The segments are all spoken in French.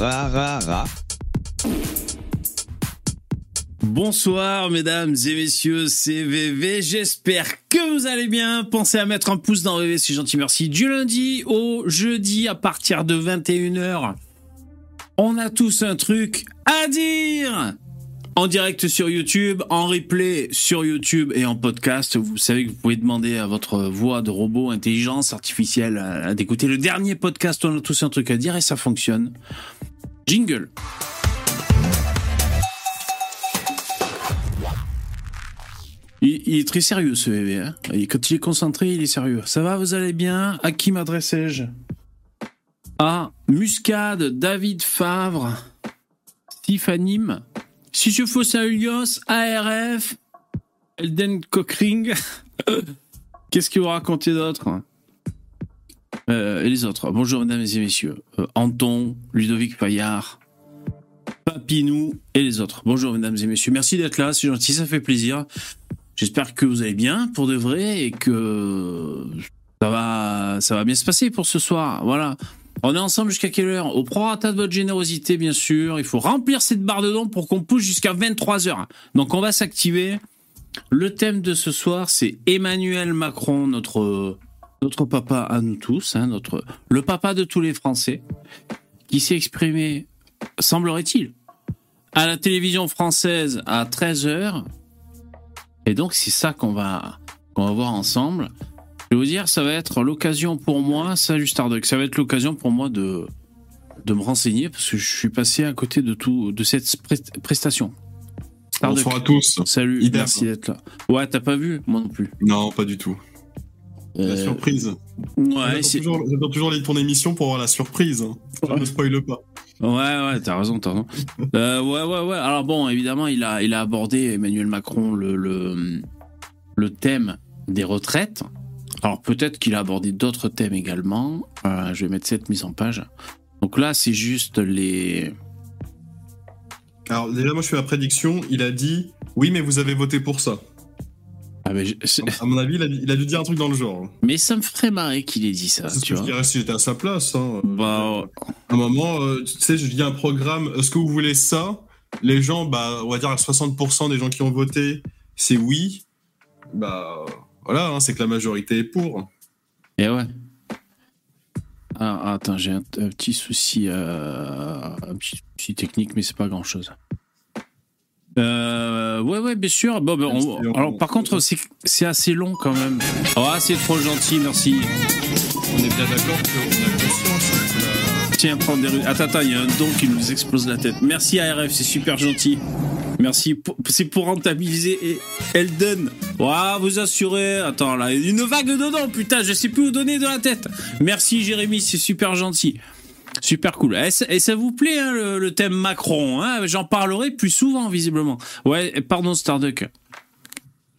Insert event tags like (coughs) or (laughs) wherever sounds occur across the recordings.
ra. Bonsoir mesdames et messieurs, c'est VV, j'espère que vous allez bien. Pensez à mettre un pouce dans VV, c'est gentil, merci. Du lundi au jeudi à partir de 21h, on a tous un truc à dire en direct sur YouTube, en replay sur YouTube et en podcast. Vous savez que vous pouvez demander à votre voix de robot, intelligence artificielle, d'écouter le dernier podcast. On a tous un truc à dire et ça fonctionne. Jingle. Il, est très sérieux ce bébé. Hein quand il est concentré, il est sérieux. Ça va, vous allez bien? À qui m'adressais-je? À Muscade, David Favre, Stephanim, Sisio Fossaulios, ARF, Elden Cockring. (laughs) Qu'est-ce que vous racontez d'autre? Et les autres. Bonjour mesdames et messieurs. Euh, Anton, Ludovic Paillard, Papinou et les autres. Bonjour mesdames et messieurs. Merci d'être là, c'est gentil, ça fait plaisir. J'espère que vous allez bien pour de vrai et que ça va, ça va bien se passer pour ce soir. Voilà. On est ensemble jusqu'à quelle heure? Au prorata de votre générosité, bien sûr. Il faut remplir cette barre de dons pour qu'on pousse jusqu'à 23h. Donc on va s'activer. Le thème de ce soir, c'est Emmanuel Macron, notre, notre papa à nous tous, hein, notre, le papa de tous les Français, qui s'est exprimé, semblerait-il, à la télévision française à 13h. Et donc, c'est ça qu'on va, qu'on va voir ensemble. Je vais vous dire, ça va être l'occasion pour moi, salut Starduck, ça va être l'occasion pour moi de, de me renseigner parce que je suis passé à côté de tout, de cette prest- prestation. Starduck, Bonsoir à tous. salut, Idem. merci d'être là. Ouais, t'as pas vu Moi non plus. Non, pas du tout. La Euh, surprise. ouais, toujours, toujours les- ton émission pour avoir la surprise. ne spoil pas. Ouais, ouais, t'as raison, t'as raison. Euh, ouais, ouais, ouais. Alors bon, évidemment, il a, il a abordé Emmanuel Macron le, le, le thème des retraites. Alors peut-être qu'il a abordé d'autres thèmes également. Euh, je vais mettre cette mise en page. Donc là, c'est juste les. Alors déjà, moi je fais ma prédiction. Il a dit oui, mais vous avez voté pour ça. Ah, mais, je- c'est- À mon avis, il a, il a dû dire un truc dans le genre. mais ça me ferait marrer qu'il ait dit ça, C'est ce je dirais si j'étais à sa place. hein. Bah, À un moment, euh, tu sais, je dis un programme. Est-ce que vous voulez ça? Les gens, bah, on va dire à 60% des gens qui ont voté, c'est oui. Bah voilà, hein, c'est que la majorité est pour. et ouais. Ah, attends, j'ai un, un petit souci, euh, un petit souci technique, mais c'est pas grand chose. Euh, ouais, ouais, bien sûr. Bon, ben, on- alors, par contre, c'est assez long quand même. Ah, c'est trop gentil, merci. On est bien d'accord qu'on a conscience Tiens, prendre des rues. Attends, attends, il y a un don qui nous explose la tête. Merci ARF, c'est super gentil. Merci. C'est pour rentabiliser Elden. Ouah, vous assurez. Attends, là, une vague de dons, putain, je sais plus où donner de la tête. Merci Jérémy, c'est super gentil. Super cool. Et ça, et ça vous plaît, hein, le, le thème Macron hein? J'en parlerai plus souvent, visiblement. Ouais, et pardon, Starduck.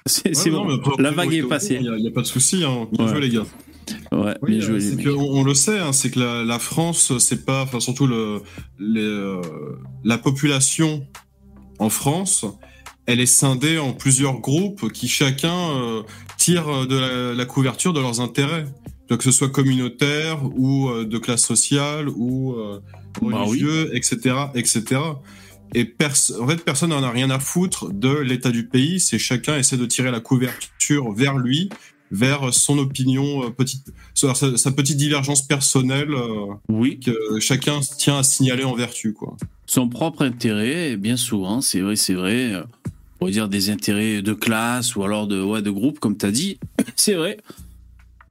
C'est Ouais, bon. après, La vague est passée. Il n'y a, pas de souci. Hein. Bien Ouais. joué, les gars. Ouais, Oui, bien joué, euh, les on, on le sait, hein, c'est que la, la France, c'est pas, enfin surtout le, les, euh, la population en France, elle est scindée en plusieurs groupes qui chacun euh, tire de la, la couverture de leurs intérêts, Donc, que ce soit communautaire ou euh, de classe sociale ou euh, Bah religieux, etc., etc. Et pers- en fait, personne n'en a rien à foutre de l'état du pays. C'est chacun essaie de tirer la couverture vers lui, vers son opinion, euh, petite, sa, petite divergence personnelle euh, Oui. que chacun tient à signaler en vertu, quoi. son propre intérêt, bien souvent, c'est vrai, c'est vrai, on pourrait dire des intérêts de classe ou alors de, ouais, de groupe, comme tu as dit, (coughs) c'est vrai.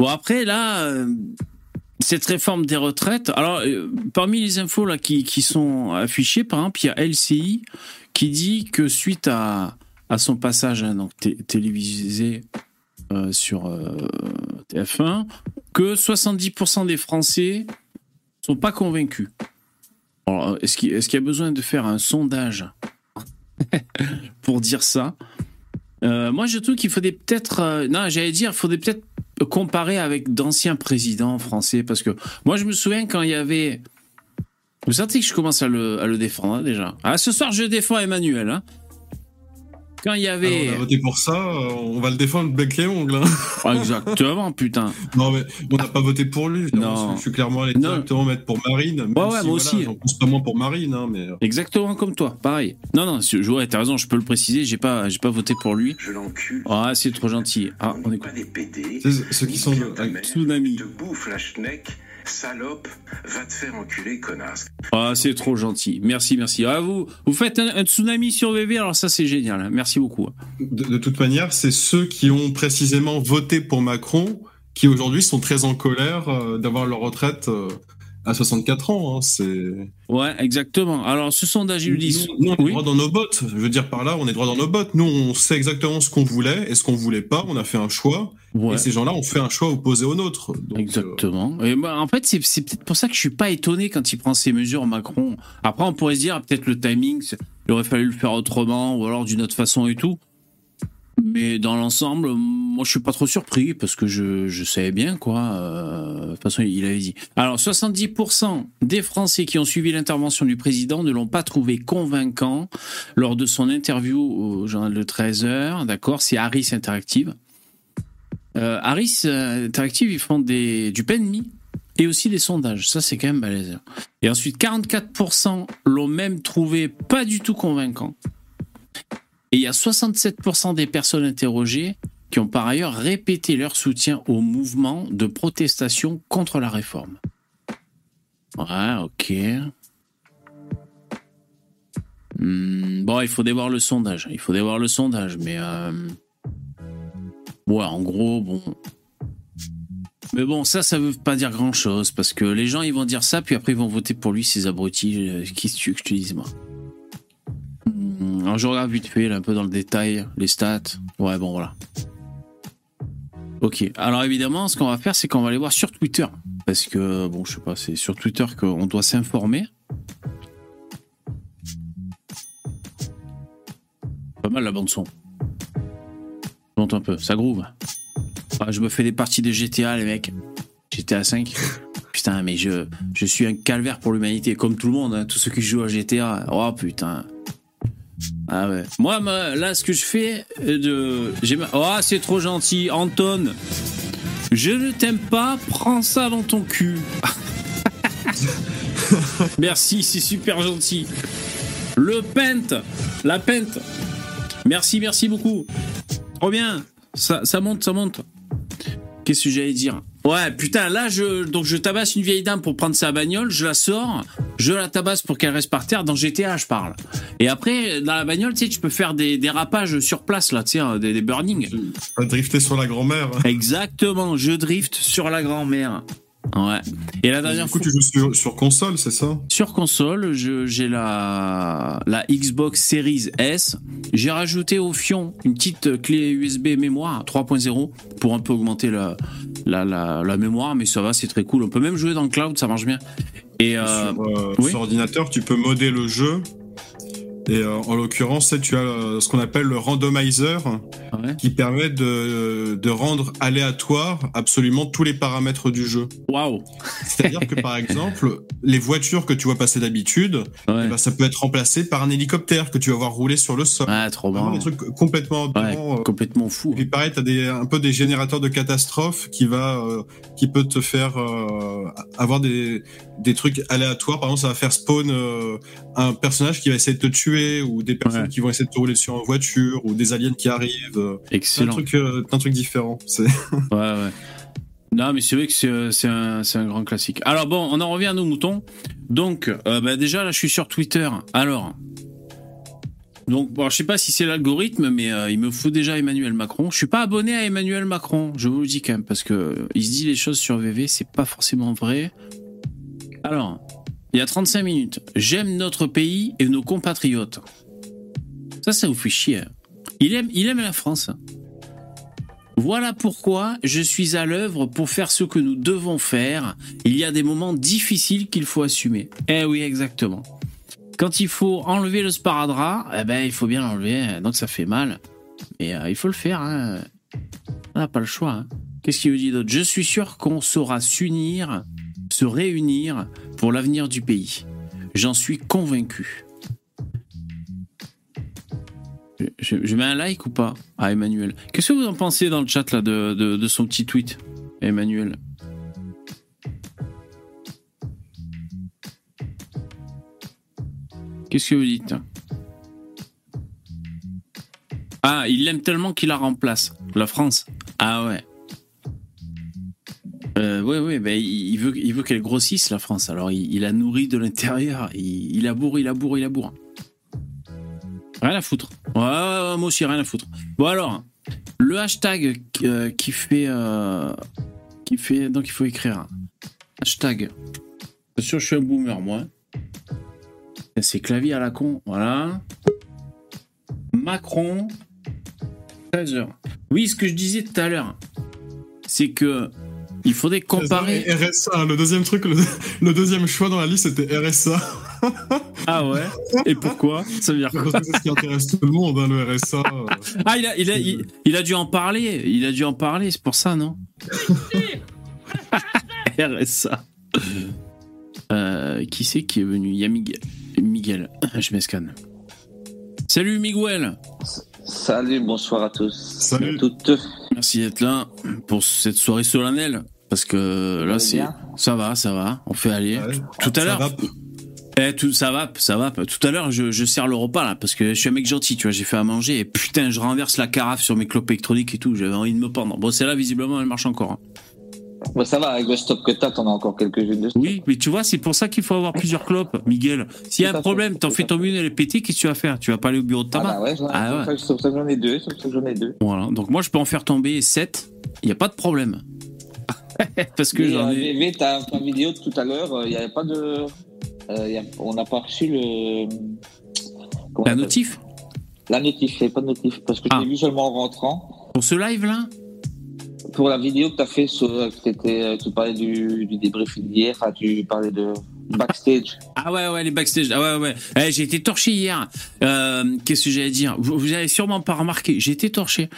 Bon, après, là, euh, cette réforme des retraites, alors, euh, parmi les infos là, qui, qui sont affichées, par exemple, il y a LCI qui dit que suite à, à son passage hein, donc, té- télévisé euh, sur euh, TF1, que 70% des Français sont pas convaincus. Alors, est-ce qu'il y a besoin de faire un sondage pour dire ça? Euh, Moi, je trouve qu'il faudrait peut-être. euh, non, j'allais dire, il faudrait peut-être comparer avec d'anciens présidents français. Parce que moi, je me souviens quand il y avait. Vous sentez que je commence à le, à le défendre hein, déjà. Ah, ce soir, je défends Emmanuel. hein. Quand il y avait. Alors, on a voté pour ça, euh, on va le défendre bec et ongles. Hein. Ah, (laughs) exactement, putain. Non, mais on n'a pas voté pour lui. Non. Je suis clairement allé directement mettre pour Marine. Même ouais, ouais, si, moi aussi. J'en pense pas moins pour Marine, hein, mais. Exactement comme toi, pareil. Non, non, ouais, t'as raison, je peux le préciser, j'ai pas, j'ai pas voté pour lui. Je l'encule. Ah, c'est trop gentil. Ah, on est pas des Ceux qui sont. Tsunami. De bouffe, Salope, va te faire enculer, connasse. Ah, c'est trop gentil. Merci, merci. Ah, vous, vous faites un, tsunami sur VV, alors ça, c'est génial. Hein. Merci beaucoup. De, toute manière, c'est ceux qui ont précisément voté pour Macron qui aujourd'hui sont très en colère euh, d'avoir leur retraite. Euh, à 64 ans, hein, c'est. Ouais, exactement. Alors, ce sondage, ils disent. Nous, on est droit dans nos bottes. Je veux dire par là, on est droit dans nos bottes. Nous, on sait exactement ce qu'on voulait et ce qu'on voulait pas. On a fait un choix. Et ces gens-là ont fait un choix opposé au nôtre. exactement. Et bah, en fait, c'est peut-être pour ça que je suis pas étonné quand il prend ces mesures, Macron. Après, on pourrait se dire peut-être le timing, il aurait fallu le faire autrement ou alors d'une autre façon et tout. Mais dans l'ensemble, moi je suis pas trop surpris parce que je, savais bien quoi. Euh, de toute façon, il avait dit. Alors 70% des Français qui ont suivi l'intervention du président ne l'ont pas trouvé convaincant lors de son interview au journal de 13h. D'accord, c'est Harris Interactive. Euh, Harris euh, Interactive, ils font des, du PNMI et aussi des sondages. Ça, c'est quand même balèze. Et ensuite, 44% l'ont même trouvé pas du tout convaincant. Et il y a 67% des personnes interrogées qui ont par ailleurs répété leur soutien au mouvement de protestation contre la réforme. Ouais, ok. Hmm, bon, il faut voir le sondage. Il faut voir le sondage, mais... Euh... Ouais, en gros, bon... Mais bon, ça, ça veut pas dire grand-chose, parce que les gens, ils vont dire ça, puis après, ils vont voter pour lui, ces abrutis. Euh, qui ce que je te dise, moi alors je regarde vite fait, un peu dans le détail, les stats. Ouais, bon, voilà. Ok. Alors évidemment, ce qu'on va faire, c'est qu'on va aller voir sur Twitter. Parce que, bon, je sais pas, c'est sur Twitter qu'on doit s'informer. Pas mal la bande-son. Monte un peu, ça groove. Ah, je me fais des parties de GTA, les mecs. GTA 5. (laughs) putain, mais je, je suis un calvaire pour l'humanité, comme tout le monde, hein, tous ceux qui jouent à GTA. Oh putain. Ah ouais. Moi, là, ce que je fais, euh, de, oh, c'est trop gentil, Anton. Je ne t'aime pas, prends ça dans ton cul. (laughs) Merci, c'est super gentil. Le pente, la pente. Merci, merci beaucoup. Trop bien. Ça, ça monte, ça monte. Qu'est-ce que j'allais dire? Ouais, putain, là, je, donc je tabasse une vieille dame pour prendre sa bagnole, je la sors, je la tabasse pour qu'elle reste par terre. Dans GTA, je parle. Et après, dans la bagnole, tu sais, tu peux faire des dérapages sur place, là, tu sais, des, des burnings. Drifter sur la grand-mère. Exactement, je drift sur la grand-mère. Ouais. Et la dernière du coup, tu joues sur, console, c'est ça? Sur console, j'ai la, la Xbox Series S. J'ai rajouté au fion une petite clé USB mémoire 3.0 pour un peu augmenter la, la, la, mémoire, mais ça va, c'est très cool. On peut même jouer dans le cloud, ça marche bien. Et euh, sur, euh, sur ordinateur, tu peux modder le jeu et euh, en l'occurrence, tu as ce qu'on appelle le randomizer qui permet de, de, rendre aléatoire absolument tous les paramètres du jeu. Waouh C'est-à-dire que par (laughs) exemple, les voitures que tu vois passer d'habitude, eh ben, ça peut être remplacé par un hélicoptère que tu vas voir rouler sur le sol. Ah, trop bien. Des trucs complètement euh, complètement fou. Et pareil, t'as des un peu des générateurs de catastrophes qui va qui peut te faire avoir des des trucs aléatoires. Par exemple, ça va faire spawn un personnage qui va essayer de te tuer ou des personnes qui vont essayer de te rouler sur une voiture ou des aliens qui arrivent. Euh, Excellent. Un truc, euh, un truc différent. (laughs) ouais, ouais. Non, mais c'est vrai que c'est un, un, grand classique. Alors bon, on en revient à nos moutons. Donc, euh, bah déjà là, je suis sur Twitter. Alors, donc, bon, je sais pas si c'est l'algorithme, mais il me faut déjà Emmanuel Macron. Je suis pas abonné à Emmanuel Macron, je vous le dis quand même, parce que il se dit les choses sur VV, c'est pas forcément vrai. Alors, il y a 35 minutes. J'aime notre pays et nos compatriotes. Ça, ça vous fait chier. Il aime, il aime la France. Voilà pourquoi je suis à l'œuvre pour faire ce que nous devons faire. Il y a des moments difficiles qu'il faut assumer. Eh oui, exactement. Quand il faut enlever le sparadrap, eh ben, il faut bien l'enlever. Donc ça fait mal. Mais euh, il faut le faire. Hein. On n'a pas le choix. Hein. Qu'est-ce qu'il vous dit d'autre? Je suis sûr qu'on saura s'unir se réunir pour l'avenir du pays. J'en suis convaincu. Je, mets un like ou pas à Emmanuel? Qu'est-ce que vous en pensez dans le chat là de- de son petit tweet, Emmanuel? Qu'est-ce que vous dites? Ah, il l'aime tellement qu'il la remplace. La France. Ah ouais. Euh, ouais, ouais, ben, il veut, il veut qu'elle grossisse, la France. Alors, il, il la nourrit de l'intérieur. Il, il la bourre, il la bourre, il la bourre. Rien à foutre. Moi aussi, rien à foutre. Bon, alors, le hashtag euh, qui fait. euh, qui fait. Donc, il faut écrire. Hashtag. Bien sûr, je suis un boomer, moi. C'est clavier à la con. Voilà. Macron. 13 heures. Oui, ce que je disais tout à l'heure, c'est que. Il faudrait comparer. RSA, le deuxième truc, le, le deuxième choix dans la liste, c'était RSA. Ah ouais? Et pourquoi? Ça veut dire quoi Parce que c'est ce qui intéresse tout le monde, hein, le RSA. Ah, il a, il, a, il, il a dû en parler. Il a dû en parler, c'est pour ça, non? (laughs) RSA. Euh, qui c'est qui est venu? Il y a Miguel. Miguel, je m'escanne. Salut Miguel Salut, bonsoir à tous. Salut. À toutes. Merci d'être là pour cette soirée solennelle. Parce que là, c'est. Ça va, ça va. On fait aller. Ouais. Tout à l'heure. Eh, tout, ça va, ça va. Tout à l'heure, je, je sers le repas là parce que je suis un mec gentil, tu vois. J'ai fait à manger et putain, je renverse la carafe sur mes clopes électroniques et tout. J'avais envie de me pendre. Bon, celle-là, visiblement, elle marche encore. hein. Bon, ça va, avec le stop que t'as, t'en as encore quelques-unes de stop. Oui, mais tu vois, c'est pour ça qu'il faut avoir plusieurs clopes, Miguel. S'il y a un problème, t'en fais tomber une, elle est pétée, qu'est-ce que tu vas faire? Tu vas pas aller au bureau de Ah tabac bah ouais, j'en- Ah ouais. que ai deux, que j'en ai deux. Voilà. Donc moi, je peux en faire tomber 7. Il n'y a pas de problème. (laughs) parce que j'en euh, ai. VV, ta, ta vidéo de tout à l'heure, il n'y avait pas de. euh, a- on n'a pas reçu le. comment La notif La notif, il n'y avait pas de notif, parce que je Ah. l'ai vu seulement en rentrant. Pour ce live-là? Pour la vidéo que tu as fait, sur, euh, que euh, tu parlais du, du débriefing d'hier, tu parlais de backstage. Ah ouais, ouais, les backstage. Ah ouais, ouais. Eh, j'ai été torché hier. Euh, Qu'est-ce que j'allais dire? Vous, vous avez sûrement pas remarqué. J'ai été torché.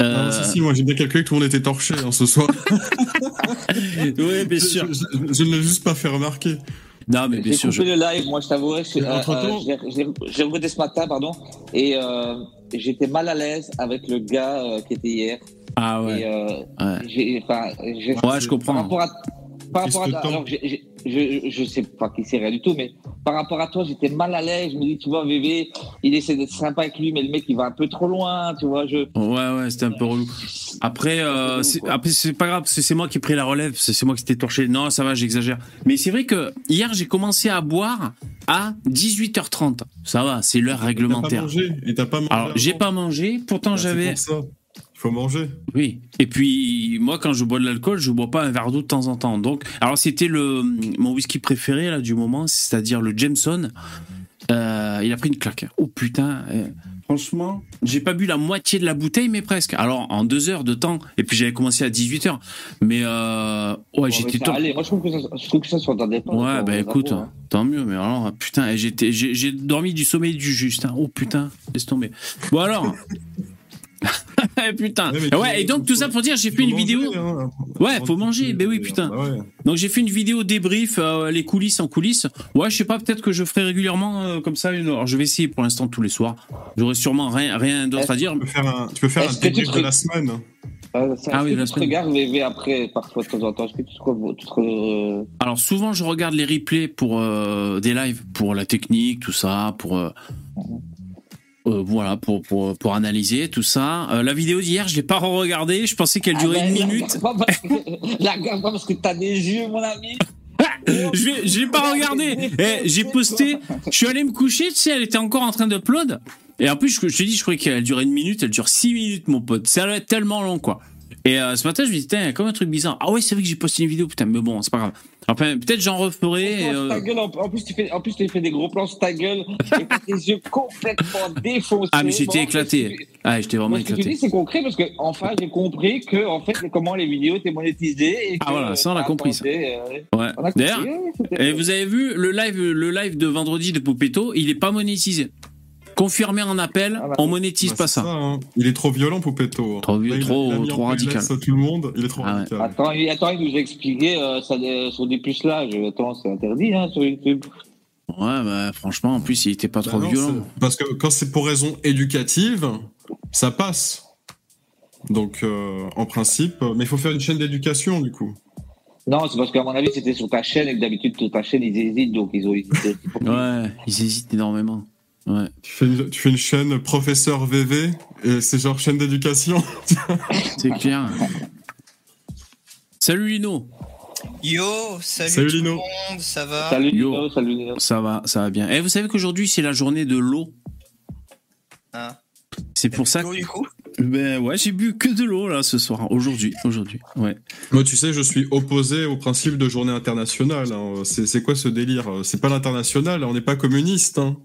Euh, Ah, si, si, moi j'ai bien calculé que tout le monde était torché hein, ce soir. (laughs) ouais, bien Je, sûr. je- ne l'ai juste pas fait remarquer. Non, mais bien J'ai sûr. coupé je- le live, moi je t'avouerai. euh, euh, j'ai- j'ai- J'ai regardé ce matin, pardon, et euh, j'étais mal à l'aise avec le gars euh, qui était hier. Ah Et, ouais. euh, ouais. j'ai- Ouais, je Par comprends. rapport à, par rapport à, alors, j'ai- j'ai- je, je sais pas qui c'est rien du tout, mais par rapport à toi, j'étais mal à l'aise. Je me dis, tu vois, VV, il essaie d'être sympa avec lui, mais le mec, il va un peu trop loin, tu vois. Je, Ouais, ouais, c'était un peu relou. Après, euh, c'est après, c'est pas grave, c'est c'est moi qui ai pris la relève, c'est c'est moi qui t'ai torché. Non, ça va, j'exagère. Mais c'est vrai que hier, j'ai commencé à boire à 18h30. Ça va, c'est l'heure T'as pas réglementaire. mangé. Et t'as pas mangé. Alors, j'ai pas mangé, pourtant Ah, c'est j'avais. Faut manger. Oui. Et puis, moi, quand je bois de l'alcool, je bois pas un verre d'eau de temps en temps. Donc, alors, c'était le mon whisky préféré là du moment, c'est-à-dire le Jameson. Euh, il a pris une claque. Oh putain. euh, Franchement, j'ai pas bu la moitié de la bouteille, mais presque. Alors, en deux heures de temps. Et puis, j'avais commencé à 18h. Mais, euh, ouais, Bon, j'étais top. allait. Moi, je trouve que ça, je trouve que ça. Ouais, Bon, bah écoute, hein. tant mieux. Mais alors, putain, et j'étais, j'ai, j'ai dormi du sommeil du juste. hein. Oh putain, laisse tomber. Bon alors. (laughs) Putain. Ouais, et donc tout ça pour dire, j'ai fait une manger, vidéo. hein. Ouais, faut manger, ben oui, putain. Bah ouais. Donc j'ai fait une vidéo débrief, euh, les coulisses en coulisses. Ouais, je sais pas, peut-être que je ferai régulièrement euh, comme ça. Une... Alors je vais essayer pour l'instant tous les soirs. J'aurai sûrement rien, rien d'autre à dire. Tu peux faire un, tu peux faire un Est-ce que tu débrief de la semaine. Euh, ça, Ah oui, tu te semaine. regardes VV après, parfois, de temps en temps. Est-ce que tu te, re- tu te re- Alors souvent je regarde les replays pour euh, des lives, pour la technique, tout ça, pour euh, euh, voilà, pour, pour pour analyser tout ça. Euh, la vidéo d'hier, je l'ai pas re-regardée. Je pensais qu'elle durait Ah ben, une minute. regarde pas parce que- (laughs) La pas parce que t'as des yeux, mon ami. (laughs) je l'ai pas regardé. Eh, j'ai posté. Je suis allé me coucher. Tu sais, elle était encore en train d'upload. Et en plus, je, je te dis, je croyais qu'elle durait une minute. Elle dure six minutes, mon pote. Ça allait être tellement long, quoi. Et euh, ce matin, je me dis, tiens, il y a comme un truc bizarre. Ah ouais, c'est vrai que j'ai posté une vidéo, putain, mais bon, c'est pas grave. Enfin, peut-être j'en referai. et, euh, gueule, en, plus, tu fais, en plus, tu fais des gros plans sur ta gueule (laughs) et tes yeux complètement défoncés. Ah, mais j'étais éclaté. Ah, j'étais vraiment Moi, ce que tu éclaté. dis, c'est concret parce que enfin, j'ai compris que en fait, comment les vidéos étaient monétisées. Et Ah, voilà, ça, on a euh, compris, ça. euh, Ouais. D'ailleurs, et vous avez vu le live, le live de vendredi de Poupetto, il est pas monétisé. Confirmé en appel, Ah bah, on monétise Bah, pas ça. hein. Il est trop violent, Poupetto. Trop il a- trop- il a trop radical. PLS Tout le monde, il est trop Ah ouais. radical. Attends, il, attends, il nous a expliqué euh, ça, euh, sur des pucelages. Attends, c'est interdit hein, sur YouTube. Ouais, bah, franchement, en plus, il était pas Bah trop non, violent. Parce que quand c'est pour raison éducative, ça passe. Donc, euh, en principe, mais il faut faire une chaîne d'éducation, du coup. Non, c'est parce qu'à mon avis, c'était sur ta chaîne et que d'habitude, sur ta chaîne, ils hésitent, donc ils ont hésité. Ouais, ils hésitent énormément. Ouais. Tu fais une, tu fais une chaîne professeur VV, et c'est genre chaîne d'éducation. (laughs) C'est clair. Salut Lino, Yo, salut, Salut, tout Lino. le monde, ça va? Salut Yo. Nino, salut ça va, ça va bien. Et vous savez qu'aujourd'hui c'est la journée de l'eau. Hein C'est pour ça que du coup? ben ouais, j'ai bu que de l'eau là ce soir, aujourd'hui, aujourd'hui. Ouais. Moi, tu sais, je suis opposé au principe de journée internationale. hein. C'est c'est quoi ce délire? C'est pas l'international, on n'est pas communiste. Hein.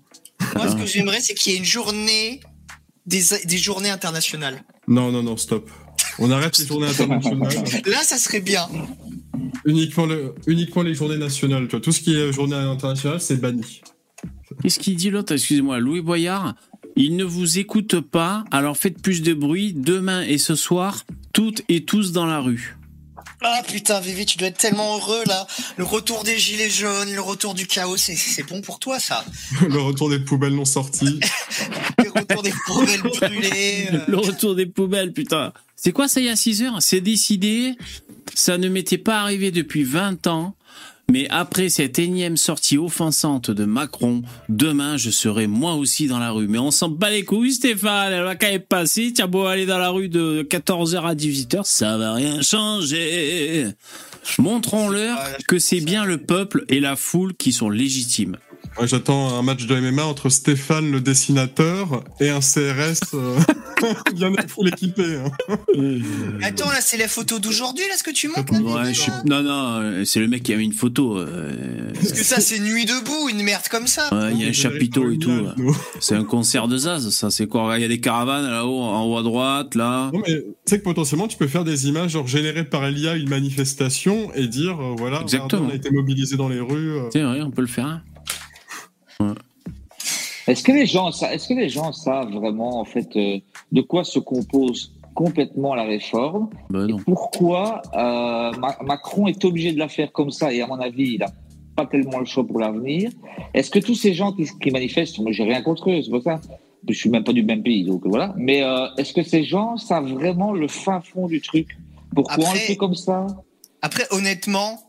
Moi, ce que j'aimerais, c'est qu'il y ait une journée des, des journées internationales. Non, non, non, stop. On arrête les journées internationales. Là, ça serait bien. uniquement, le- uniquement les journées nationales. Tu vois. Tout ce qui est journée internationale, c'est banni. Qu'est-ce qu'il dit l'autre? Excusez-moi, Louis Boyard. Il ne vous écoute pas, alors faites plus de bruit demain et ce soir, toutes et tous dans la rue. Ah putain, Vivi, tu dois être tellement heureux là. Le retour des gilets jaunes, le retour du chaos, c'est- c'est bon pour toi ça. (laughs) le retour des poubelles non sorties. (laughs) Le retour des poubelles brûlées. euh. Le retour des poubelles, putain. C'est quoi ça il y a 6 heures? C'est décidé. Ça ne m'était pas arrivé depuis 20 ans. Mais après cette énième sortie offensante de Macron, demain je serai moi aussi dans la rue. Mais on s'en bat les couilles Stéphane, elle va quand même passer, tiens beau aller dans la rue de 14h à 18h, ça va rien changer. Montrons-leur que c'est bien le peuple et la foule qui sont légitimes. Ouais, J'attends un match de MMA entre Stéphane le dessinateur et un CRS euh, (laughs) bien full équipé. hein. Attends, là, c'est la photo d'aujourd'hui, là, ce que tu montres là, Ouais, je là Non, non, c'est le mec qui a mis une photo. euh, Parce que ça, c'est nuit debout, une merde comme ça. Ouais, il y a un chapiteau et tout. C'est un concert de Zaz, ça c'est quoi? Il y a des caravanes là-haut, en haut à droite, là. Non, mais tu sais que potentiellement, tu peux faire des images genre générées par l'IA une manifestation et dire euh, voilà, regardez, Exactement. on a été mobilisé dans les rues. euh. C'est vrai, on peut le faire. Est-ce que les gens, sa- est-ce que les gens savent vraiment en fait euh, de quoi se compose complètement la réforme Bah non. Pourquoi euh, Ma- Macron est obligé de la faire comme ça et à mon avis, il n'a pas tellement le choix pour l'avenir. Est-ce que tous ces gens qui, qui manifestent, moi j'ai rien contre eux, c'est pas ça. Je suis même pas du même pays, donc voilà. Mais euh, est-ce que ces gens savent vraiment le fin fond du truc? Pourquoi on le Après- fait comme ça? Après, honnêtement,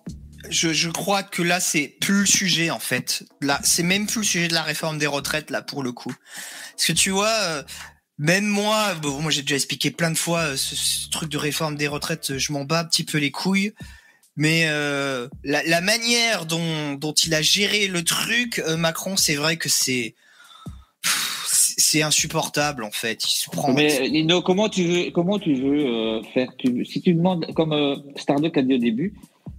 je, je crois que là, c'est plus le sujet, en fait. Là, c'est même plus le sujet de la réforme des retraites, là, pour le coup. Parce que tu vois, euh, même moi, bon, moi, j'ai déjà expliqué plein de fois euh, ce, truc de réforme des retraites, je m'en bats un petit peu les couilles. Mais euh, la, la manière dont, dont il a géré le truc, euh, Macron, c'est vrai que c'est c'est insupportable en fait. Il se prend. Mais Lino, comment tu veux, comment tu veux faire? Si tu demandes, comme euh, Starduck a dit au début,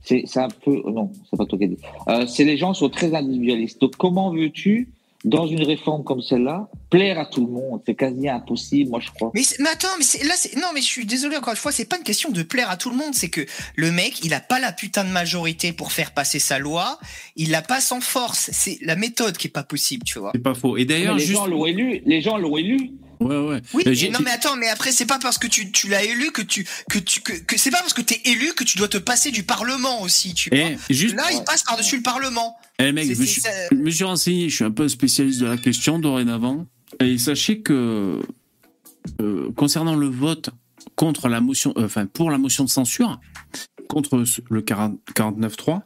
c'est un peu, oh non, c'est pas toi qui as dit. Euh, c'est les gens sont très individualistes. Donc comment veux-tu, dans une réforme comme celle-là, plaire à tout le monde? C'est quasi impossible, moi je crois. Mais, attends, mais là, non, mais je suis désolé encore une fois, c'est pas une question de plaire à tout le monde, c'est que le mec, il a pas la putain de majorité pour faire passer sa loi, il l'a pas sans force, c'est la méthode qui est pas possible, tu vois. C'est pas faux. Et d'ailleurs, les juste. gens l'ont élu. Les gens l'ont élu. Ouais, ouais. Oui, Euh, mais non, mais attends, mais après, c'est pas parce que tu, tu l'as élu que tu, que tu, que, que c'est pas parce que t'es élu que tu dois te passer du Parlement aussi, tu vois. Eh, juste. Là, il passe par-dessus le Parlement. Eh mec, je me, suis, ça- je me suis renseigné, je suis un peu spécialiste de la question dorénavant. Et sachez que euh, concernant le vote contre la motion, euh, enfin pour la motion de censure, contre le 40 49.3,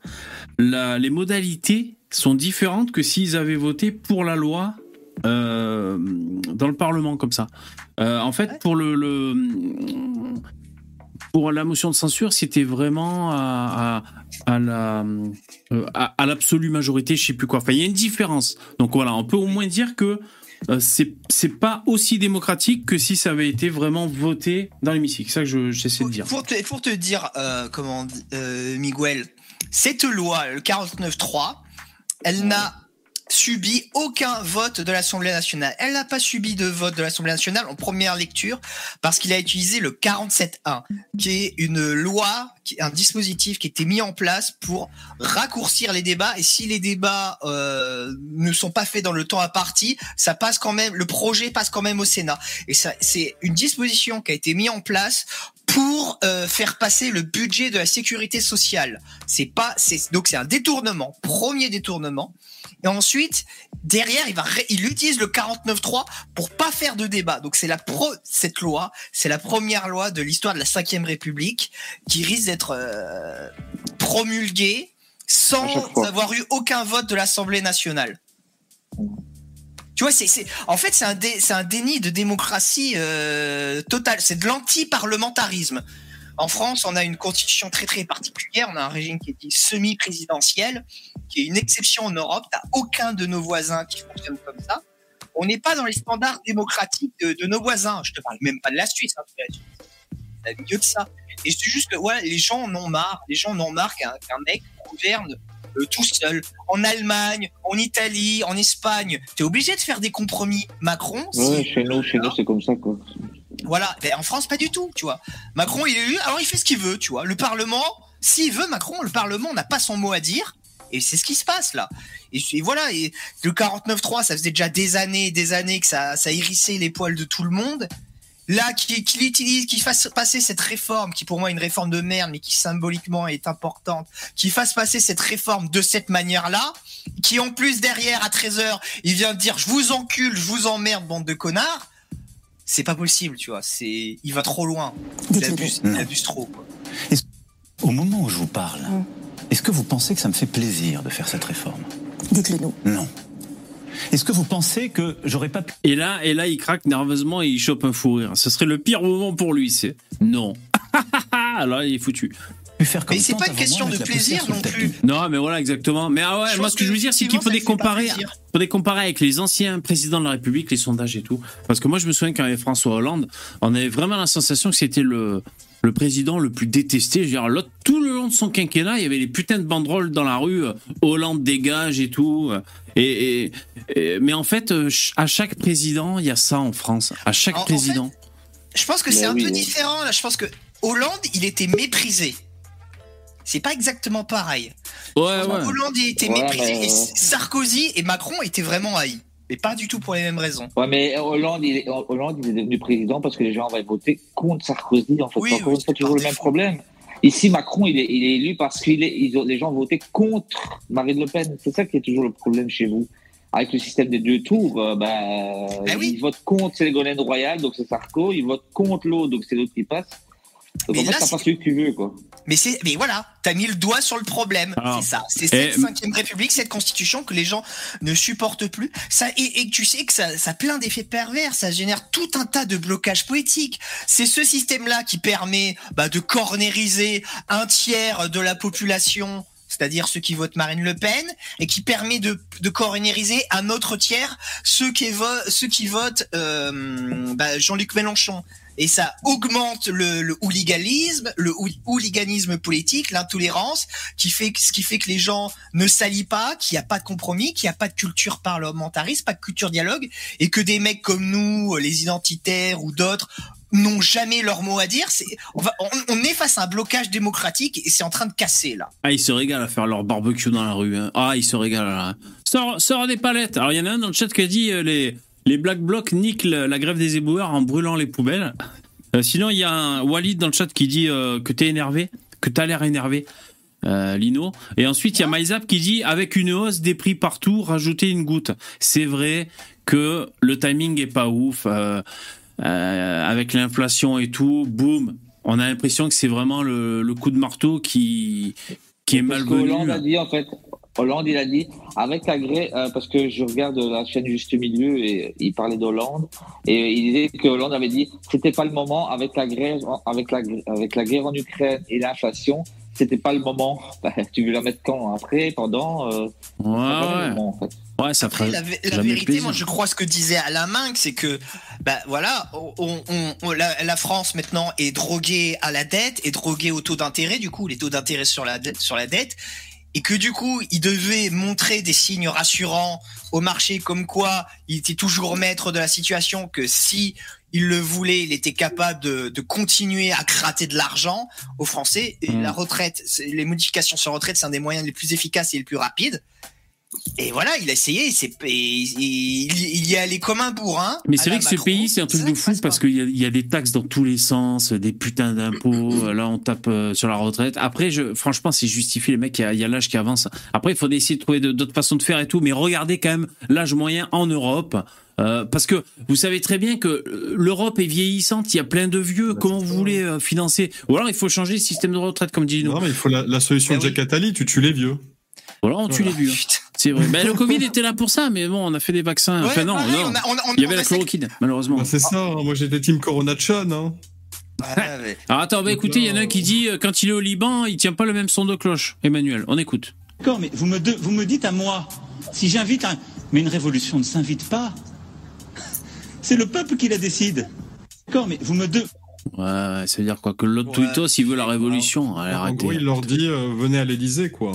la- les modalités sont différentes que s'ils avaient voté pour la loi euh, dans le Parlement comme ça. Euh, en fait, pour le, le- pour la motion de censure, c'était vraiment à, à, à la euh, à, à l'absolue majorité, je sais plus quoi. Enfin, il y a une différence. Donc voilà, on peut au moins dire que euh, c'est c'est pas aussi démocratique que si ça avait été vraiment voté dans l'hémicycle. C'est ça que je- j'essaie de dire. Pour te, pour te dire, euh, comment, euh, Miguel, cette loi, le 49.3, elle n'a subi aucun vote de l'Assemblée nationale. Elle n'a pas subi de vote de l'Assemblée nationale en première lecture parce qu'il a utilisé le 47.1, qui est une loi, un dispositif qui était mis en place pour raccourcir les débats. Et si les débats euh, ne sont pas faits dans le temps imparti, ça passe quand même, le projet passe quand même au Sénat. Et ça, c'est une disposition qui a été mise en place pour euh, faire passer le budget de la sécurité sociale. C'est pas, donc c'est un détournement, premier détournement. Et ensuite, derrière, il va, il utilise le 49.3 pour pas faire de débat. Donc c'est la pro, cette loi, c'est la première loi de l'histoire de la Ve République qui risque d'être euh, promulguée sans avoir eu aucun vote de l'Assemblée nationale. Tu vois, c'est, en fait, c'est un, déni de démocratie euh, total. C'est de l'anti-parlementarisme. En France, on a une constitution très très particulière. On a un régime qui est semi-présidentiel, qui est une exception en Europe. T'as aucun de nos voisins qui fonctionne comme ça. On n'est pas dans les standards démocratiques de, nos voisins. Je te parle même pas de la Suisse. Hein, la mieux que ça. Et c'est juste que ouais, les gens en ont marre. Les gens en ont marre qu'un, mec gouverne euh, tout seul. En Allemagne, en Italie, en Espagne, tu es obligé de faire des compromis. Macron, ouais, chez nous, chez nous, c'est comme ça quoi. Voilà, mais en France pas du tout, tu vois. Macron, il est élu, alors il fait ce qu'il veut, tu vois. Le Parlement, s'il veut Macron, le Parlement n'a pas son mot à dire. Et c'est ce qui se passe là. Et, voilà, et le 49-3, ça faisait déjà des années et des années que ça, ça hérissait les poils de tout le monde là qu'il utilise, qu'il fasse passer cette réforme, qui pour moi est une réforme de merde, mais qui symboliquement est importante, qu'il fasse passer cette réforme de cette manière-là, qui en plus derrière à 13h, il vient de dire je vous encule, je vous emmerde, bande de connards. C'est pas possible, tu vois. C'est, il va trop loin. Il abuse, il abuse trop. Au moment où je vous parle, est-ce que vous pensez que ça me fait plaisir de faire cette réforme? Dites-le nous. Non. Est-ce que vous pensez que j'aurais pas pu... Et là, et là, il craque nerveusement et il chope un fou rire. Ce serait le pire moment pour lui, c'est non. (laughs) Alors il est foutu. Faire comme mais c'est pas une question de plaisir non plus. Non, mais voilà, exactement. Mais ah ouais, moi, ce que, je veux dire, c'est qu'il faut des comparer, faut des comparer avec les anciens présidents de la République, les sondages et tout. Parce que moi, je me souviens quand il y avait François Hollande, on avait vraiment la sensation que c'était le, le président le plus détesté. Je veux dire, l'autre, tout le long de son quinquennat, il y avait les putains de banderoles dans la rue, euh, Hollande dégage et tout. Et, mais en fait, euh, à chaque président, il y a ça en France. À chaque président. je pense que c'est un peu différent. Là, je pense que Hollande, il était méprisé. C'est pas exactement pareil. Ouais, ouais. Hollande, il était méprisé. Et Sarkozy et Macron étaient vraiment haïs. Mais pas du tout pour les mêmes raisons. Ouais, mais Hollande, il est, Hollande, il est devenu président parce que les gens avaient voté contre Sarkozy. En fait, oui, encore une toujours le même problème. Ici, Macron, il est, il est élu parce que les gens ont voté contre Marine Le Pen. C'est ça qui est toujours le problème chez vous. Avec le système des deux tours, euh, ben, ben ils votent contre Ségolène Royal, donc c'est Sarko. Ils votent contre l'autre, donc c'est l'autre qui passe. Donc mais en fait, pas celui que tu veux, quoi. Mais c'est, mais voilà, t'as mis le doigt sur le problème. C'est ça. C'est cette cinquième république, cette constitution que les gens ne supportent plus. Ça, et, tu sais que ça, ça a plein d'effets pervers. Ça génère tout un tas de blocages politiques. C'est ce système-là qui permet bah, de cornériser un tiers de la population c'est-à-dire ceux qui votent Marine Le Pen, et qui permet de, de cornériser un autre tiers, ceux qui, ceux qui votent euh, bah, Jean-Luc Mélenchon et ça augmente le, hooliganisme, le hooliganisme politique, l'intolérance, qui fait ce qui fait que les gens ne s'allient pas, qu'il n'y a pas de compromis, qu'il n'y a pas de culture parlementariste, pas de culture dialogue, et que des mecs comme nous, les identitaires ou d'autres, n'ont jamais leur mot à dire. On, on, est face à un blocage démocratique et c'est en train de casser là. Ah, ils se régalent à faire leur barbecue dans la rue. Hein. Ah, ils se régalent là. Sors, sors des palettes. Alors il y en a un dans le chat qui a dit euh, les les Black Blocs niquent la grève des éboueurs en brûlant les poubelles. Euh, sinon, il y a un Walid dans le chat qui dit euh, que t'es énervé, que t'as l'air énervé. Euh, Lino. Et ensuite, il y a MyZap qui dit avec une hausse des prix partout, rajouter une goutte. C'est vrai que le timing est pas ouf. avec l'inflation et tout, boum, on a l'impression que c'est vraiment le, coup de marteau qui, qui est malvenu. a dit en fait, Hollande, il a dit, avec la grève, euh, parce que je regarde la chaîne Juste Milieu et il parlait d'Hollande, et il disait que Hollande avait dit, c'était pas le moment avec la grève, avec la, avec la guerre en Ukraine et l'inflation, c'était pas le moment. (laughs) Bah, tu veux la mettre quand? Après, pendant euh, Ouais, ouais. Moment, en fait. Ouais, ça ferait la, la vérité, moi je crois ce que disait Alain Minck, c'est que bah voilà, on, on, la, la, France maintenant est droguée à la dette, est droguée au taux d'intérêt, du coup les taux d'intérêt sur la sur la dette, et que du coup, il devait montrer des signes rassurants au marché comme quoi il était toujours maître de la situation, que si il le voulait, il était capable de, de continuer à gratter de l'argent aux Français. Et mmh. la retraite, les modifications sur retraite, c'est un des moyens les plus efficaces et les plus rapides. Et voilà, il a essayé, il, y est allé comme un bourrin. Mais c'est vrai que ce pays, c'est un truc de fou parce qu'il y, a- il y a des taxes dans tous les sens, des putains d'impôts. (coughs) euh, Là, on tape euh, sur la retraite. Après, je, franchement, c'est justifié. Les mecs, il y a, l'âge qui avance. Après, il faut essayer de trouver d'autres façons de faire et tout. Mais regardez quand même l'âge moyen en Europe. Euh, parce que vous savez très bien que l'Europe est vieillissante, il y a plein de vieux. Comment vous voulez euh, financer? Ou alors il faut changer le système de retraite, comme dit Lino. Non, mais il faut la, la solution Eh de oui. Jack Attali, tu tues les vieux. Ou alors on tue Voilà. les vieux. (laughs) Putain. C'est vrai. Ben, le Covid était là pour ça, mais bon, on a fait des vaccins. Ouais, enfin non, pareil, non. on a- on a- on Il y avait la chloroquine, malheureusement. Bah, c'est ça, hein. moi j'étais team Corona Chan. Hein. (laughs) Alors attends, bah écoutez, il y en a un qui dit euh, quand il est au Liban, il tient pas le même son de cloche. Emmanuel, on écoute. D'accord, mais vous me, de- vous me dites à moi, si j'invite un... Mais une révolution ne s'invite pas. (laughs) C'est le peuple qui la décide. D'accord, mais vous me... De... Ouais, ça veut dire quoi Que l'autre Ouais. Twitos, il veut la révolution. Allez, en gros, il leur dit euh, venez à l'Elysée, quoi.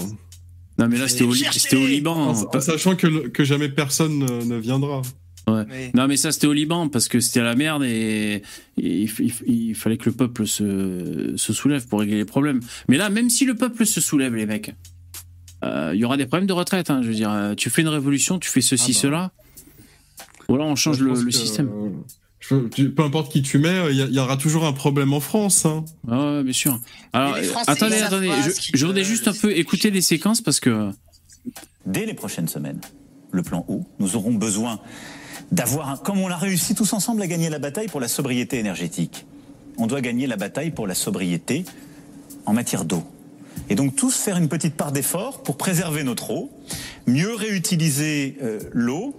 Non, mais là, c'était au, c'était Liban. En, en sachant que, le- que jamais personne ne, ne viendra. Mais- Non, mais ça, c'était au Liban parce que c'était à la merde et, et il, il- il fallait que le peuple se, se soulève pour régler les problèmes. Mais là, même si le peuple se soulève, les mecs, euh, il y aura des problèmes de retraite. hein. je veux dire, euh, tu fais une révolution, tu fais ceci, Ah bah. cela. Ou alors on change le, pense le que, système. euh, tu- peu importe qui tu mets, il y, aura toujours un problème en France. Hein. Ah ouais, bien sûr. Alors, attendez, attendez. Je, voudrais juste un peu écouter les séquences parce que. Dès les prochaines semaines, le plan O, nous aurons besoin d'avoir, comme on a réussi tous ensemble à gagner la bataille pour la sobriété énergétique, on doit gagner la bataille pour la sobriété en matière d'eau. Et donc tous faire une petite part d'effort pour préserver notre eau, mieux réutiliser euh, l'eau,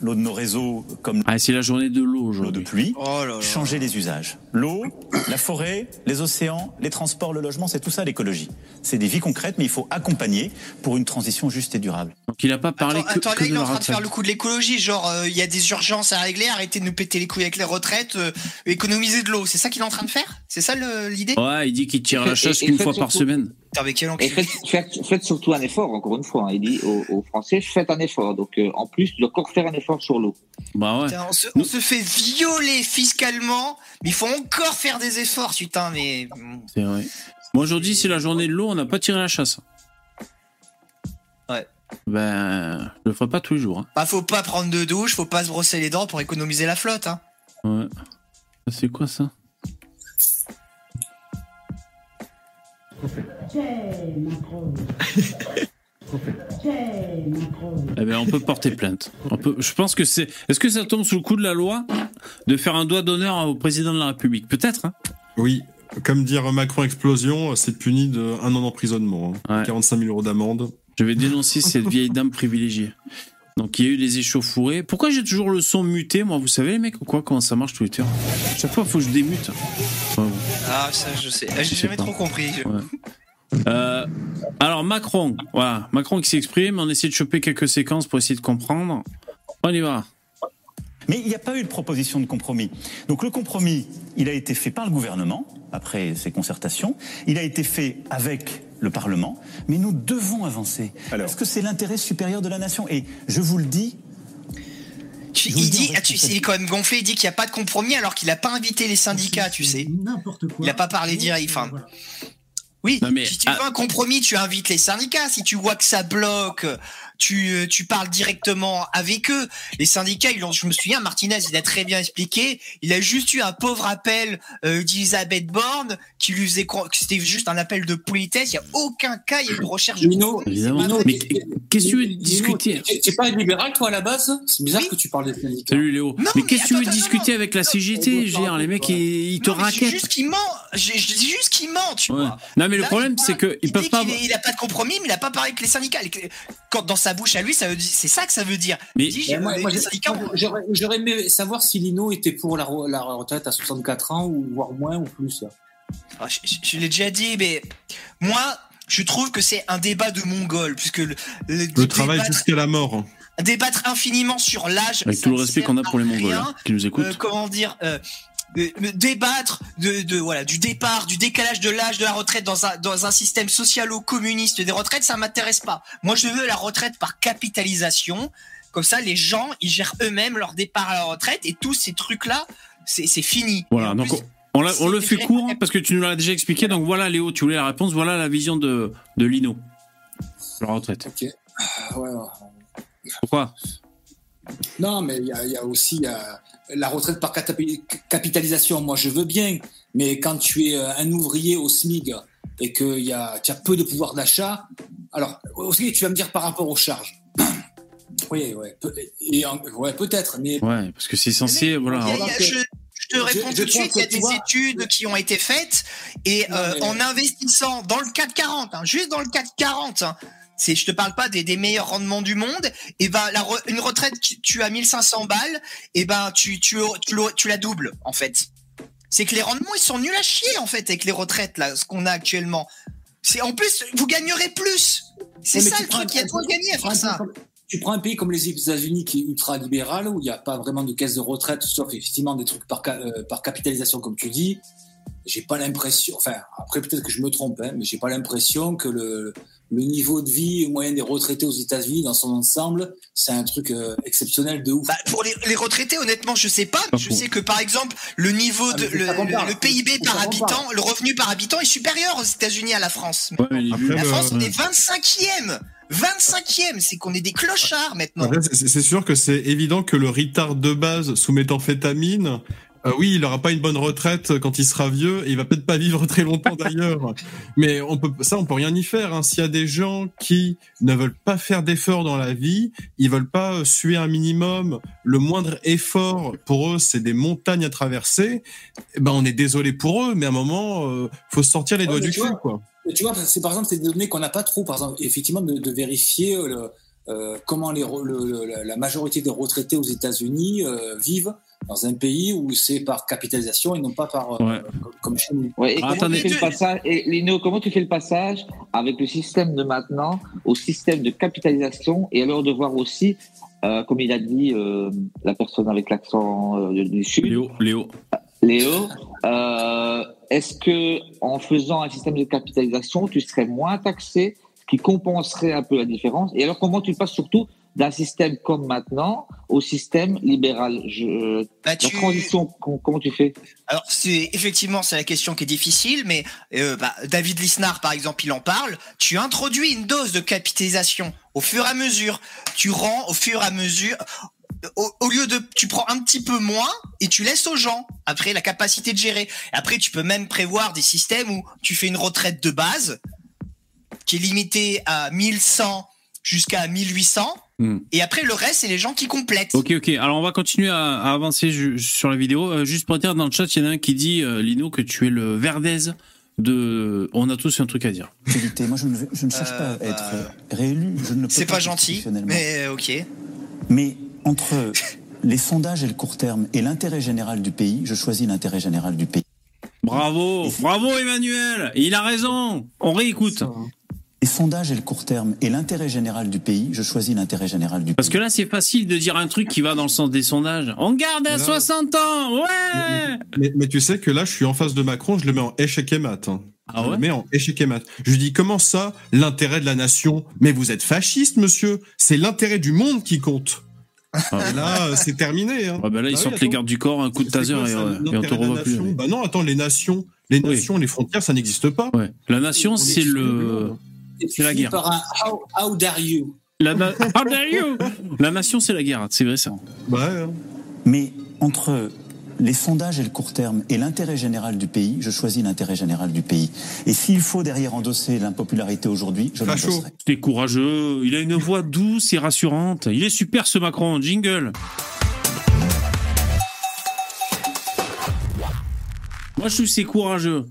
l'eau de nos réseaux comme Ah, c'est la journée de l'eau l'eau de aujourd'hui. pluie, Oh là là. changer les usages. L'eau, la forêt, les océans, les transports, le logement, c'est tout ça l'écologie. C'est des vies concrètes, mais il faut accompagner pour une transition juste et durable. Donc il n'a pas parlé Attends, que, attends, que là, de il est en train de faire le coup de l'écologie, genre euh, il y a des urgences à régler, arrêtez de nous péter les couilles avec les retraites, euh, économiser de l'eau. C'est ça qu'il est en train de faire? C'est ça l'idée? Ouais, il dit qu'il tire la chasse qu'une fois par semaine. Putain, mais quel Et faites, faites, faites surtout un effort, encore une fois. hein. Il dit aux, aux Français, faites un effort. Donc, euh, en plus, tu dois encore faire un effort sur l'eau. Bah ouais. Putain, on, se, on se fait violer fiscalement, mais il faut encore faire des efforts, putain, mais. C'est vrai. Moi aujourd'hui, c'est la journée de l'eau, on n'a pas tiré la chasse. Ouais. Ben, je le ferai pas tous les jours. hein. Bah, faut pas prendre de douche, faut pas se brosser les dents pour économiser la flotte, hein. Ouais. C'est quoi ça? Eh ben, on peut porter plainte. On peut, je pense que c'est. Est-ce que ça tombe sous le coup de la loi de faire un doigt d'honneur au président de la République? Peut-être. Hein Oui, comme dire Macron explosion, c'est puni de un an d'emprisonnement, hein. Ouais. 45 000 euros d'amende. Je vais dénoncer cette vieille dame privilégiée. Donc il y a eu des échauffourées. Pourquoi j'ai toujours le son muté, moi Vous savez les mecs ou quoi? Comment ça marche Twitter? Chaque fois, il faut que je démute. Ouais. Ah, ça, je sais. Ah, J'ai jamais pas. trop compris. (laughs) Euh, alors Macron, voilà, Macron qui s'exprime, on essaie de choper quelques séquences pour essayer de comprendre. On y va. Mais il n'y a pas eu de proposition de compromis. Donc le compromis, il a été fait par le gouvernement, après ces concertations, il a été fait avec le Parlement, mais nous devons avancer. Parce que c'est l'intérêt supérieur de la nation. Et je vous le dis, Tu- il dit, ah, tu sais, il est quand même gonflé, il dit qu'il n'y a pas de compromis alors qu'il n'a pas invité les syndicats, tu sais. N'importe quoi. Il a pas parlé direct, enfin. Oui, Non, mais- si tu ah- veux un compromis, tu invites les syndicats. Si tu vois que ça bloque, tu, euh, tu parles directement avec eux. Les syndicats, ils ont, je me souviens, Martinez, il a très bien expliqué. Il a juste eu un pauvre appel euh, d'Elisabeth Borne qui lui faisait croire que c'était juste un appel de politesse. Il n'y a aucun cas, il y a eu de recherche de Mino. Évidemment. Mais qu'est-ce que tu veux discuter t'es- pas libéral, toi, à la base? C'est bizarre Oui. que tu parles des syndicats. Salut Léo. Non, mais mais qu'est-ce que tu veux discuter non, avec la CGT Je veux dire, les mecs, ils, ils te raquettent. juste qu'il ment. Je, je dis juste qu'il ment, tu Ouais. vois. Non, mais le problème, c'est qu'ils il peuvent pas. est- Il a pas de compromis, mais il a pas parlé avec les syndicats. Quand dans sa bouche à lui, ça veut dire- c'est ça que ça veut dire. Mais- moi, moi, moi, J'aurais j'aurais aimé savoir si Lino était pour la, re- la retraite à 64 ans ou voire moins ou plus. Ah, je je- je l'ai déjà dit, mais moi, je trouve que c'est un débat de mongol, puisque le, le- Le travail jusqu'à la mort. débattre infiniment sur l'âge, Avec tout le respect qu'on a pour les Mongols hein, qui nous écoutent. Euh, comment dire euh, débattre de, de voilà du départ du décalage de l'âge de la retraite dans un dans un système socialo-communiste des retraites ça m'intéresse pas moi je veux la retraite par capitalisation comme ça les gens ils gèrent eux-mêmes leur départ à la retraite et tous ces trucs là c'est c'est fini Voilà, donc plus, on, le fait court hein, parce que tu nous l'as déjà expliqué. Donc voilà, Léo, tu voulais la réponse. Voilà la vision de, de Lino. La retraite. Ok. Ah, ouais, ouais. Pourquoi? Non, mais il y, a- il y a aussi la retraite par capitalisation. Moi, je veux bien, mais quand tu es euh, un ouvrier au SMIG et que y a, tu as peu de pouvoir d'achat, alors aussi, tu vas me dire par rapport aux charges. (coughs) Oui, ouais, peut- et, ouais, peut-être, mais Ouais, parce que c'est censé, voilà. Y a- y a- je, je te réponds je tout de suite, il y a des vois- études qui ont été faites et Non, euh, mais- en investissant dans le CAC 40, hein, juste dans le CAC 40, hein, c'est, je te parle pas des, des meilleurs rendements du monde, et ben la re- une retraite que tu as 1500 balles, et ben tu, tu, tu, tu la doubles en fait. C'est que les rendements ils sont nuls à chier en fait avec les retraites là, ce qu'on a actuellement. C'est en plus vous gagnerez plus. C'est ça tu le truc, il y a trop de gagner à tu prends faire un ça. pays comme- Tu prends un pays comme les États-Unis qui est ultra libéral, où il n'y a pas vraiment de caisse de retraite, sauf effectivement des trucs par, euh, par capitalisation, comme tu dis. J'ai pas l'impression, enfin, après peut-être que je me trompe, hein, mais j'ai pas l'impression que le, le niveau de vie moyen des retraités aux États-Unis, dans son ensemble, c'est un truc euh, exceptionnel de ouf. Bah, pour les, les retraités, honnêtement, je sais pas. Je sais que par exemple, le niveau Ah, de le, le PIB par habitant, le revenu par habitant est supérieur aux États-Unis à la France. Ouais, Après, La France, on ouais. est 25e. 25e, c'est qu'on est des clochards maintenant. C'est sûr que c'est évident que le retard de base sous méthamphétamine, euh, oui, il aura pas une bonne retraite quand il sera vieux et il va peut-être pas vivre (laughs) très longtemps d'ailleurs. Mais on peut, ça, on peut rien y faire. Hein. S'il y a des gens qui ne veulent pas faire d'efforts dans la vie, ils veulent pas euh, suer un minimum, le moindre effort pour eux, c'est des montagnes à traverser. Eh ben, on est désolé pour eux, mais à un moment, euh, faut sortir les Ouais, doigts du cul, quoi. Tu vois, c'est par exemple, c'est des données qu'on n'a pas trop, par exemple, effectivement, de, de vérifier euh, le, euh, comment les, re- le- le- la- majorité des retraités aux États-Unis euh, vivent dans un pays où c'est par capitalisation et non pas par euh, Ouais. comme- comme chez nous. Ouais, et Ah, comment tu fais le passage et Lino, comment tu fais le passage avec le système de maintenant au système de capitalisation et alors de voir aussi, euh, comme il a dit euh, la personne avec l'accent euh, du sud, Léo, Léo. Léo, euh, est-ce que en faisant un système de capitalisation, tu serais moins taxé, ce qui compenserait un peu la différence? Et alors, comment tu passes surtout d'un système comme maintenant au système libéral Je, Bah, La tu- transition, com- comment tu fais? Alors c'est effectivement c'est la question qui est difficile, mais euh, bah, David Lisnard par exemple il en parle. Tu introduis une dose de capitalisation au fur et à mesure. Tu rends au fur et à mesure. Au, au lieu de, tu prends un petit peu moins et tu laisses aux gens après la capacité de gérer. Après, tu peux même prévoir des systèmes où tu fais une retraite de base qui est limitée à 1100 jusqu'à 1800 Hmm. et après le reste c'est les gens qui complètent. Ok, ok. Alors on va continuer à, à avancer sur la vidéo. Euh, juste pour dire dans le chat, il y en a un qui dit euh, Lino que tu es le Verdez de. On a tous un truc à dire. Moi, je ne, je ne cherche Euh, pas à bah, être réélu. Je ne peux C'est pas gentil, constitutionnellement. mais euh, ok. Mais entre (laughs) les sondages et le court terme et l'intérêt général du pays, je choisis l'intérêt général du pays. Bravo, bravo Emmanuel. Il a raison. On réécoute. Les sondages et le court terme et l'intérêt général du pays, je choisis l'intérêt général du Parce pays. que là, c'est facile de dire un truc qui va dans le sens des sondages. On garde à Là- 60 ans, ouais. Mais, mais tu sais que là, je suis en face de Macron, je le mets en échec et mat. hein. Ah je ouais le mets en échec et mat. Je lui dis comment ça, l'intérêt de la nation? Mais vous êtes fasciste, monsieur. C'est l'intérêt du monde qui compte. Et là, euh, c'est terminé. Hein. Bah là, ils Bah oui, sortent les attends. gardes du corps, un coup de taser quoi, et, ça, euh, et on te revoit plus. Bah non, attends, les nations, les Oui. nations, les frontières, ça n'existe pas. Ouais. La nation, On est c'est le. C'est la guerre. Par un how, how dare you La, na- (laughs) How dare you la nation, c'est la guerre. C'est vrai ça. Ouais. hein. Mais entre les sondages et le court terme et l'intérêt général du pays, je choisis l'intérêt général du pays. Et s'il faut derrière endosser l'impopularité aujourd'hui, je l'endosserai. C'est courageux. Il a une voix douce et rassurante. Il est super ce Macron. Jingle. Moi, je trouve c'est courageux.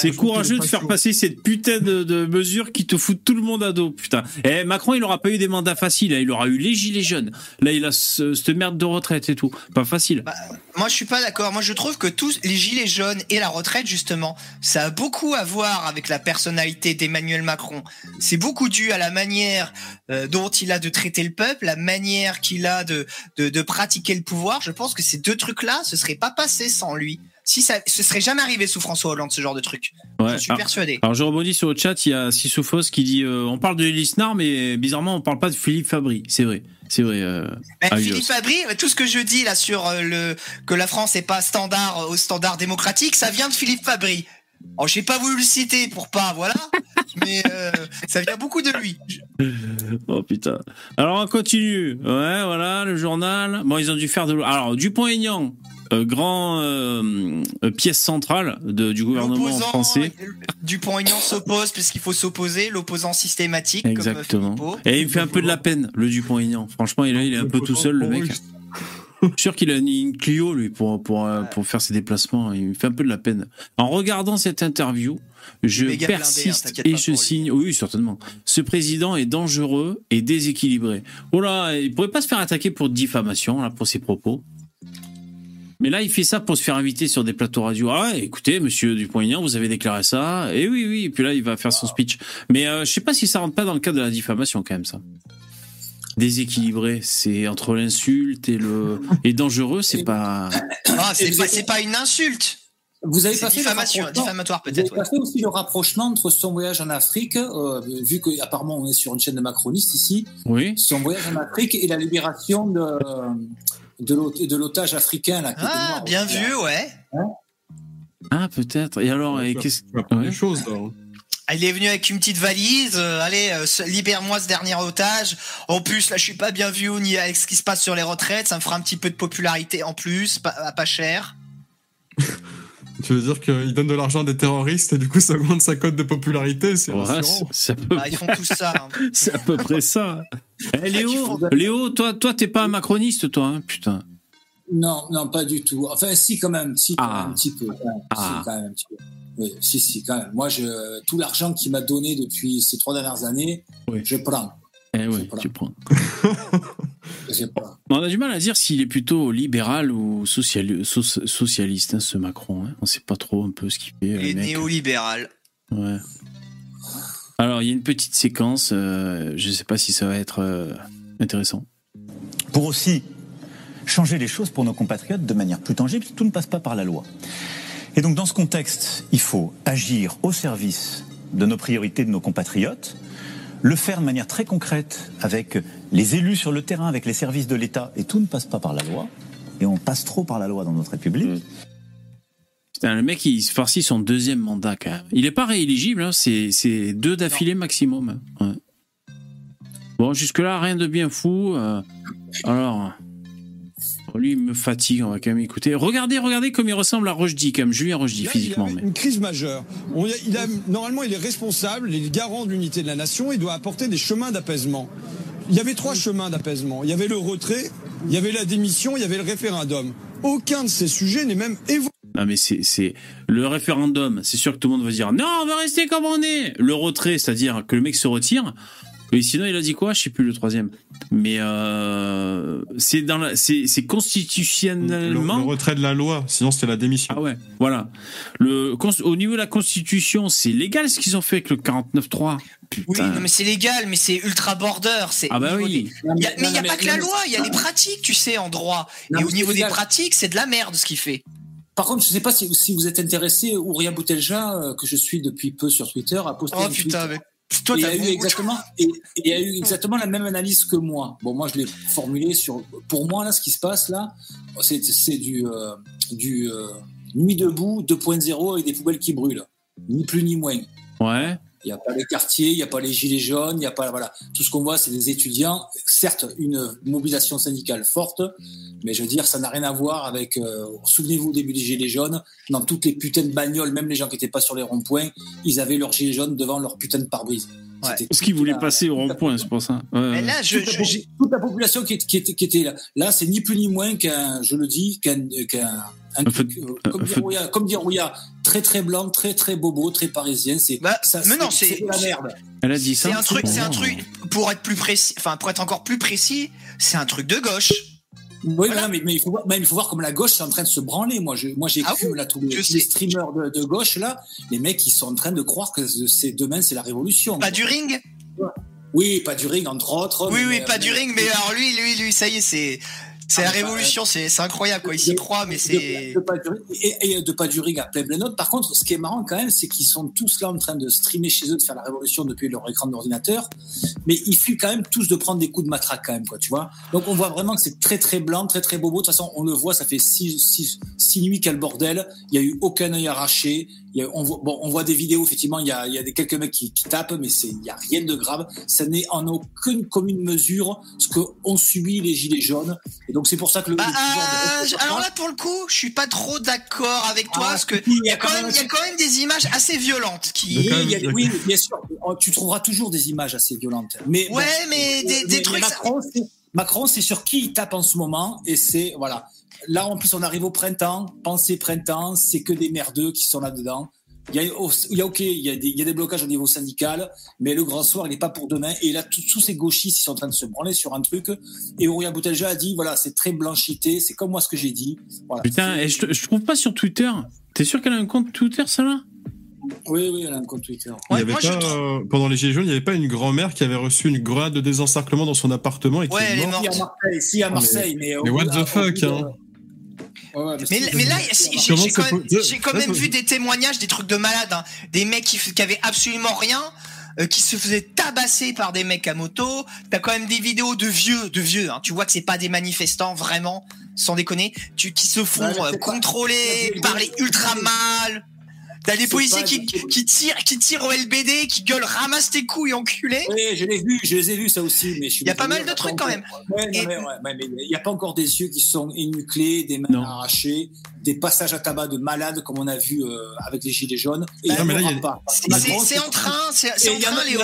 C'est courageux de faire chaud. passer cette putain de, de mesure qui te fout tout le monde à dos, putain. Eh, Macron, il aura pas eu des mandats faciles. hein. Il aura eu les gilets jaunes. Là, il a ce- cette merde de retraite et tout. Pas facile. Bah, moi, je suis pas d'accord. Moi, je trouve que tous les gilets jaunes et la retraite, justement, ça a beaucoup à voir avec la personnalité d'Emmanuel Macron. C'est beaucoup dû à la manière euh, dont il a de traiter le peuple, la manière qu'il a de, de, de pratiquer le pouvoir. Je pense que ces deux trucs-là, ce serait pas passé sans lui. Si ça, ce serait jamais arrivé sous François Hollande, ce genre de truc. Ouais. Je suis Alors- persuadé. Alors je rebondis sur le chat, il y a Sissophos qui dit euh, on parle de Lisnard mais bizarrement on parle pas de Philippe Fabry. C'est vrai, c'est vrai. euh, Ben, Philippe. Fabry, tout ce que je dis là sur euh, le que la France n'est pas standard euh, au standard démocratique, ça vient de Philippe Fabry. Oh, j'ai pas voulu le citer pour pas, voilà. (laughs) mais euh, ça vient beaucoup de lui. Oh putain. Alors on continue. Ouais, voilà, le journal. Bon, ils ont dû faire de l'eau. Alors, Dupont-Aignan, euh, grand euh, euh, pièce centrale de, du gouvernement français. Dupont-Aignan s'oppose puisqu'il faut s'opposer, l'opposant systématique. comme Exactement. Philippot. Et il me fait un peu de la peine, le Dupont-Aignan. Franchement, il est un peu tout seul, le mec. Je suis sûr qu'il a une Clio, lui, pour, pour, euh, pour faire ses déplacements. Il me fait un peu de la peine. En regardant cette interview, je blindé, hein, persiste et je signe. Oui, certainement. Ce président est dangereux et déséquilibré. Oh là, il pourrait pas se faire attaquer pour diffamation, là, pour ses propos. Mais là, il fait ça pour se faire inviter sur des plateaux radio. Ah, ouais, écoutez, monsieur Dupont-Aignan, vous avez déclaré ça. Et oui, oui. Et puis là, il va faire son speech. Mais euh, je sais pas si ça rentre pas dans le cadre de la diffamation, quand même, ça. Déséquilibré, c'est entre l'insulte et le et dangereux, c'est pas. Ah, c'est pas, une insulte. Vous avez C'est pas fait le diffamation, diffamatoire Vous avez peut-être. ouais. aussi le rapprochement entre son voyage en Afrique, euh, vu qu'apparemment on est sur une chaîne de macronistes ici, Oui. son voyage en Afrique et la libération de, de l'o- de l'otage africain. Là, Ah, bien vu, ouais. Ah, peut-être. Et alors, et qu'est-ce Ouais. là. Il est venu avec une petite valise. euh, allez, euh, libère-moi ce dernier otage. En plus, là, je suis pas bien vu ni avec ce qui se passe sur les retraites. Ça me fera un petit peu de popularité en plus, pas, à pas cher. (laughs) Tu veux dire qu'il donne de l'argent à des terroristes et du coup ça augmente sa cote de popularité, c'est Ouais, rassurant. c'est- c'est à peu, Ah, ils font tout ça. hein. (laughs) c'est à peu près ça. (laughs) Eh, Léo, Léo, toi, toi, t'es pas un macroniste, toi, hein, putain. Non, non, pas du tout. Enfin, si, quand même, si, quand Ah. même, un petit peu. Ah. Si, quand même, un petit peu. Oui, si, si, quand même. Moi, je, tout l'argent qu'il m'a donné depuis ces trois dernières années, Oui. je prends. Eh oui, tu prends. (laughs) Je prends. On a du mal à dire s'il est plutôt libéral ou sociali- so- socialiste, hein, ce Macron. hein. On sait pas trop un peu ce qu'il fait. Il le est mec. néolibéral. Ouais. Alors, il y a une petite séquence. euh, je sais pas si ça va être euh, intéressant. pour aussi changer les choses pour nos compatriotes de manière plus tangible. Tout ne passe pas par la loi. Et donc dans ce contexte, il faut agir au service de nos priorités, de nos compatriotes, le faire de manière très concrète avec les élus sur le terrain, avec les services de l'État, et tout ne passe pas par la loi. Et on passe trop par la loi dans notre République. Putain, le mec, il se farcit son deuxième mandat, quand même. Il est pas rééligible, hein, c'est c'est deux d'affilée maximum. Ouais. Bon, jusque-là, rien de bien fou. euh, alors, lui, il me fatigue, on va quand même écouter. Regardez, regardez comme il ressemble à Rochdy, même, Julien Rochdy, physiquement. Il a une crise majeure. On y a- il a- normalement, il est responsable, il est garant de l'unité de la nation, il doit apporter des chemins d'apaisement. Il y avait trois chemins d'apaisement. Il y avait le retrait, il y avait la démission, il y avait le référendum. Aucun de ces sujets n'est même évoqué. Non, mais c'est c'est- le référendum. C'est sûr que tout le monde va dire non, on va rester comme on est. Le retrait, c'est-à-dire que le mec se retire. Et sinon, il a dit quoi? Je sais plus le troisième. Mais euh, c'est dans la, c'est c'est Le, constitutionnellement. le retrait de la loi, sinon c'était la démission. Ah ouais, voilà. Le, au niveau de la Constitution, c'est légal ce qu'ils ont fait avec le 49.3. Oui, Putain. non, mais c'est légal, mais c'est ultra border. C'est Ah bah oui. des- Non, Il y a- mais il n'y a pas que la loi, il y a les pratiques, tu sais, en droit. Non, Et au niveau des pratiques, c'est de la merde ce qu'il fait. Par contre, je ne sais pas si, si vous êtes intéressé, Ouria Boutelja, euh, que je suis depuis peu sur Twitter, a posté Oh un tweet. putain, mais toi, Et il a eu exactement et, a eu exactement la même analyse que moi. Bon, moi je l'ai formulé sur. Pour moi là, ce qui se passe là, c'est c'est du euh, du euh, nuit debout 2.0 avec des poubelles qui brûlent, ni plus ni moins. Ouais. Il n'y a pas les quartiers, il n'y a pas les gilets jaunes, il n'y a pas voilà. Tout ce qu'on voit, c'est des étudiants. Certes, une mobilisation syndicale forte, mais je veux dire, ça n'a rien à voir avec. euh, Souvenez-vous au début des gilets jaunes, dans toutes les putains de bagnoles, même les gens qui n'étaient pas sur les ronds-points, ils avaient leurs gilets jaunes devant leur putain de pare-brise. Ouais. C'était Parce qu'ils voulaient la- passer au rond-point, c'est pour ça. Ouais, Mais là, je, toute, la, je- po- j'ai- toute la population qui, est- qui était, qui était là. Là, c'est ni plus ni moins qu'un, je le dis, qu'un, qu'un, un Un truc, feu- euh, comme, un dire Rouya, comme dire Rouya, très très blanc, très très bobo, très parisien. C'est, Bah, ça, mais non, c'est- de la merde. Elle a dit ça. c'est un truc, c'est un Oh. truc pour être plus précis, enfin pour être encore plus précis, c'est un truc de gauche. Oui, Voilà. mais, non, mais, mais il faut voir, mais il faut voir comme la gauche est en train de se branler. Moi, je, moi, j'ai Ah cru oui, là tous les, streamers de, de gauche là, les mecs, ils sont en train de croire que c'est demain, c'est la révolution. Pas du ring? Oui, pas du ring entre autres. Oui, mais- oui, pas du ring, mais alors lui, lui, lui, ça y est, c'est, c'est la Ah, révolution, c'est, c'est incroyable quoi. Il s'y croit, mais c'est. de, et, de pas durer à plein note. Par contre, ce qui est marrant quand même, c'est qu'ils sont tous là en train de streamer chez eux, de faire la révolution depuis leur écran d'ordinateur, mais ils filent quand même tous de prendre des coups de matraque quand même, quoi, tu vois. Donc on voit vraiment que c'est très très blanc, très très bobo. De toute façon, on le voit, ça fait six, six, six nuits quel bordel. Il y a eu aucun œil arraché, y a- on, voit, bon, on voit des vidéos, effectivement, il y a, il y a des, quelques mecs qui, qui tapent, mais il n'y a rien de grave. Ça n'est en aucune commune mesure ce que ont subi les Gilets jaunes. Et donc, c'est pour ça que le. Bah, le pouvoir de euh, alors là, pour le coup, je suis pas trop d'accord avec toi, Ah, parce que si, il y, a quand même, il y a quand même des images assez violentes qui. Oui, même- il y a- oui, bien sûr. Oh, Tu trouveras toujours des images assez violentes. Mais Ouais, bon, mais des- des mais trucs, Macron, c'est- Macron, c'est sur qui il tape en ce moment, et c'est voilà. Là, en plus, on arrive au printemps. Pensez printemps, c'est que des merdeux qui sont là dedans. Il y a, il y a ok, il y a, des, il y a des blocages au niveau syndical, mais le grand soir, il n'est pas pour demain. Et là, tous tous ces gauchistes, ils sont en train de se branler sur un truc. Et Aurélien Boutelja a dit, voilà, c'est très blanchité, c'est comme moi ce que j'ai dit. Voilà. Putain, et je, je trouve pas sur Twitter. T'es sûr qu'elle a un compte Twitter, celle-là? Oui, oui, elle a un compte Twitter. Il y Ouais, avait moi, je pas, trouve- euh, pendant les Gilets jaunes, il n'y avait pas une grand-mère qui avait reçu une grenade de désencerclement dans son appartement et qui Ouais, est morte. Si à Marseille, si à Marseille, mais, bout what the fuck, hein. Ouais, ouais, Mais, là, j'ai quand, même- quand vu des témoignages, des trucs de malades, hein. des mecs qui, qui avaient absolument rien, euh, qui se faisaient tabasser par des mecs à moto. T'as quand même des vidéos de vieux, de vieux. Hein. Tu vois que c'est pas des manifestants vraiment, sans déconner, tu, qui se font Ouais, mais euh, contrôler, parler ultra mal. T'as des policiers qui, qui tirent, qui tirent au LBD, qui gueulent ramasse tes couilles enculé. Oui, je l'ai vu, je les ai vus ça aussi. Mais je suis Il y a pas mal de trucs, quand encore- Ouais, non, Et- mais, ouais, ouais, mais il n'y a pas encore des yeux qui sont énuclés, des mains Non. arrachées, des passages à tabac de malades comme on a vu euh, avec les gilets jaunes. Et Non, il y mais là, en il y aura a- pas. C'est- en train, c'est en il y en train, Léo.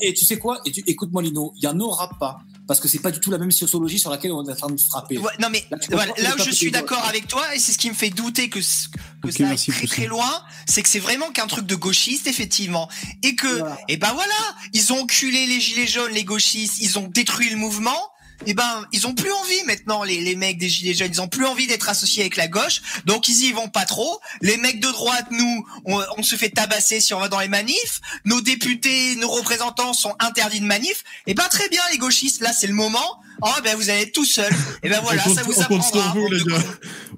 Et tu sais quoi Écoute-moi, Lino, il y en aura pas. Parce que c'est pas du tout la même sociologie sur laquelle on est en train de se frapper. Ouais, non mais Là, voilà, où je suis d'accord avec toi et c'est ce qui me fait douter que que Ok, ça aille très très ça. loin, c'est que c'est vraiment qu'un truc de gauchiste effectivement et que Voilà. et ben voilà, ils ont enculé les gilets jaunes, les gauchistes, ils ont détruit le mouvement. Et ben, ils ont plus envie maintenant, les, les mecs des gilets jaunes, ils ont plus envie d'être associés avec la gauche, donc ils y vont pas trop. Les mecs de droite, nous, on, on se fait tabasser si on va dans les manifs. Nos députés, nos représentants sont interdits de manifs. Et ben très bien, les gauchistes, là c'est le moment. Oh ben vous allez être tout seul. Et ben voilà, on compte, ça vous on compte sur vous, les gars.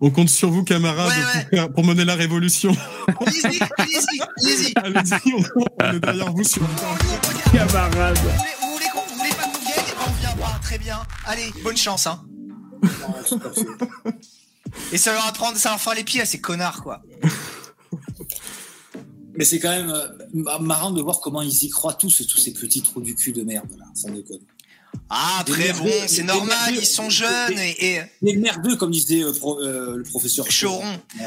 On compte sur vous, camarades, Ouais, ouais. Pour, mener la révolution. Allez-y, allez-y, allez-y. (laughs) Allez-y, on, on est derrière vous sur le terrain. Très bien. Allez, bonne chance, hein. (laughs) Et ça leur apprendre, ça leur fera les pieds à ces connards, quoi. Mais c'est quand même euh, marrant de voir comment ils y croient tous, tous ces petits trous du cul de merde, là, sans déconner. Ah, après, Des bon, c'est des normal, merdeux. ils sont jeunes et, et Les merdeux, comme disait euh, pro- euh, le professeur Choron.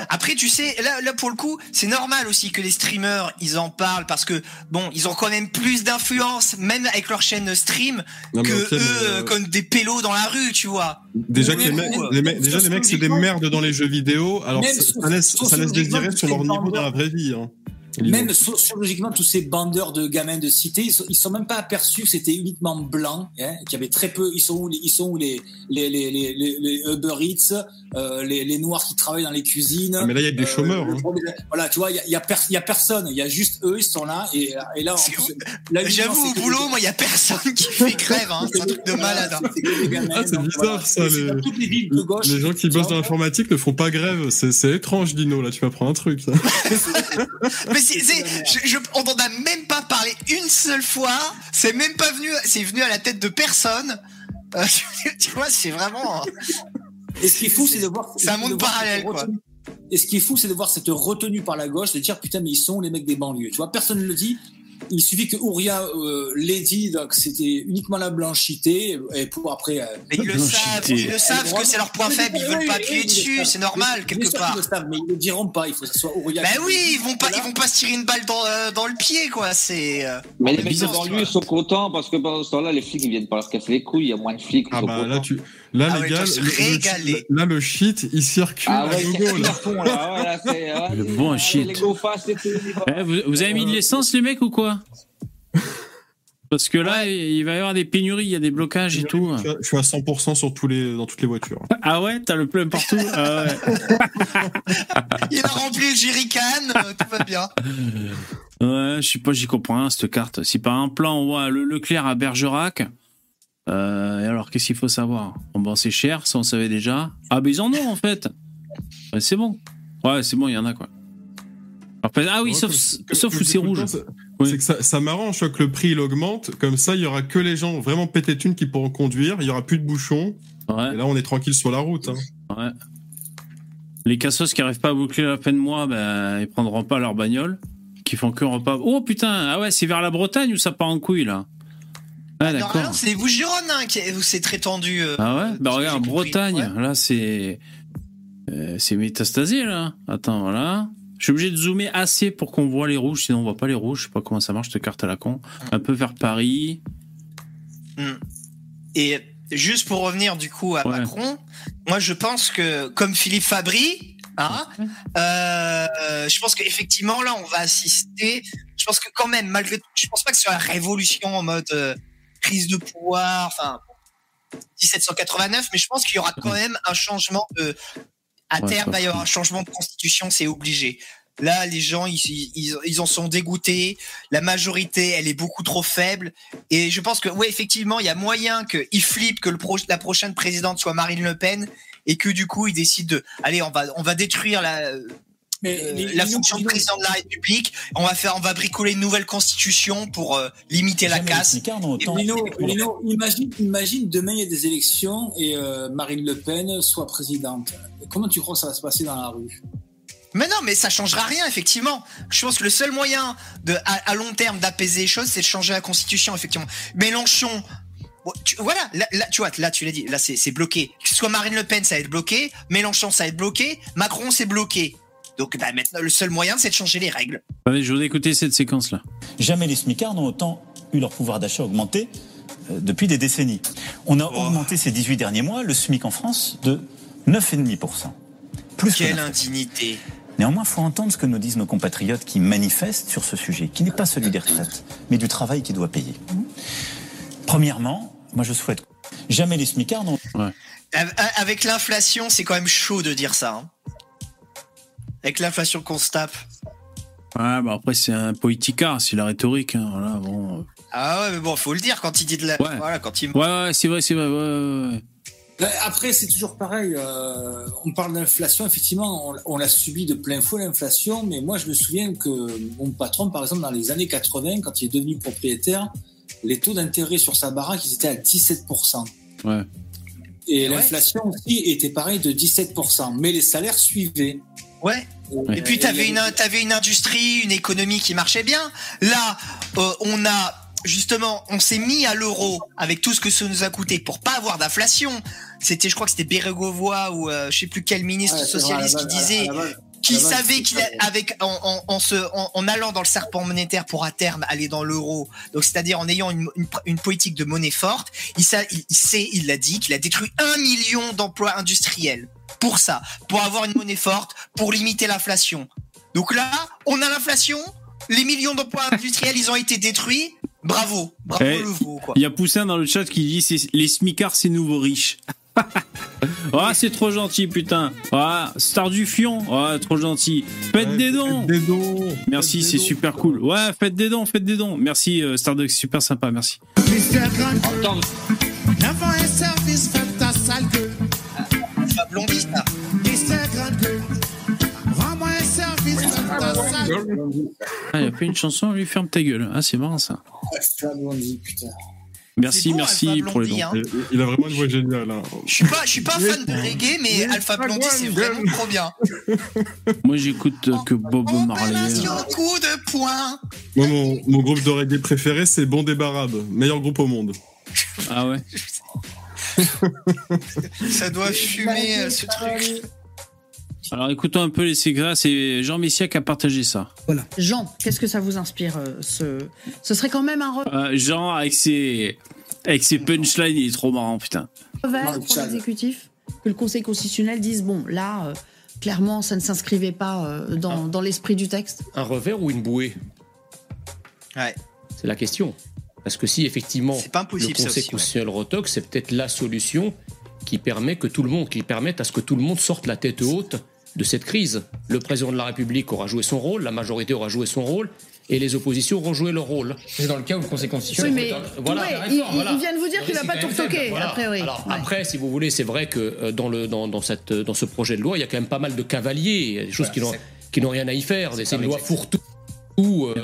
Après, tu sais, là, là pour le coup, c'est normal aussi que les streamers, ils en parlent parce que, bon, ils ont quand même plus d'influence, même avec leur chaîne stream, Non, que eux, euh, comme des pélos dans la rue, tu vois. Déjà que les mecs, même- les mecs- même déjà les mecs, c'est des merdes dans les jeux vidéo. Alors ça, laisse, ça laisse désirer sur leur niveau dans la vraie vie. Hein. Même sociologiquement, tous ces bandeurs de gamins de cité, ils sont, ils sont même pas aperçus que c'était uniquement blanc, hein, qu'il y avait très peu. Ils sont où les, ils sont où les les, les, les Uber Eats, euh, les, les noirs qui travaillent dans les cuisines. Ah, mais là, il y a des euh, chômeurs. hein. Voilà, tu vois, il y a, il y a, pers- il y a personne, il y a juste eux, ils sont là et, et là. J'avoue, au que- boulot, moi, il y a personne qui fait (laughs) grève, hein. C'est un truc de malade. hein. Ah, c'est bizarre, voilà. ça, les- dans toutes les villes de gauche. Les gens qui bossent dans l'informatique ne font pas grève. C'est c'est étrange, Dino. Là, tu m'apprends un truc. ça. (laughs) Mais c'est, c'est- je, je- on n'en a même pas parlé une seule fois. C'est même pas venu, c'est venu à la tête de personne. Euh, (laughs) tu vois, c'est vraiment. Et ce qui est fou, c'est de voir. C'est un monde parallèle, cette quoi. retenue. Et ce qui est fou, c'est de voir cette retenue par la gauche, de dire putain, mais ils sont les mecs des banlieues. Tu vois, personne ne le dit. Il suffit que Ouria euh, l'ait dit, donc c'était uniquement la blanchité, et pour après. euh, Mais ils le savent, ils le savent que c'est leur point faible. Ils veulent pas appuyer dessus. C'est normal quelque part. qu'ils le savent, mais ils le diront pas. Il faut que ce soit Ouria. Ben qui- oui, ils vont pas, ils vont pas se tirer une balle dans, euh, dans le pied, quoi. C'est. Mais les mecs de banlieue ils sont contents parce que pendant ce temps-là, les flics ils viennent pas leur casser les couilles, il y a moins de flics. ils Ah bah là, tu, là, Ah les ouais, gars, le- là, le shit, il circule Ah ouais, là. fond (laughs) là, voilà, (laughs) Le bon allez, shit. Fast et tout. Eh, vous, vous avez mis de l'essence, les mecs, ou quoi? Parce que là, il va y avoir des pénuries, il y a des blocages et tout. Je suis à- Je suis à 100% sur tous les, dans toutes les voitures. Ah ouais, t'as le plein partout? Ah ouais. (laughs) Il a rempli le jerrycan, euh, tout va bien. Ouais, je sais pas, j'y comprends rien, cette carte. Si par un plan, on voit le Leclerc à Bergerac, euh, et alors qu'est-ce qu'il faut savoir? Bon, ben, c'est cher, ça on savait déjà. Ah, ben ils en ont en fait Ouais, C'est bon. Ouais, c'est bon, il y en a quoi. Après, ah oui, Ouais, sauf, sauf où c'est rouge. c'est- Oui. C'est que ça, ça m'arrange que le prix il augmente. Comme ça, il y aura que les gens vraiment pétés thunes qui pourront conduire. Il y aura plus de bouchons. Ouais, Et là, on est tranquille sur la route. hein. ouais. Les cassos qui arrivent pas à boucler la fin de mois, ben, ils prendront pas leur bagnole. Qui font que repas. Oh putain, ah ouais, c'est vers la Bretagne ou ça part en couille là? Ah d'accord. Normalement, c'est vous Girondins qui où c'est très tendu. euh, Ah ouais Bah regarde. Bretagne, Ouais. là c'est. euh, c'est métastasé là. Attends, voilà. Je suis obligé de zoomer assez pour qu'on voit les rouges, sinon on voit pas les rouges. Je sais pas comment ça marche, cette carte à la con. Un peu vers Paris. Hmm. Et juste pour revenir du coup à Ouais. Macron, moi je pense que comme Philippe Fabry, hein, euh, je pense qu'effectivement là on va assister. Je pense que quand même malgré, je pense pas que ce soit la révolution en mode euh, prise de pouvoir, enfin 1789, mais je pense qu'il y aura quand même un changement de. À Ouais, terme, pas va y avoir un changement de constitution, c'est obligé. Là, les gens, ils, ils, ils en sont dégoûtés. La majorité, elle est beaucoup trop faible. Et je pense que, oui, effectivement, il y a moyen qu'ils flippent que le pro- la prochaine présidente soit Marine Le Pen et que du coup, ils décident de, allez, on va, on va détruire la, Mais euh, les- la les- fonction de président de la République. On va faire, on va bricoler une nouvelle constitution pour euh, limiter la casse. Lino, Lino, imagine, imagine demain il y a des élections et euh, Marine Le Pen soit présidente. Comment tu crois que ça va se passer dans la rue? Mais non, mais ça changera rien, effectivement. Je pense que le seul moyen de, à, à long terme d'apaiser les choses, c'est de changer la constitution, effectivement. Mélenchon, tu- voilà, là, là, tu vois, là, tu l'as dit, là, c'est c'est bloqué. Que ce soit Marine Le Pen, ça va être bloqué. Mélenchon, ça va être bloqué. Macron, c'est bloqué. Donc, bah, maintenant, le seul moyen, c'est de changer les règles. Allez, je voudrais écouter cette séquence là. Jamais les smicards n'ont autant eu leur pouvoir d'achat augmenté euh, depuis des décennies. On a augmenté ces 18 derniers mois le SMIC en France de 9,5%. Plus que Quelle indignité. Néanmoins, il faut entendre ce que nous disent nos compatriotes qui manifestent sur ce sujet, qui n'est pas celui des retraites, mais du travail qui doit payer. Premièrement, moi je souhaite jamais les smicards n'ont Av- Avec l'inflation, c'est quand même chaud de dire ça. hein. Avec l'inflation qu'on se tape. Ouais, bah après c'est un politicard, c'est la rhétorique. Hein, voilà, bon. Ah ouais, mais bon, faut le dire quand il dit de la. Ouais. Voilà, quand il. Ouais, ouais, c'est vrai, c'est vrai. Ouais, ouais, ouais. Après, c'est toujours pareil. euh, on parle d'inflation, effectivement, on, on l'a subi de plein fouet l'inflation, mais moi, je me souviens que mon patron, par exemple, dans les années 80, quand il est devenu propriétaire, les taux d'intérêt sur sa baraque, ils étaient à 17%. Ouais. Et Ouais? l'inflation aussi était pareil de 17%, mais les salaires suivaient. Ouais. Ouais. Et puis t'avais une, t'avais une industrie, une économie qui marchait bien. Là, euh, on a justement, on s'est mis à l'euro avec tout ce que ça nous a coûté pour pas avoir d'inflation. C'était, je crois que c'était Bérégovoy ou euh, je sais plus quel ministre Ouais, vrai, socialiste qui disait, qui savait qu'il avec en, en, en se en, en allant dans le serpent monétaire pour à terme aller dans l'euro. Donc c'est-à-dire en ayant une, une, une politique de monnaie forte, il, sa- il, il sait, il l'a dit, qu'il a détruit un million d'emplois industriels pour ça, pour avoir une monnaie forte, pour limiter l'inflation. Donc là, on a l'inflation, les millions d'emplois industriels, ils ont été détruits. Bravo, bravo Eh, le veau. Il y a Poussin dans le chat qui dit c'est les smicards, c'est nouveau riche. (laughs) Ah, c'est trop gentil, putain. Ah, star du fion. Ah, trop gentil. Faites des dons. Des dons. Merci, Faites c'est dons. super cool. Ouais, faites des dons, faites des dons. Merci, euh, Starduck, super sympa, merci. Blondie, ça. Ah, il a fait une chanson, lui, ferme ta gueule. Ah, c'est marrant ça. Alpha Blondie, putain. Merci, bon, merci Alpha pour les dons. Hein. Il- Il a vraiment une voix géniale. hein. Je suis pas, je suis pas fan de reggae, mais Alpha Blondie, c'est vraiment trop bien. Moi, j'écoute euh, que Bob Marley. Opération coup de poing. Moi, mon, mon groupe de reggae préféré, c'est Bon Débarab, meilleur groupe au monde. Ah ouais. (laughs) Ça doit fumer euh, ce truc. Alors, écoutons un peu les ségrats. C'est Jean Messia qui a partagé ça. Jean, qu'est-ce que ça vous inspire euh, ce... ce serait quand même un Euh, Jean, avec ses, avec ses punchlines, il est trop marrant, putain. revers pour l'exécutif que le Conseil constitutionnel dise bon, là, euh, clairement, ça ne s'inscrivait pas euh, dans, Ah. dans l'esprit du texte. Un revers ou une bouée? Ouais. C'est la question. Parce que si effectivement pas le Conseil aussi. ouais. constitutionnel retoque, c'est peut-être la solution qui permet que tout le monde, qui permette à ce que tout le monde sorte la tête haute de cette crise. Le président de la République aura joué son rôle, la majorité aura joué son rôle, et les oppositions auront joué leur rôle. C'est dans le cas où le Conseil Oui, constitutionnel. mais Voilà, ouais, il, réforme, il- voilà. il vient de vous dire qu'il va risque pas tout retoquer, faible, a priori. Alors Ouais. après, si vous voulez, c'est vrai que euh, dans, le, dans, dans, cette, dans ce projet de loi, il y a quand même pas mal de cavaliers, il y a des choses Voilà, qui n'ont c'est- qui n'ont rien à y faire. C'est une loi fourre-tout. Ou euh,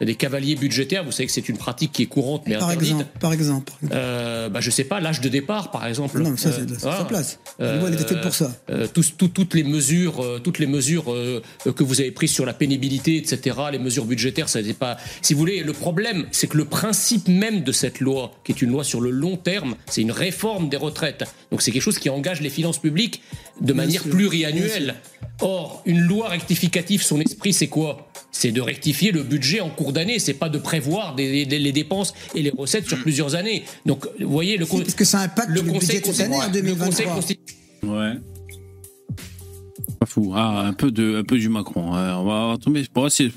des cavaliers budgétaires. Vous savez que c'est une pratique qui est courante mais Par interdite. exemple, par exemple. Euh, bah, je sais pas, l'âge de départ, par exemple. Non, mais ça, c'est Euh, de sa place. La loi, elle était faite pour ça. Euh, tous- tout- toutes les mesures, euh, toutes les mesures euh, que vous avez prises sur la pénibilité, etc., les mesures budgétaires, ça n'est pas. Si vous voulez, le problème, c'est que le principe même de cette loi, qui est une loi sur le long terme, c'est une réforme des retraites. Donc c'est quelque chose qui engage les finances publiques de manière sûr, pluriannuelle. Or, une loi rectificative, son esprit, c'est quoi? C'est de rectifier le budget en cours d'année. C'est pas de prévoir des- des- les dépenses et les recettes sur plusieurs années. Donc, vous voyez, le, parce que ça impacte le, cette année en le Conseil 2023. constitutionnel Ouais. Pas fou. Ah, un peu, de, un peu du Macron. Ouais, on va tomber. Bon, c'est-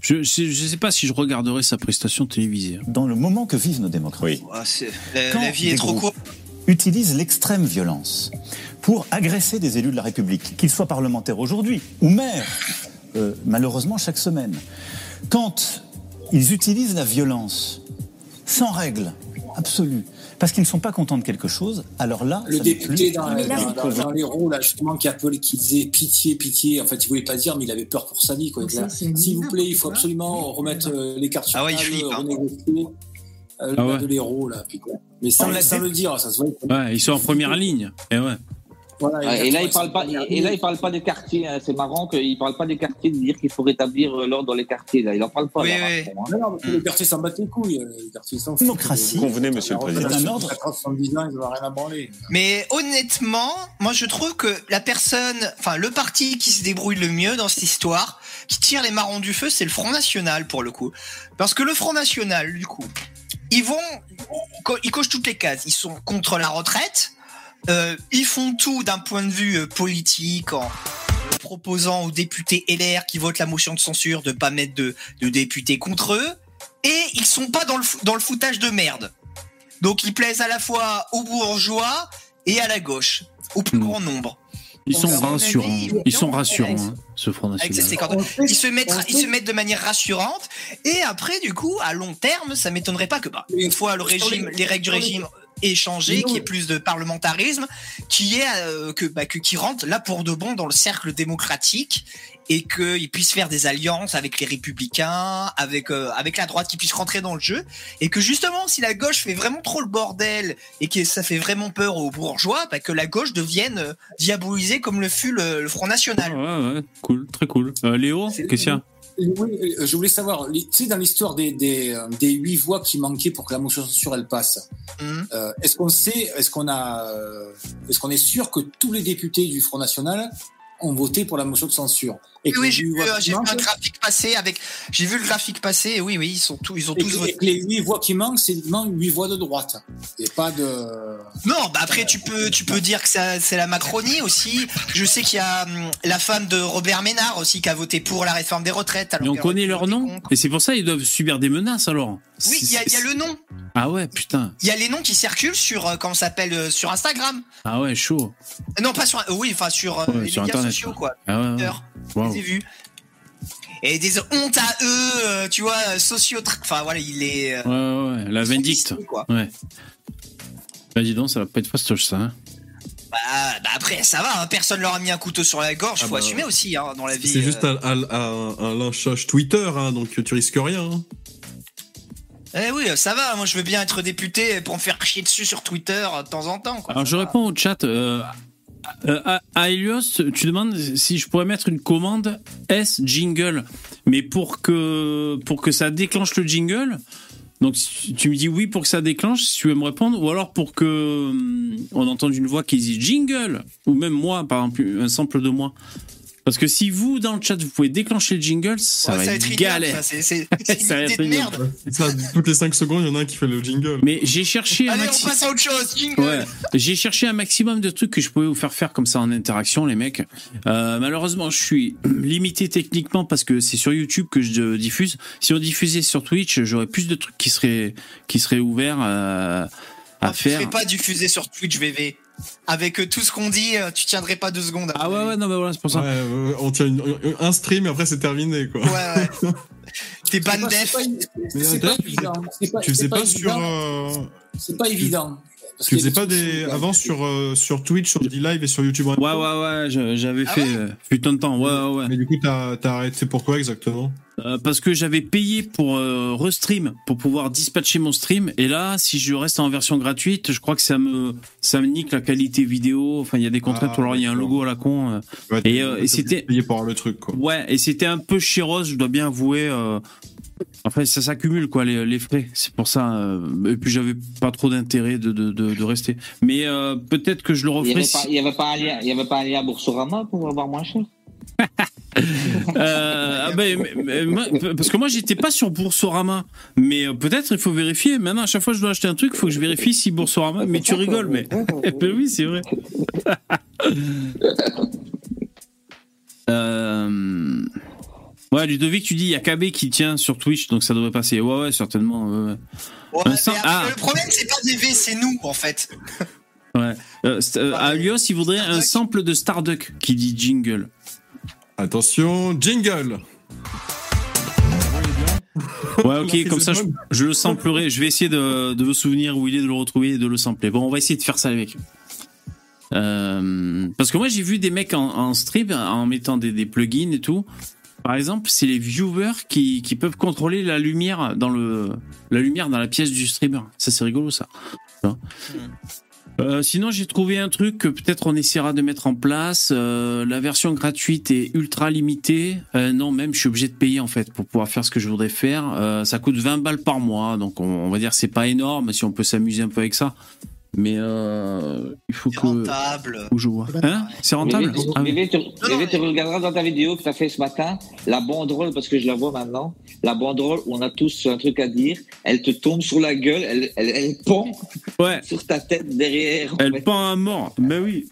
je, je, je sais pas si je regarderai sa prestation télévisée. hein. Dans le moment que vivent nos démocraties, Ah, c'est- la, Quand la vie est trop courte. utilisent l'extrême violence pour agresser des élus de la République, qu'ils soient parlementaires aujourd'hui ou maires, euh, malheureusement chaque semaine. Quand ils utilisent la violence sans règle absolue, parce qu'ils ne sont pas contents de quelque chose, alors là, Le ça député plus- dans, là, dans, dans- dans les roues, là, justement, qui appelait, qui disait pitié, pitié. En fait, il voulait pas dire, mais il avait peur pour sa vie, quoi. S'il vous plaît, il faut absolument remettre euh, les cartes sur Ah ouais, il table, hein. renégocier, euh, Ah ouais. de l'héros, là. puis quoi. Mais sans, On l'a sans le dire, ça se voit. Ouais, ils sont en première ligne. Et ouais. Voilà, et là, il parle pas. Et là, il parle pas des quartiers. hein. C'est marrant qu'il parle pas des quartiers, de dire qu'il faut rétablir euh, l'ordre dans les quartiers. Là, il en parle pas. Oui, là, oui. Hein. Non, non, parce que les quartiers s'en battent les couilles. euh, Les quartiers s'en. Démocratie. Convenez, monsieur le président. C'est un ordre. 70 ans, ils n'ont rien à branler. Mais honnêtement, moi je trouve que la personne, enfin le parti qui se débrouille le mieux dans cette histoire, qui tire les marrons du feu, c'est le Front National pour le coup. Parce que le Front National, du coup, ils vont, ils cochent toutes les cases. Ils sont contre la retraite. Euh, ils font tout d'un point de vue euh, politique en proposant aux députés LR qui votent la motion de censure de pas mettre de, de députés contre eux. Et ils sont pas dans le, fou- dans le foutage de merde. Donc ils plaisent à la fois aux bourgeois et à la gauche, au plus grand nombre. Ils sont rassurants. avis, Ils sont rassurants, hein, ce Front Avec National. Ils se mettent, ils se mettent de manière rassurante. Et après, du coup, à long terme, ça m'étonnerait pas que, bah, une fois le régime, les règles du régime changé, qu'il y ait plus de parlementarisme, qui est euh, que, bah, que qui rentre là pour de bon dans le cercle démocratique et qu'ils puissent faire des alliances avec les républicains, avec euh, avec la droite, qui puissent rentrer dans le jeu, et que justement, si la gauche fait vraiment trop le bordel et que ça fait vraiment peur aux bourgeois, bah, que la gauche devienne euh, diabolisée comme le fut le, le Front National. Ouais, ouais, cool, très cool. Euh, Léo, C'est- Oui, euh, je voulais savoir, tu sais, dans l'histoire des, des, euh, des huit voix qui manquaient pour que la motion de censure elle passe, Mhm. euh, est-ce qu'on sait, est-ce qu'on a, est-ce qu'on est sûr que tous les députés du Front National ont voté pour la motion de censure? Et Oui, j'ai vu, euh, j'ai vu un graphique passer avec. J'ai vu le graphique passer. et Oui, oui, ils sont tous, ils ont et tous et les huit voix qui manquent, c'est uniquement huit voix de droite. Et pas de. Non, bah après tu peux, tu peux dire que c'est la Macronie aussi. Je sais qu'il y a hum, la femme de Robert Ménard aussi qui a voté pour la réforme des retraites. alors Mais on connaît leur nom. Et c'est pour ça qu'ils doivent subir des menaces alors Oui, il y, a- il y a le nom. Ah ouais, putain. Il y a les noms qui circulent sur, euh, comment s'appelle, euh, sur Instagram. Ah ouais, chaud. Non, pas sur, euh, oui, enfin sur euh, Ouais, les sur médias Internet, sociaux quoi. quoi. Ah ouais, ouais. Waouh. Je les ai vus. Et des hontes à eux, euh, tu vois, euh, socio. Enfin voilà, il est. euh, Ouais, ouais, ouais, la vindicte. quoi. Ouais. Bah dis donc, ça va pas être fastoche ça. Hein. Bah, bah après, ça va, hein, personne leur a mis un couteau sur la gorge, Ah faut bah, assumer aussi hein, dans la vie. C'est euh. juste un, un, un- un lynchage Twitter, hein, donc tu risques rien. hein. Eh oui, ça va, moi je veux bien être député pour me faire chier dessus sur Twitter euh, de temps en temps. Quoi. Alors je réponds au chat. Euh, euh, tu demandes si je pourrais mettre une commande S jingle, mais pour que ça déclenche le jingle. Donc tu me dis oui pour que ça déclenche, si tu veux me répondre, ou alors pour que hum, on entende une voix qui dit jingle, ou même moi par exemple un sample de moi. Parce que si vous dans le chat vous pouvez déclencher le jingle, ça, Ouais, va, ça être ignoble, galère. ça, C'est (laughs) une être merde. Ça, toutes les 5 secondes, il y en a un qui fait le jingle. Mais j'ai cherché un Allez, on maxi- passe à autre chose, jingle. Ouais, j'ai cherché un maximum de trucs que je pouvais vous faire faire comme ça en interaction, les mecs. Euh, malheureusement, je suis (clears throat) limité techniquement parce que c'est sur YouTube que je diffuse. Si on diffusait sur Twitch, j'aurais plus de trucs qui seraient qui seraient ouverts euh, à Tu faire. serais pas diffusé sur Twitch VV. Avec euh, tout ce qu'on dit, euh, tu tiendrais pas deux secondes. Ah ouais, ouais, non, mais voilà, c'est pour ça. Ouais, on tient une- un stream et après c'est terminé, quoi. Ouais, ouais. (laughs) T'es ban C'est pas- def. c'est pas- pas évident. C'est pas- Tu pas, sur. évident. euh, C'est pas évident. Tu faisais pas des avant sur euh, sur Twitch, sur D-Live et sur YouTube. Ouais, ouais, ouais, j'avais Ah fait ouais euh, fut un temps. Ouais, ouais. Mais du coup, t'as as arrêté pourquoi exactement? Euh, parce que j'avais payé pour euh, restream pour pouvoir dispatcher mon stream et là si je reste en version gratuite je crois que ça me ça me nique la qualité vidéo enfin il y a des contraintes Ah, alors il y a un logo à la con euh. Ouais, Et, euh, c'était- payé pour avoir le truc quoi. ouais et c'était un peu chéros je dois bien avouer euh, Enfin, ça s'accumule quoi les, les frais. C'est pour ça. euh, et puis j'avais pas trop d'intérêt de, de, de, de rester. Mais euh, peut-être que je le Il n'y referai. avait, il y avait pas un lien, il y avait pas un lien Boursorama pour avoir moins cher (laughs) Euh, ah ben, mais- mais- parce que moi j'étais pas sur Boursorama, mais peut-être il faut vérifier. Maintenant à chaque fois que je dois acheter un truc, il faut que je vérifie si Boursorama. Mais tu rigoles, mais (laughs) Ben oui c'est vrai. (laughs) Euh, Ouais, Ludovic, tu dis il y a KB qui tient sur Twitch, donc ça devrait passer. Ouais, ouais, certainement. ouais, ouais. Ouais, Un mais sang- après, ah. Le problème, c'est pas DV, c'est nous, en fait. (laughs) Ouais. Euh, euh, à Alios, il voudrait un sample de Starduck qui dit jingle. Attention, jingle. Ouais, ok, comme ça, je, je le samplerai. Je vais essayer de, de me souvenir où il est, de le retrouver et de le sampler. Bon, on va essayer de faire ça, les mecs. Euh, parce que moi, j'ai vu des mecs en, en stream en mettant des, des plugins et tout. Par exemple, c'est les viewers qui, qui peuvent contrôler la lumière dans le la lumière dans la pièce du streamer. Ça, c'est rigolo, ça. Vois Euh, sinon, j'ai trouvé un truc que peut-être on essaiera de mettre en place. Euh, la version gratuite est ultra limitée. Euh, non, même je suis obligé de payer en fait pour pouvoir faire ce que je voudrais faire. Ça coûte 20 balles par mois, donc on, on va dire que c'est pas énorme si on peut s'amuser un peu avec ça. Mais euh, il faut C'est que rentable. où je vois. Hein? C'est rentable? Bébé, Ah. Bébé, tu, Bébé, tu regarderas dans ta vidéo que tu as fait ce matin, la banderole, parce que je la vois maintenant, la banderole où on a tous un truc à dire, elle te tombe sur la gueule, elle, elle, elle pend (laughs) Ouais. sur ta tête derrière. en Elle fait. pend à mort. Ben oui.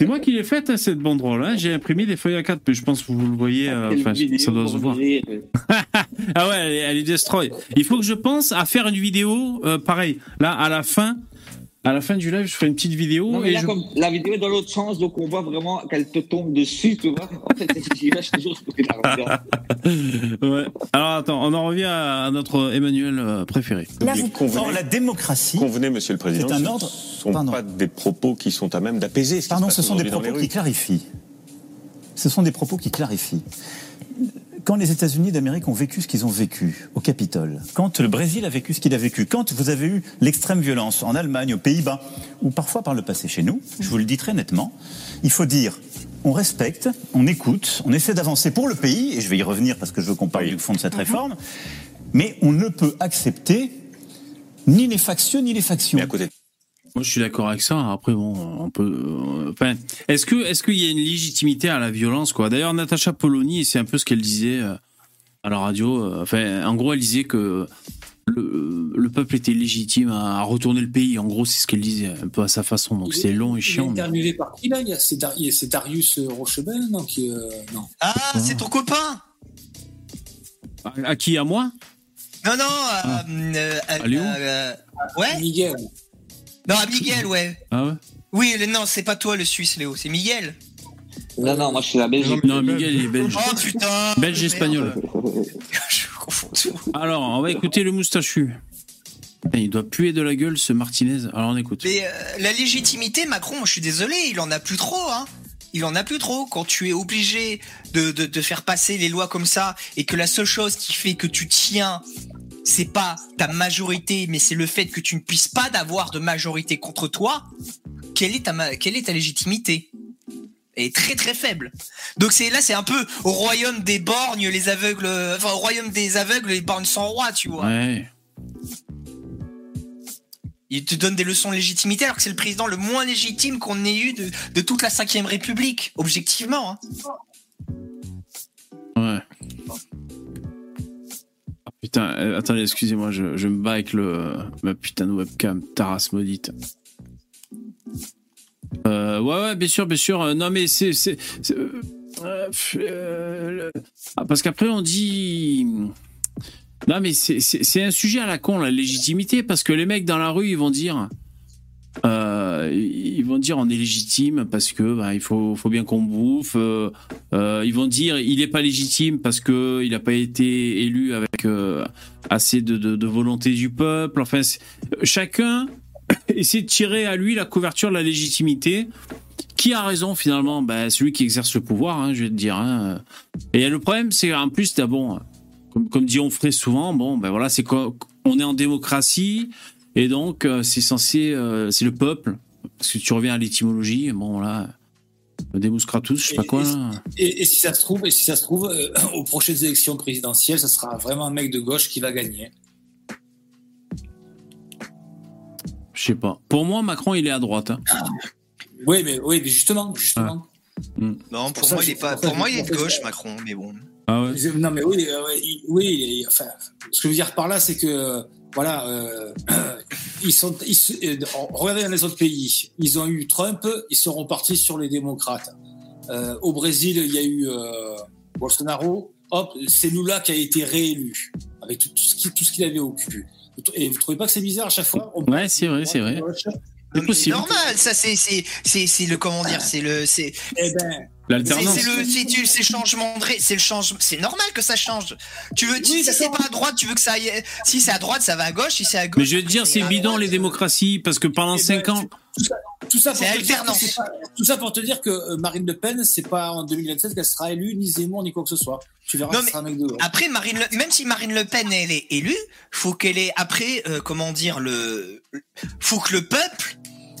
C'est moi qui l'ai faite, hein, cette banderole. Hein. J'ai imprimé des feuilles à 4, mais je pense que vous le voyez. euh, enfin, vidéo ça doit se voir. (laughs) Ah ouais, elle est, elle est destroy. Il faut que je pense à faire une vidéo, euh, pareil. Là, à la fin, à la fin du live, je ferai une petite vidéo. Non, mais et là, je- comme la vidéo est dans l'autre sens, donc on voit vraiment qu'elle te tombe dessus, tu vois. En fait, (laughs) j'y toujours. (laughs) Ouais. Alors attends, on en revient à notre Emmanuel euh, préféré. Là, vous Or, la démocratie. Convenez, Monsieur le Président, C'est un ce ordre- sont Pardon. pas des propos qui sont à même d'apaiser. ce qui Pardon, ce sont des propos qui clarifient. Ce sont des propos qui clarifient. Quand les États-Unis d'Amérique ont vécu ce qu'ils ont vécu au Capitole, quand le Brésil a vécu ce qu'il a vécu, quand vous avez eu l'extrême violence en Allemagne, aux Pays-Bas, ou parfois par le passé chez nous, je vous le dis très nettement, il faut dire on respecte, on écoute, on essaie d'avancer pour le pays, et je vais y revenir parce que je veux qu'on parle du fond de cette réforme, mais on ne peut accepter ni les factieux ni les factions. Mais à côté Moi, je suis d'accord avec ça. Après, bon, on peut. euh, Enfin, est-ce que, est-ce qu'il y a une légitimité à la violence, quoi? D'ailleurs, Natacha Polony, c'est un peu ce qu'elle disait euh, à la radio. euh, Enfin, en gros, elle disait que le, le peuple était légitime à, à retourner le pays. En gros, c'est ce qu'elle disait, un peu à sa façon. Donc, c'était long et Il est chiant. mais- interviewé par qui là? Il y a- C'est Dar- c'est Darius Rochebel Non, qui, euh, non. Ah, c'est ton copain À, à qui? À moi? Non, non, euh, euh, À Léo? euh, ouais Miguel. Non, à Miguel, ouais. Ah ouais Oui, le- non, c'est pas toi le Suisse, Léo, c'est Miguel. Non, non, moi je suis la Belgique. Non, Miguel, il est belge. Oh putain Belge espagnol. (laughs) Je confonds tout. Alors, on va écouter le moustachu. Putain, Il doit puer de la gueule, ce Martinez. Alors, on écoute. Mais euh, la légitimité, Macron, je suis désolé, il en a plus trop, hein. Il en a plus trop. Quand tu es obligé de, de, de faire passer les lois comme ça et que la seule chose qui fait que tu tiens, c'est pas ta majorité, mais c'est le fait que tu ne puisses pas d'avoir de majorité contre toi, quelle est ta, ma- quelle est ta légitimité? Elle est très très faible. Donc c'est là, c'est un peu au royaume des borgnes, les aveugles, enfin au royaume des aveugles, les borgnes sans roi, tu vois. Ouais. Il te donne des leçons de légitimité alors que c'est le président le moins légitime qu'on ait eu de, de toute la 5 République, objectivement. hein. Ouais. Putain, euh, attendez, excusez-moi, je, me bats avec le, ma putain de webcam, Taras maudite. Euh, ouais, ouais, bien sûr, bien sûr. euh, non, mais c'est. ah, parce qu'après, on dit. Non, mais c'est un sujet à la con, la légitimité, parce que les mecs dans la rue, ils vont dire. Euh, ils vont dire on est légitime parce que bah, il faut, faut bien qu'on bouffe. euh, ils vont dire il n'est pas légitime parce que il n'a pas été élu avec euh, assez de, de- volonté du peuple. Enfin, chacun (coughs) essayer de tirer à lui la couverture de la légitimité. Qui a raison finalement? Ben, Celui qui exerce le pouvoir, hein, je vais te dire. hein. Et le problème, c'est en plus, bon, comme, comme dit Onfray souvent, bon, ben voilà, c'est qu'on on est en démocratie et donc euh, c'est censé, euh, c'est le peuple. Parce que tu reviens à l'étymologie, bon là, Demus Kratos, je sais pas quoi. Là. Et, et si ça se trouve, et si ça se trouve, euh, aux prochaines élections présidentielles, ça sera vraiment un mec de gauche qui va gagner. Je sais pas. Pour moi, Macron, il est à droite. hein. Oui, mais oui, mais justement, justement. Non, pour ça, moi, il est pas. pour moi, il est de gauche, Macron, mais bon. Ah ouais. Non, mais oui, euh, il- oui. Enfin, ce que je veux dire par là, c'est que voilà, euh, (clears throat) ils sont. Ils, se- euh, regardez dans les autres pays, ils ont eu Trump, ils seront partis sur les démocrates. Euh, au Brésil, il y a eu euh, Bolsonaro. Hop, c'est Lula qui a été réélu avec tout, tout ce qu'il avait au cul. Et vous trouvez pas que c'est bizarre à chaque fois? On- Ouais, c'est vrai, c'est vrai. C'est possible. normal, ça c'est c'est c'est c'est le comment dire, c'est le c'est Eh ben, c'est L'alternance. c'est le c'est tu- changement de c'est le changement c'est normal que ça change. Tu veux si c'est pas à droite, tu veux que ça aille si c'est à droite, ça va à gauche, si c'est à gauche. Mais je veux te dire, c'est bidon les démocraties parce que pendant Eh ben, 5 ans. Tout ça, tout ça pour C'est te dire pas- tout ça pour te dire que euh, Marine Le Pen, c'est pas en 2027 qu'elle sera élue, ni Zemmour, ni quoi que ce soit. Tu verras Non, que sera un mec de gauche. Après Marine Le- même si Marine Le Pen elle est élue, faut qu'elle ait après euh, comment dire le faut que le peuple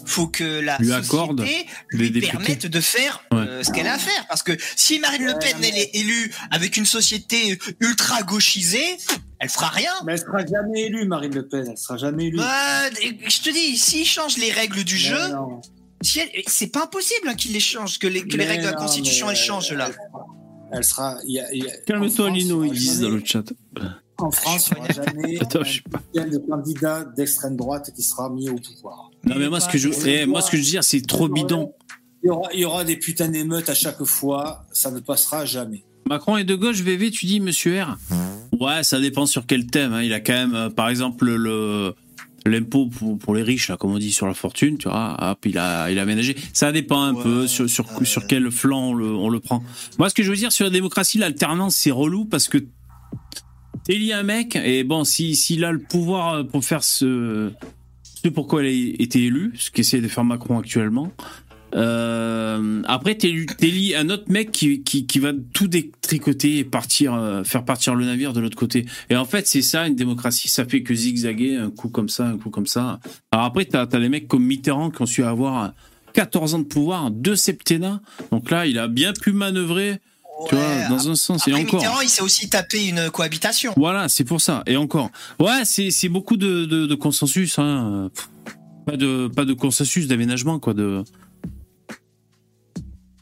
faut que la Lui accorde société lui députés. permette de faire euh, ce qu'elle a à faire parce que si Marine Le Pen elle est élue avec une société ultra gauchisée, elle fera rien. Mais elle sera jamais élue, Marine Le Pen. Elle sera jamais élue. Bah, je te dis, s'ils changent les règles du jeu, Mais si c'est pas impossible hein, qu'ils les changent, que les, que les Mais règles de la Constitution elles changent là. Elle sera. il y a- il y a- Calme-toi, Lino, ils disent dans le chat. En France, il n'y aura jamais (laughs) Attends, un de candidat d'extrême droite qui sera mis au pouvoir. Non, mais moi, ce que je, eh, moi, ce que je veux dire, c'est trop bidon. Il y aura, il y aura des putains d'émeutes à chaque fois. Ça ne passera jamais. Macron est de gauche, VV, tu dis, monsieur R Ouais, ça dépend sur quel thème. hein. Il a quand même, euh, par exemple, le l'impôt pour, pour les riches, là, comme on dit, sur la fortune, tu vois, hop, il a, il a aménagé. Ça dépend un peu sur, sur, sur quel flanc on le, on le prend. Moi, ce que je veux dire sur la démocratie, l'alternance, c'est relou parce que t'élis un mec, et bon, si, s'il a le pouvoir euh, pour faire ce, ce pourquoi il a été élu, ce qu'essaie de faire Macron actuellement, euh, après, t'élis un autre mec qui, qui, va tout détricoter et partir, euh, faire partir le navire de l'autre côté. Et en fait, c'est ça, une démocratie, ça fait que zigzaguer un coup comme ça, un coup comme ça. Alors après, t'as as des mecs comme Mitterrand qui ont su avoir 14 ans de pouvoir, deux septennats. Donc là, il a bien pu manœuvrer, tu vois, dans un sens. Après et encore. Mitterrand, il s'est aussi tapé une cohabitation. Voilà, c'est pour ça. Et encore. Ouais, c'est c'est beaucoup de, de, de consensus. Hein. Pas de, pas de consensus d'aménagement, quoi. De...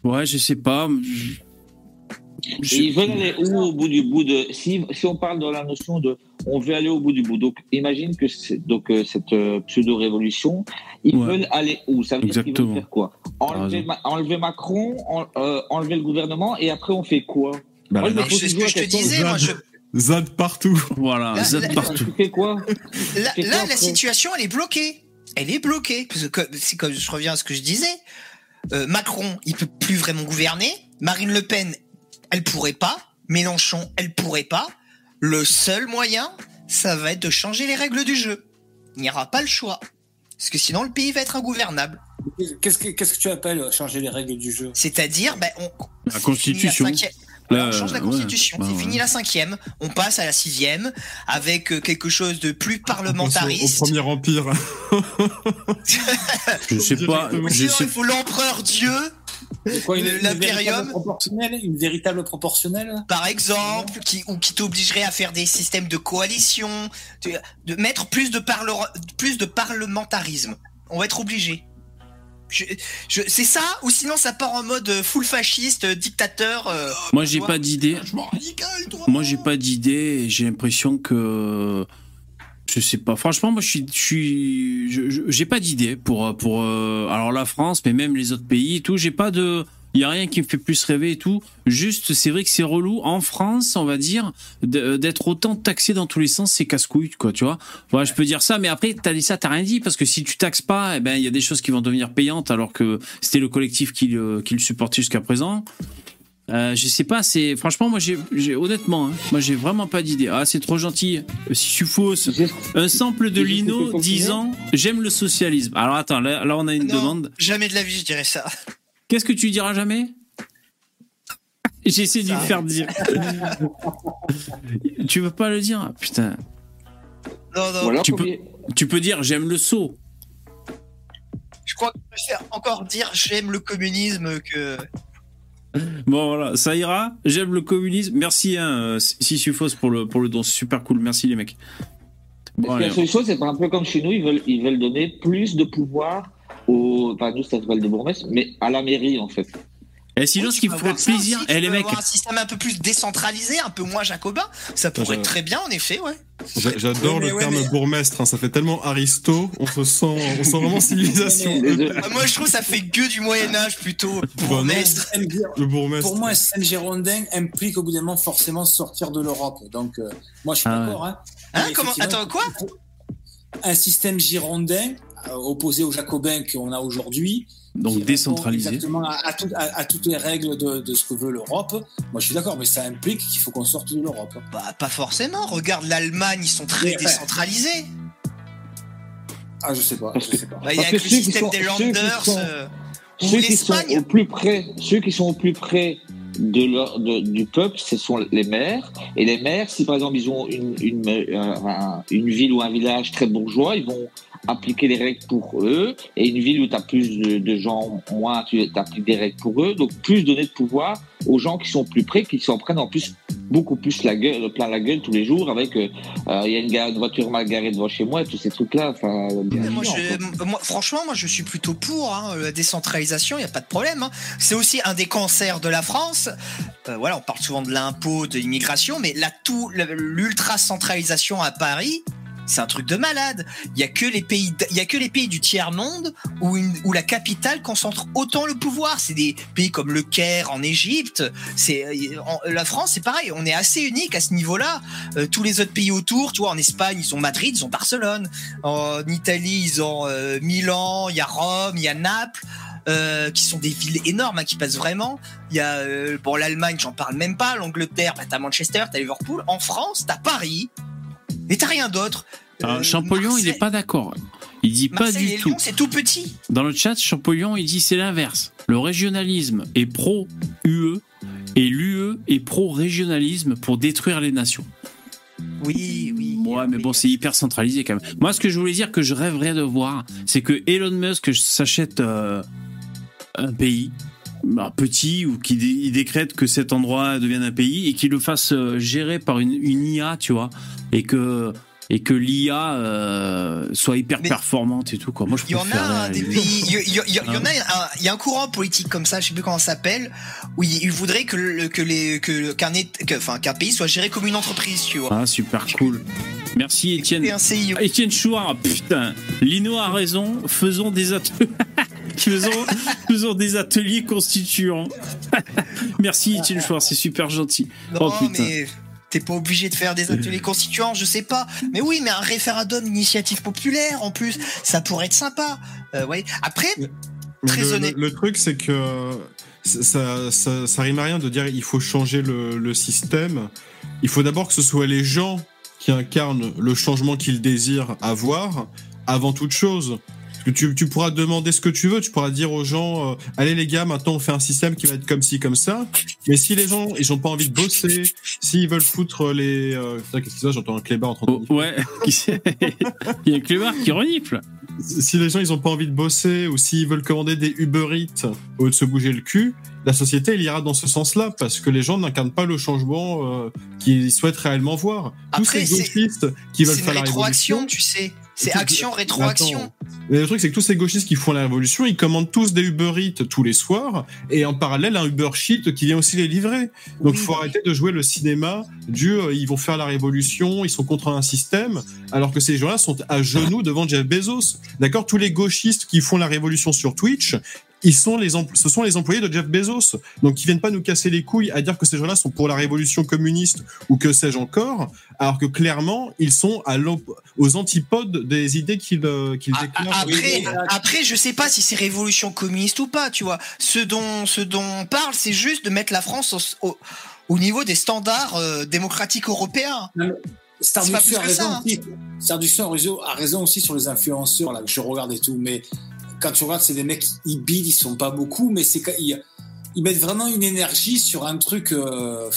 Ouais, je sais pas. Et ils veulent aller où au bout du bout de. Si, si on parle de la notion de. On veut aller au bout du bout. Donc, imagine que c'est- donc, euh, cette euh, pseudo-révolution, ils Ouais. veulent aller où? Ça veut dire qu'ils Exactement. veulent faire quoi? Enlever, raison. Ma- enlever Macron, en- euh, enlever le gouvernement, et après, on fait quoi? Bah, Moi, je me C'est ce que je te disais, moi je ZAD partout. Voilà, Là, zad là- partout. Tu fais quoi? Là, la situation, elle est bloquée. Elle est bloquée. Parce que comme- c'est comme je reviens à ce que je disais. Euh, Macron, il peut plus vraiment gouverner. Marine Le Pen, elle pourrait pas. Mélenchon, elle pourrait pas. Le seul moyen, ça va être de changer les règles du jeu. Il n'y aura pas le choix. Parce que sinon, le pays va être ingouvernable. Qu'est-ce que, qu'est-ce que tu appelles changer les règles du jeu? C'est-à-dire, ben, on, La Constitution. Là, on change la constitution, ouais, c'est ouais. fini la cinquième, on passe à la sixième avec euh, quelque chose de plus Au parlementariste. Premier Empire. (laughs) Je sais pas. Je sais il faut l'empereur Dieu, quoi, une, l'impérium véritable proportionnelle Une véritable proportionnelle par exemple, qui, ou qui t'obligerait à faire des systèmes de coalition, de, de mettre plus de, parle, plus de parlementarisme. On va être obligé. Je, je, c'est ça, ou sinon ça part en mode full fasciste, dictateur. euh, Moi, j'ai pas d'idée. Moi, j'ai pas d'idée et j'ai l'impression que. Je sais pas. Franchement, moi, je suis, je suis, j'ai pas d'idée pour, pour, euh, alors la France, mais même les autres pays et tout. J'ai pas de, il y a rien qui me fait plus rêver et tout. Juste, c'est vrai que c'est relou. En France, on va dire, de- d'être autant taxé dans tous les sens, c'est casse-couille, quoi, tu vois. Voilà, je peux dire ça, mais après, t'as dit ça, t'as rien dit, parce que si tu taxes pas, eh ben, il y a des choses qui vont devenir payantes alors que c'était le collectif qui le, qui le supportait jusqu'à présent. Euh, je sais pas, c'est franchement moi j'ai honnêtement, hein, moi j'ai vraiment pas d'idée. Ah c'est trop gentil. Euh, Si je suis fausse, un sample de Lino disant j'aime le socialisme. Alors attends, là, là on a une Non, demande. Jamais de la vie, je dirais ça. Qu'est-ce que tu diras jamais? J'essaie de lui Ça. faire dire. (laughs) tu veux pas le dire? Ah, Putain. Non, non. Alors, Tu peux, tu peux dire j'aime le saut. Je crois que je préfère encore dire j'aime le communisme que. Bon voilà, ça ira. J'aime le communisme. Merci hein, si je suis fausse pour le pour le don, super cool. Merci les mecs. Bon, Parce que allez, la seule chose, c'est un peu comme chez nous, ils veulent, ils veulent donner plus de pouvoir au, enfin, nous, ça s'appelle de bourgmestre, mais à la mairie, en fait. Et sinon, Oui, ce qui peux ferait plaisir, aussi, tu eh, les mecs, avoir un système un peu plus décentralisé, un peu moins jacobin. Ça pourrait être très bien, en effet, ouais. J'a- J'adore le ouais, terme mais- bourgmestre, hein, ça fait tellement aristo, on se sent, on sent vraiment (laughs) civilisation. Ah, moi, je trouve que ça fait que du Moyen-Âge plutôt. Bah. Bourgmestre. Le bourgmestre. Pour moi, un Saint-Girondin implique au bout d'un moment forcément sortir de l'Europe. Donc, euh, moi, je suis Ah d'accord. Hein. Hein, comment- attends, quoi Un système girondin euh, opposé aux jacobins qu'on a aujourd'hui. Donc décentralisé. Exactement à, à tout- à- à toutes les règles de, de ce que veut l'Europe. Moi, je suis d'accord, mais ça implique qu'il faut qu'on sorte de l'Europe. Bah, pas forcément. Regarde l'Allemagne, ils sont très Mais, décentralisés. Ah, je sais pas. Je sais pas. Bah, il y a le ceux qui système sont- des ceux qui Landers. sont- euh, Ceux qui sont l'Espagne. au plus près, ceux qui sont au plus près de leur, de- du peuple, ce sont les maires. Et les maires, si par exemple ils ont une, une, euh, un- une ville ou un village très bourgeois, ils vont appliquer les règles pour eux. Et une ville où tu as plus de, de gens, moins, tu appliques des règles pour eux. Donc plus donner de pouvoir aux gens qui sont plus près, qui s'en prennent en plus beaucoup plus la gueule, plein la gueule tous les jours avec euh, euh, il y a une, une voiture mal garée devant chez moi et tous ces trucs-là. Enfin, bien Moi, chiant, je- quoi. moi, franchement, moi, je suis plutôt pour hein, la décentralisation. Il n'y a pas de problème. hein. C'est aussi un des cancers de la France. Euh, voilà, on parle souvent de l'impôt, de l'immigration, mais là, tout l'ultra centralisation à Paris. C'est un truc de malade. Il y a que les pays, il y a que les pays du tiers monde où, une, où la capitale concentre autant le pouvoir. C'est des pays comme le Caire en Égypte. C'est euh, la France, c'est pareil. On est assez unique à ce niveau-là. Euh, tous les autres pays autour, tu vois, en Espagne, ils ont Madrid, ils ont Barcelone. En Italie, ils ont euh, Milan, il y a Rome, il y a Naples. euh, qui sont des villes énormes hein, qui passent vraiment. Il y a euh, bon l'Allemagne, j'en parle même pas. L'Angleterre, bah, t'as Manchester, t'as Liverpool. En France, t'as Paris. Et t'as rien d'autre. Alors, Euh, Champollion, il Marseille- est pas d'accord. Il dit pas du tout. C'est tout petit. Dans le chat, Champollion, il dit c'est l'inverse. Le régionalisme est pro-UE et l'UE est pro-régionalisme pour détruire les nations. Oui, oui. Ouais, mais bon, c'est hyper centralisé quand même. Moi, ce que je voulais dire que je rêverais de voir, c'est que Elon Musk s'achète euh, un pays petit ou il décrète que cet endroit devienne un pays et qu'il le fasse euh, gérer par une, une IA, tu vois, et que et que l'IA euh, soit hyper Mais- performante et tout quoi. Moi, je Il y en a des pays, il y, a un, il y a un courant politique comme ça, je sais plus comment ça s'appelle, où il, il voudrait que le- que les que qu'un que- enfin qu'un pays soit géré comme une entreprise, tu vois. Ah, super cool. Merci Étienne. Un CIO. Étienne Chouard, putain. Lino a raison, faisons des ateliers. (laughs) faisons, faisons des ateliers constituants. (laughs) Merci Étienne Chouard, c'est super gentil. Non, oh putain. mais t'es pas obligé de faire des ateliers constituants, je sais pas. Mais oui, mais un référendum initiative populaire en plus, ça pourrait être sympa. Euh, ouais. Après, Mais Très le, honnête. le- le truc, c'est que ça, ça, ça, ça rime à rien de dire il faut changer le, le système. Il faut d'abord que ce soit les gens qui incarnent le changement qu'ils désirent avoir avant toute chose. Tu, tu pourras demander ce que tu veux, tu pourras dire aux gens euh, allez les gars, maintenant on fait un système qui va être comme ci, comme ça. Mais si les gens ils ont pas envie de bosser, s'ils veulent foutre les. Euh, qu'est-ce que c'est ça J'entends un clébard en train de. Oh, ouais, (laughs) (laughs) il y a un clébard qui renifle. si les gens ils ont pas envie de bosser ou s'ils veulent commander des Uber Eats au lieu de se bouger le cul, la société elle ira dans ce sens-là parce que les gens n'incarnent pas le changement euh, qu'ils souhaitent réellement voir. Tous ces gauchistes qui veulent c'est une faire la rétroaction, révolution. tu sais. C'est action, rétroaction. Mais le truc c'est que tous ces gauchistes qui font la révolution, ils commandent tous des Uber Eats tous les soirs et en parallèle un Uber Sheet qui vient aussi les livrer. Donc Oui, faut oui. arrêter de jouer le cinéma du euh, ils vont faire la révolution, ils sont contre un système, alors que ces gens-là sont à genoux devant Jeff Bezos. D'accord? Tous les gauchistes qui font la révolution sur Twitch, ils sont les ce sont les employés de Jeff Bezos. Donc, ils viennent pas nous casser les couilles à dire que ces gens-là sont pour la révolution communiste ou que sais-je encore, alors que clairement, ils sont à aux antipodes des idées qu'ils euh, qu'ils ah, déclarent. Après, après, je sais pas si c'est révolution communiste ou pas, tu vois. Ce dont, ce dont on parle, c'est juste de mettre la France au, au, niveau des standards euh, démocratiques européens. Starduction a raison, hein. a raison aussi sur les influenceurs là que je regarde et tout, mais quand tu regardes, c'est des mecs, ils bident, ils sont pas beaucoup, mais c'est ils, ils mettent vraiment une énergie sur un truc euh,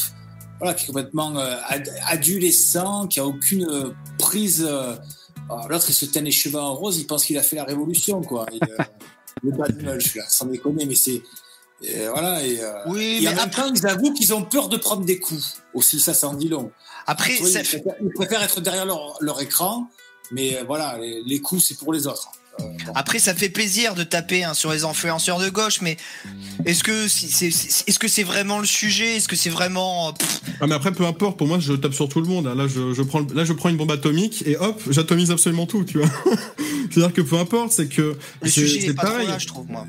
voilà, qui est complètement euh, adolescent, qui a aucune euh, prise. Euh, l'autre, il se teint les cheveux en rose, il pense qu'il a fait la révolution, quoi. Il, (laughs) le bad mulch, là, sans déconner, mais c'est. voilà, et, oui, mais en même temps, ils avouent qu'ils ont peur de prendre des coups. Aussi, ça, ça en dit long. Après, ils, préfèrent, être derrière leur, leur écran, mais voilà, les, les coups, c'est pour les autres. Après, ça fait plaisir de taper hein, sur les influenceurs de gauche, mais est-ce que c'est est-ce que c'est vraiment le sujet? Est-ce que c'est vraiment Ah mais après, peu importe. Pour moi, je tape sur tout le monde. Hein. Là, je, prends là, je prends une bombe atomique et hop, j'atomise absolument tout. Tu vois (laughs) C'est-à-dire que peu importe, c'est que c'est pareil. je trouve moi.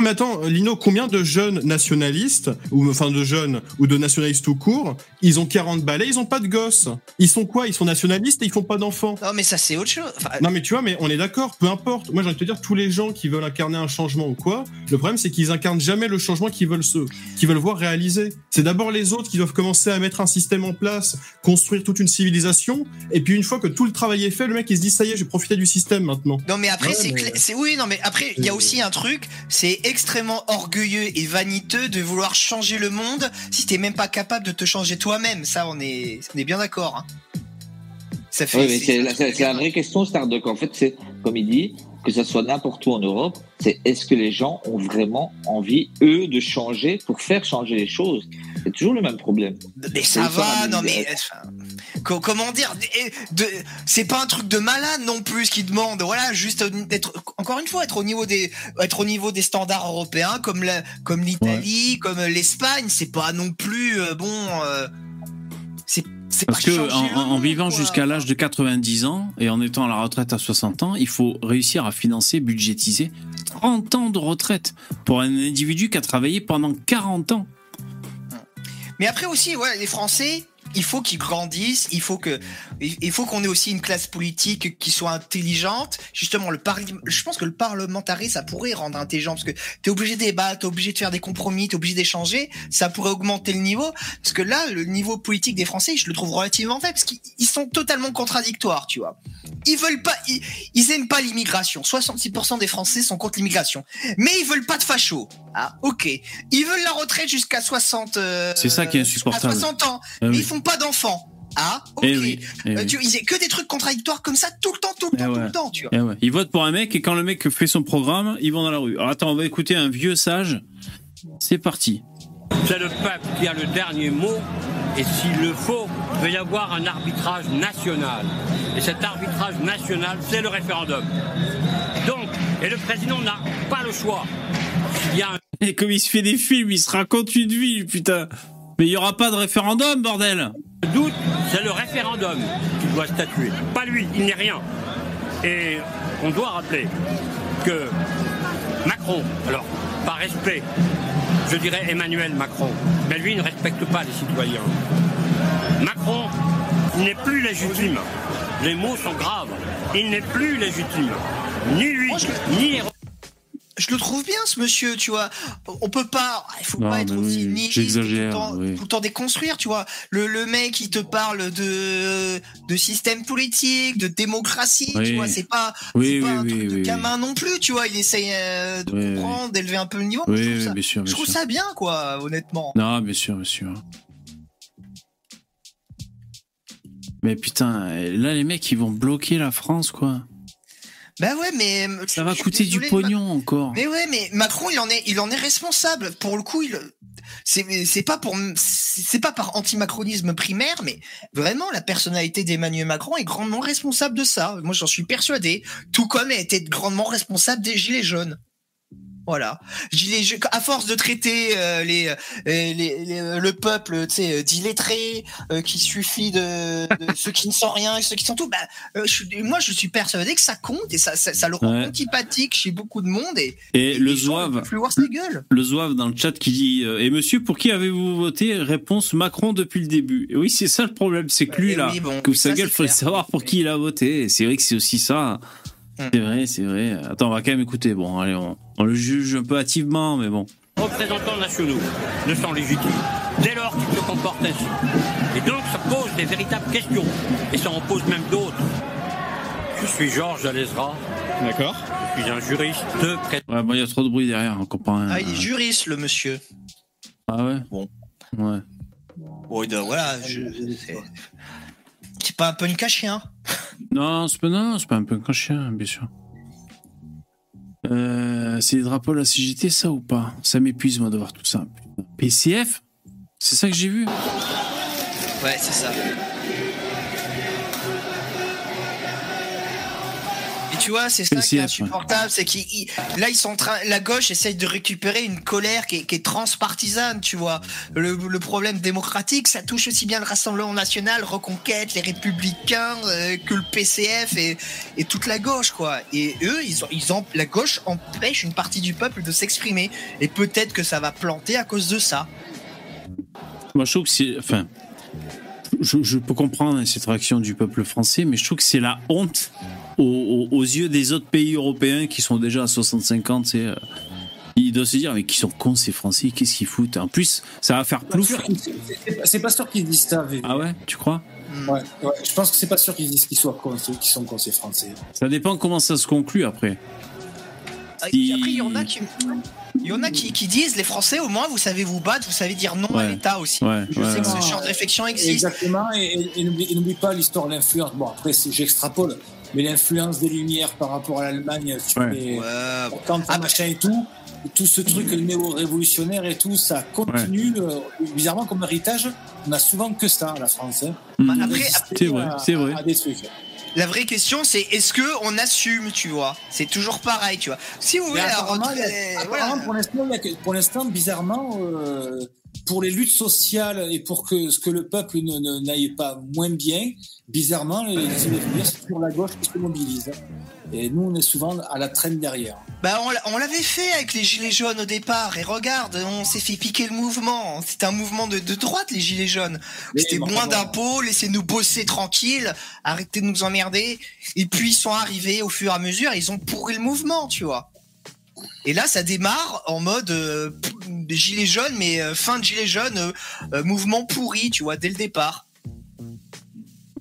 mais attends, Lino, combien de jeunes nationalistes ou enfin de jeunes ou de nationalistes tout court, ils ont 40 balais, ils ont pas de gosses. Ils sont quoi? Ils sont nationalistes et ils font pas d'enfants. Non mais ça c'est autre chose. non mais tu vois, mais on est d'accord, peu importe. Moi, j'ai envie de te dire, tous les gens qui veulent incarner un changement ou quoi, le problème, c'est qu'ils incarnent jamais le changement qu'ils veulent se, qu'ils veulent voir réalisé. C'est d'abord les autres qui doivent commencer à mettre un système en place, construire toute une civilisation, et puis une fois que tout le travail est fait, le mec, il se dit, ça y est, j'ai profité du système maintenant. Non, mais après, c'est, oui, non, mais après, il y a aussi un truc, c'est extrêmement orgueilleux et vaniteux de vouloir changer le monde si t'es même pas capable de te changer toi-même. Ça, on est, on est bien d'accord. Hein c'est la, vraie question, Stardock. En fait, c'est, comme il dit, que ça soit n'importe où en Europe, c'est est-ce que les gens ont vraiment envie, eux, de changer pour faire changer les choses? C'est toujours le même problème. Mais ça va, non mais... comment dire C'est pas un truc de malade non plus qui demande, voilà, juste être, encore une fois, être au niveau des, être au niveau des standards européens, comme la, comme l'Italie, comme l'Espagne, c'est pas non plus, euh, bon... Euh, c'est parce que en, vivant jusqu'à l'âge de 90 ans et en étant à la retraite à 60 ans, il faut réussir à financer, budgétiser 30 ans de retraite pour un individu qui a travaillé pendant 40 ans. Mais après aussi, ouais, les Français, il faut qu'ils grandissent, il faut que, il faut qu'on ait aussi une classe politique qui soit intelligente. Justement, le je pense que le parlementarisme, ça pourrait rendre intelligent parce que t'es obligé de débattre, t'es obligé de faire des compromis, t'es obligé d'échanger. Ça pourrait augmenter le niveau parce que là, le niveau politique des Français, je le trouve relativement faible parce qu'ils sont totalement contradictoires, tu vois. Ils veulent pas, ils, ils aiment pas l'immigration. 66% des Français sont contre l'immigration, mais ils veulent pas de fachos. Ah, ok. Ils veulent la retraite jusqu'à 60. Euh, C'est ça qui est insupportable. À 60 ans, ah mais ils font pas d'enfants. Ah, ok. Eh oui, eh euh, ils que des trucs contradictoires comme ça tout le temps, tout le eh temps, tout le temps, tu vois. Ils votent pour un mec et quand le mec fait son programme, ils vont dans la rue. Alors attends, on va écouter un vieux sage. C'est parti. C'est le peuple qui a le dernier mot et s'il le faut, il va y avoir un arbitrage national. Et cet arbitrage national, c'est le référendum. Donc, et le président n'a pas le choix. Il y a Et comme il se fait des films, il se raconte une vie, putain. Mais il n'y aura pas de référendum, bordel Le doute, c'est le référendum qui doit statuer. Pas lui, il n'est rien. Et on doit rappeler que Macron, alors, par respect, je dirais Emmanuel Macron, mais lui ne respecte pas les citoyens. Macron n'est plus légitime. Les mots sont graves. Il n'est plus légitime. Ni lui, ni je le trouve bien ce monsieur, tu vois. On peut pas, il faut pas être aussi oui, J'exagère. Tout, le temps déconstruire, tu vois. Le, le mec, il te parle de de système politique, de démocratie, tu vois. C'est pas, oui, pas un truc de gamin non plus, tu vois. Il essaye euh, de comprendre, d'élever un peu le niveau. Oui, je trouve, ça, bien sûr, je trouve ça bien, quoi, honnêtement. Non, bien sûr, bien sûr. Mais putain, là les mecs ils vont bloquer la France quoi. Bah ouais, mais ça va coûter du pognon encore. Mais ouais, mais Macron, il en est, il en est responsable. Pour le coup, il, c'est, c'est pas pour, c'est pas par anti-macronisme primaire, mais vraiment la personnalité d'Emmanuel Macron est grandement responsable de ça. Moi, j'en suis persuadé. Tout comme elle était grandement responsable des gilets jaunes. Voilà. Les, à force de traiter euh, les, les, les, le peuple, tu sais, d'illettrés, euh, qui suffit de, de (laughs) ceux qui ne sont rien et ceux qui sont tout, bah, euh, je, moi je suis persuadé que ça compte et ça, ça, ça le rend Ouais. antipathique chez beaucoup de monde et, Et le gens ne zouave, le zouave dans le chat qui dit euh, Et monsieur, pour qui avez-vous voté Réponse Macron depuis le début. Et oui, c'est ça le problème, c'est que lui Eh là, oui, bon, que sa gueule, c'est faudrait savoir pour qui il a voté. Et C'est vrai que c'est aussi ça. Hmm. C'est vrai, c'est vrai. Attends, on va quand même écouter. Bon, allez, on, on le juge un peu hâtivement, mais bon. représentants nationaux ne sont légitimes dès lors qu'ils se comportent ainsi. Et donc ça pose des véritables questions. Et ça en pose même d'autres. Je suis Georges Alezra. D'accord. Je suis un juriste de près. Ouais, bon, il y a trop de bruit derrière, on comprend rien. Ah, il est juriste, le monsieur. Ah ouais? Bon. Ouais. Bon, il doit- voilà, je- c'est- c'est pas un peu une chien Non, c'est pas, non, c'est pas un peu un chien, bien sûr. Euh, c'est les drapeaux de la CGT, ça ou pas? Ça m'épuise, moi, de voir tout ça. Putain. PCF C'est ça que j'ai vu? Ouais, c'est ça. Tu vois, c'est ça qui est insupportable, c'est qu'ils ils- là ils sont en train, la gauche essaye de récupérer une colère qui est, qui est transpartisane, tu vois. Le, le problème démocratique, ça touche aussi bien le Rassemblement National, Reconquête, les Républicains euh, que le PCF et, et toute la gauche, quoi. Et eux, ils ont, ils ont, la gauche empêche une partie du peuple de s'exprimer. Et peut-être que ça va planter à cause de ça. Moi, je trouve que c'est. Enfin. Je, je peux comprendre cette réaction du peuple français, mais je trouve que c'est la honte aux, aux- aux yeux des autres pays européens qui sont déjà à 65 ans, tu sais. euh, Ils doivent se dire, mais qui sont cons ces Français, qu'est-ce qu'ils foutent? En plus, ça va faire plouf. qu'ils- c'est- c'est- C'est pas sûr qu'ils disent ça. VV. Ah ouais, tu crois? Ouais, ouais, je pense que c'est pas sûr qu'ils disent qu'ils soient cons, ceux qui sont cons, ces Français. Ça dépend comment ça se conclut après. Ah, Si- Après, il y en a qui, il y en a qui, qui disent les Français, au moins, vous savez vous battre, vous savez dire non à l'État aussi. Ouais, Je ouais, sais que ce genre de réflexion existe. Exactement, et, et- et n'oublie pas l'histoire de l'influence. Bon, après, c'est- j'extrapole, mais l'influence des Lumières par rapport à l'Allemagne sur Ouais. les Ouais, quand machin et tout, tout ce truc néo-révolutionnaire et tout, ça continue. euh, bizarrement, comme héritage, on a souvent que ça, la France. hein. Après- Résister C'est vrai, c'est vrai. À des trucs. La vraie question, c'est est-ce que on assume, tu vois? C'est toujours pareil, tu vois. Si vous voulez, alors, apparemment, il y a- apparemment, voilà. pour l'instant, bizarrement, euh, pour les luttes sociales et pour que ce que le peuple ne- n'aille pas moins bien, bizarrement, les, c'est toujours la gauche qui se mobilise. Et nous, on est souvent à la traîne derrière. Bah, on l'a- on l'avait fait avec les gilets jaunes au départ, et regarde, on s'est fait piquer le mouvement. C'était un mouvement de, de droite, les gilets jaunes. C'était bon, moins d'impôts, laissez-nous bosser tranquille, arrêtez de nous emmerder. Et puis ils sont arrivés au fur et à mesure, ils ont pourri le mouvement, tu vois. Et là, ça démarre en mode euh, gilets jaunes, mais euh, fin de gilets jaunes, euh, euh, mouvement pourri, tu vois, dès le départ.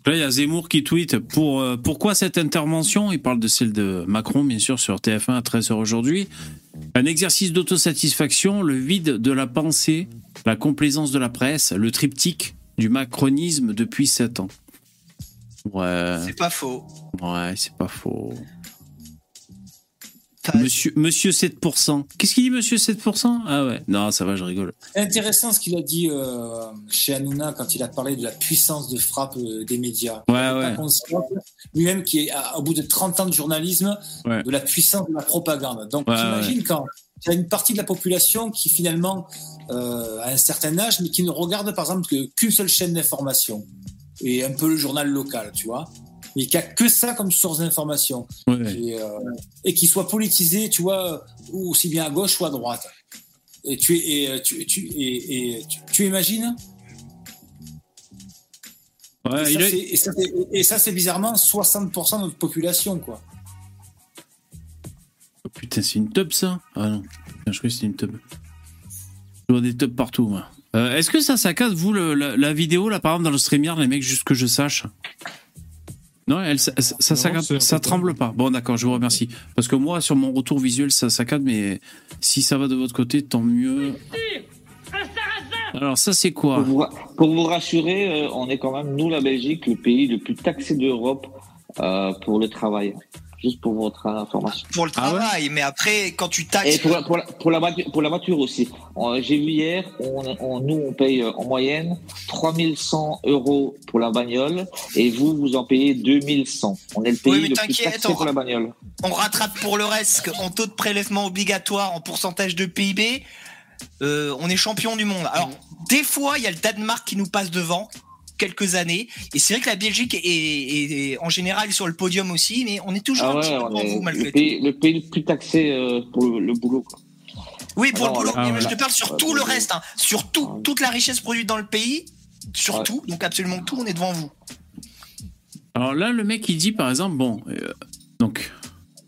Là, il y a Zemmour qui tweet pour, euh, pourquoi cette intervention? Il parle de celle de Macron, bien sûr, sur TF1 à 13h aujourd'hui. Un exercice d'autosatisfaction, le vide de la pensée, la complaisance de la presse, le triptyque du macronisme depuis 7 ans. Ouais, C'est pas faux. ouais, c'est pas faux. Monsieur, monsieur 7%. Qu'est-ce qu'il dit, monsieur 7% Ah ouais, non, ça va, je rigole. Intéressant ce qu'il a dit euh, chez Hanouna quand il a parlé de la puissance de frappe euh, des médias. Ouais, ouais. Lui-même qui est à- au bout de 30 ans de journalisme, Ouais. de la puissance de la propagande. Donc Ouais, t'imagines quand il y a une partie de la population qui finalement euh, a un certain âge, mais qui ne regarde par exemple qu'une seule chaîne d'information et un peu le journal local, tu vois, et qui a que ça comme source d'information Ouais. et, euh, et qui soit politisé, tu vois, aussi bien à gauche ou à droite. Et tu et, euh, tu, tu, et, et tu, tu imagines? Ouais, et, ça, c'est- et ça, ça, bizarrement 60% de notre population, quoi. Oh, putain, c'est une tub ça Ah non, je croyais que c'était une tub. Je vois des tubs partout, moi. Euh, Est-ce que ça saccade, vous, le- la, la vidéo, là, par exemple, dans le StreamYard, les mecs, juste que je sache? Non, elle, ça, ça, tremble pas. Bon, d'accord, je vous remercie. Parce que moi, sur mon retour visuel, ça saccade, mais si ça va de votre côté, tant mieux. Alors, ça, c'est Pour quoi vous, pour vous rassurer, euh, on est quand même, nous, la Belgique, le pays le plus taxé d'Europe euh, pour le travail. Juste pour votre information. Pour le travail, mais après, quand tu taxes. Et pour la, pour la, pour la, voiture, pour la voiture aussi. Euh, J'ai vu hier, on, on, nous, on paye euh, en moyenne 3100 euros pour la bagnole et vous, vous en payez 2100. On est le pays Oui, mais le plus taxé on- pour la bagnole. On rattrape pour le reste en taux de prélèvement obligatoire, en pourcentage de PIB. euh, on est champion du monde. Alors, des fois, il y a le Danemark qui nous passe devant quelques années. Et c'est vrai que la Belgique est, est- est en général sur le podium aussi, mais on est toujours Ah un petit ouais, peu on devant est vous, malgré le tout. pays, le pays le plus taxé euh, pour le, le boulot. Quoi. Oui, pour Ah le non, boulot. là- mais je te parle sur tout le reste, hein. sur tout, toute la richesse produite dans le pays, sur tout, donc absolument tout, on est devant vous. Alors là, le mec, il dit par exemple, bon, euh, donc,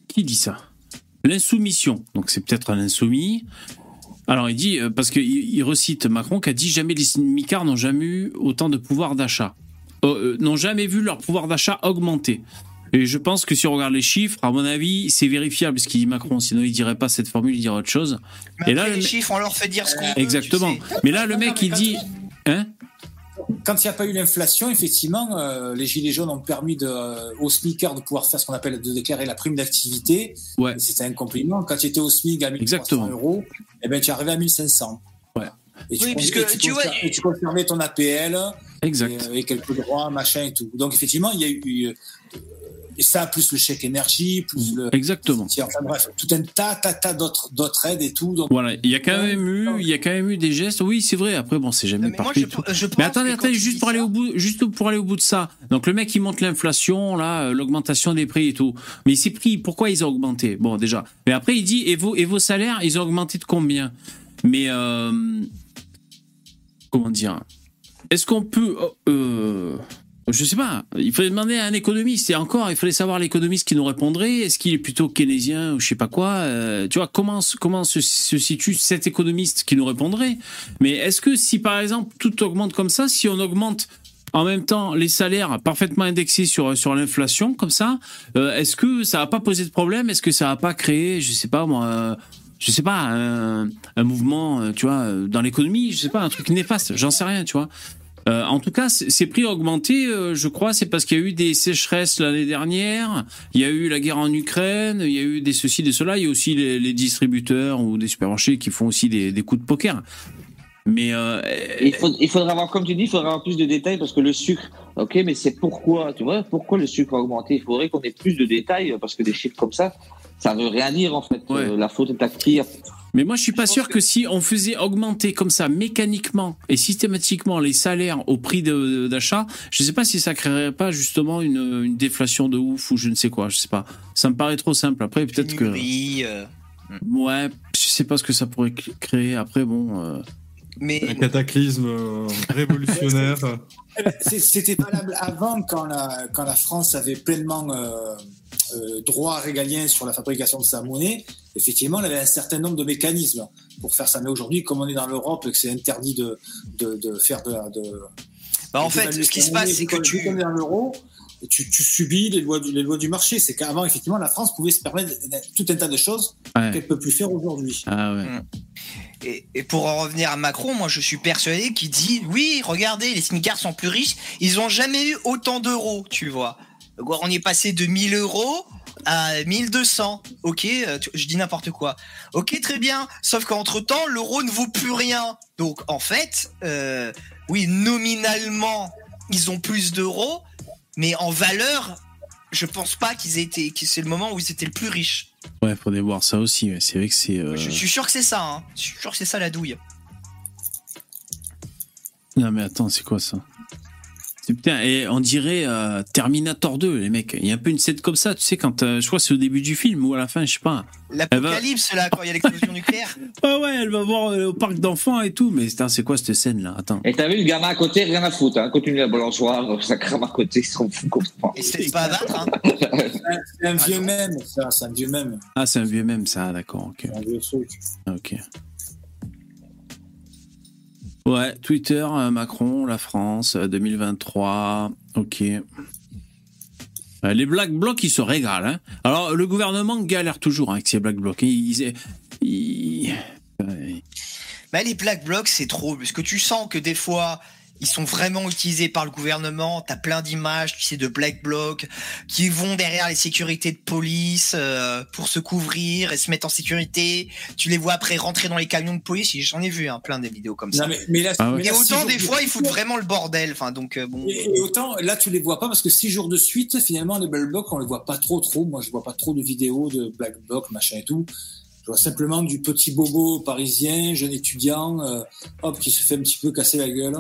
qui dit ça? L'insoumission. Donc c'est peut-être un insoumis. Alors il dit, euh, parce qu'il il recite Macron qui a dit jamais les smicards n'ont jamais eu autant de pouvoir d'achat. Euh, euh, n'ont jamais vu leur pouvoir d'achat augmenter. Et je pense que si on regarde les chiffres, à mon avis, c'est vérifiable ce qu'il dit Macron. Sinon, il dirait pas cette formule, il dirait autre chose. Mais Et là, après, le les me- chiffres, on leur fait dire ce qu'on veut. Exactement. tu sais. Mais là, le mec, il dit, hein? Quand il n'y a pas eu l'inflation, effectivement, euh, les gilets jaunes ont permis de, euh, aux SMICards de pouvoir faire ce qu'on appelle de déclarer la prime d'activité. Ouais. C'était un compliment. Quand tu étais au SMIC à 1300 Exactement. euros, eh ben, tu arrivais à 1500. Ouais. Et tu, Oui, puisque et tu tu vois, conser- et tu conservais ton APL Exact. et, euh, et quelques droits, machin et tout. Donc, effectivement, il y a eu. Et ça, plus le chèque énergie, plus le. Exactement. Enfin bref, tout un tas, tas, tas d'autres, d'autres aides et tout. Donc, Voilà, il y a quand même eu, il y a quand même eu des gestes. Oui, c'est vrai. Après, bon, c'est jamais Mais moi, parfait. je, je Mais attendez, attendez, juste pour aller ça- au bout, juste pour aller au bout de ça. Donc le mec il monte l'inflation, là, euh, l'augmentation des prix et tout. Mais ces prix, pourquoi ils ont augmenté? Bon, déjà. Mais après il dit et vos et vos salaires, ils ont augmenté de combien? Mais euh, comment dire? Est-ce qu'on peut euh, euh, je sais pas. Il fallait demander à un économiste. Et encore, il fallait savoir l'économiste qui nous répondrait. Est-ce qu'il est plutôt keynésien ou je sais pas quoi? Euh, Tu vois, comment, se- situe cet économiste qui nous répondrait? Mais est-ce que si, par exemple, tout augmente comme ça, si on augmente en même temps les salaires parfaitement indexés sur, l'inflation, comme ça, euh, est-ce que ça va pas poser de problème? Est-ce que ça va pas créer, je sais pas moi... euh, je sais pas, un, un mouvement, tu vois, dans l'économie, je sais pas, un truc néfaste, j'en sais rien, tu vois. Euh, en tout cas, ces prix ont augmenté, euh, je crois, c'est parce qu'il y a eu des sécheresses l'année dernière, il y a eu la guerre en Ukraine, il y a eu des ceci, des cela, il y a aussi les, les distributeurs ou des supermarchés qui font aussi des, des coups de poker. Mais euh, Il, faut, il faudra avoir, comme tu dis, il faudra avoir plus de détails parce que le sucre, ok, mais c'est pourquoi, tu vois, pourquoi le sucre a augmenté? Il faudrait qu'on ait plus de détails parce que des chiffres comme ça, ça veut rien dire en fait. Euh, la faute est à qui? Mais moi, je suis pas sûr que... si on faisait augmenter comme ça mécaniquement et systématiquement les salaires au prix d'achat, je sais pas si ça créerait pas justement une, une déflation de ouf ou je ne sais quoi. Je sais pas. Ça me paraît trop simple. Après, peut-être que. Oui, euh, Ouais, je sais pas ce que ça pourrait créer. Après, bon. euh, mais Un cataclysme euh, (laughs) révolutionnaire. C'est- C'était valable avant quand la, quand la France avait pleinement euh, euh, droit régalien sur la fabrication de sa monnaie. Effectivement, elle avait un certain nombre de mécanismes pour faire ça. Mais aujourd'hui, comme on est dans l'Europe et que c'est interdit de, de, de faire de, de Bah, en de fait, ce qui se passe, c'est que tu- dans l'euro, tu, tu subis les lois, du, les lois du marché. C'est qu'avant, effectivement, la France pouvait se permettre tout un tas de choses Ouais. qu'elle peut plus faire aujourd'hui. Ah ouais. Et, pour en revenir à Macron, moi je suis persuadé qu'il dit oui, regardez, les smicards sont plus riches, ils ont jamais eu autant d'euros, tu vois. On est passé de 1000 euros à 1200. Ok, euh, je dis n'importe quoi. Ok, très bien. Sauf qu'entre temps, l'euro ne vaut plus rien. Donc en fait, euh, oui, nominalement, ils ont plus d'euros, mais en valeur, je pense pas qu'ils aient été. que c'est le moment où ils étaient le plus riches. Ouais, faudrait voir ça aussi. ouais. C'est vrai que c'est. euh, Je suis sûr que c'est ça. Hein. Je suis sûr que c'est ça la douille. Non mais attends, c'est quoi ça? C'est putain, et on dirait euh, Terminator 2, les mecs. Il y a un peu une scène comme ça, tu sais, quand euh, je crois que c'est au début du film ou à la fin, je sais pas. L'apocalypse, là, quand il y a l'explosion nucléaire. (laughs) Ah ouais, elle va voir euh, au parc d'enfants et tout. Mais c'est quoi cette scène là Attends. Et t'as vu le gamin à côté, rien à foutre, hein. continue la balançoire, ça crame à côté, ils s'en foutent complètement. Et c'était pas à battre, hein. C'est un vieux même, ça, c'est un vieux même. Ah, c'est un vieux même ça, d'accord. Ok. Un vieux truc. Ok. Ouais, Twitter, euh, Macron, la France, euh, 2023. Ok. Euh, Les Black Blocs, ils se régalent. Hein. Alors, le gouvernement galère toujours hein, avec ces Black Blocs. Ils. Mais les Black Blocs, c'est trop, parce que tu sens que des fois, ils sont vraiment utilisés par le gouvernement. T'as plein d'images, tu sais, de black blocs qui vont derrière les sécurités de police euh, pour se couvrir et se mettre en sécurité. Tu les vois après rentrer dans les camions de police. J'en ai vu hein, plein des vidéos comme ça. Non, mais, mais là, Ah ouais. mais Et là, six autant des de fois, ils foutent vraiment le bordel. Enfin, donc euh, bon. Et, et autant, là, tu les vois pas parce que six jours de suite, finalement, les Black Blocs, on les voit pas trop, trop. Moi, je vois pas trop de vidéos de Black Bloc, machin et tout. Je vois simplement du petit bobo parisien, jeune étudiant, euh, hop, qui se fait un petit peu casser la gueule.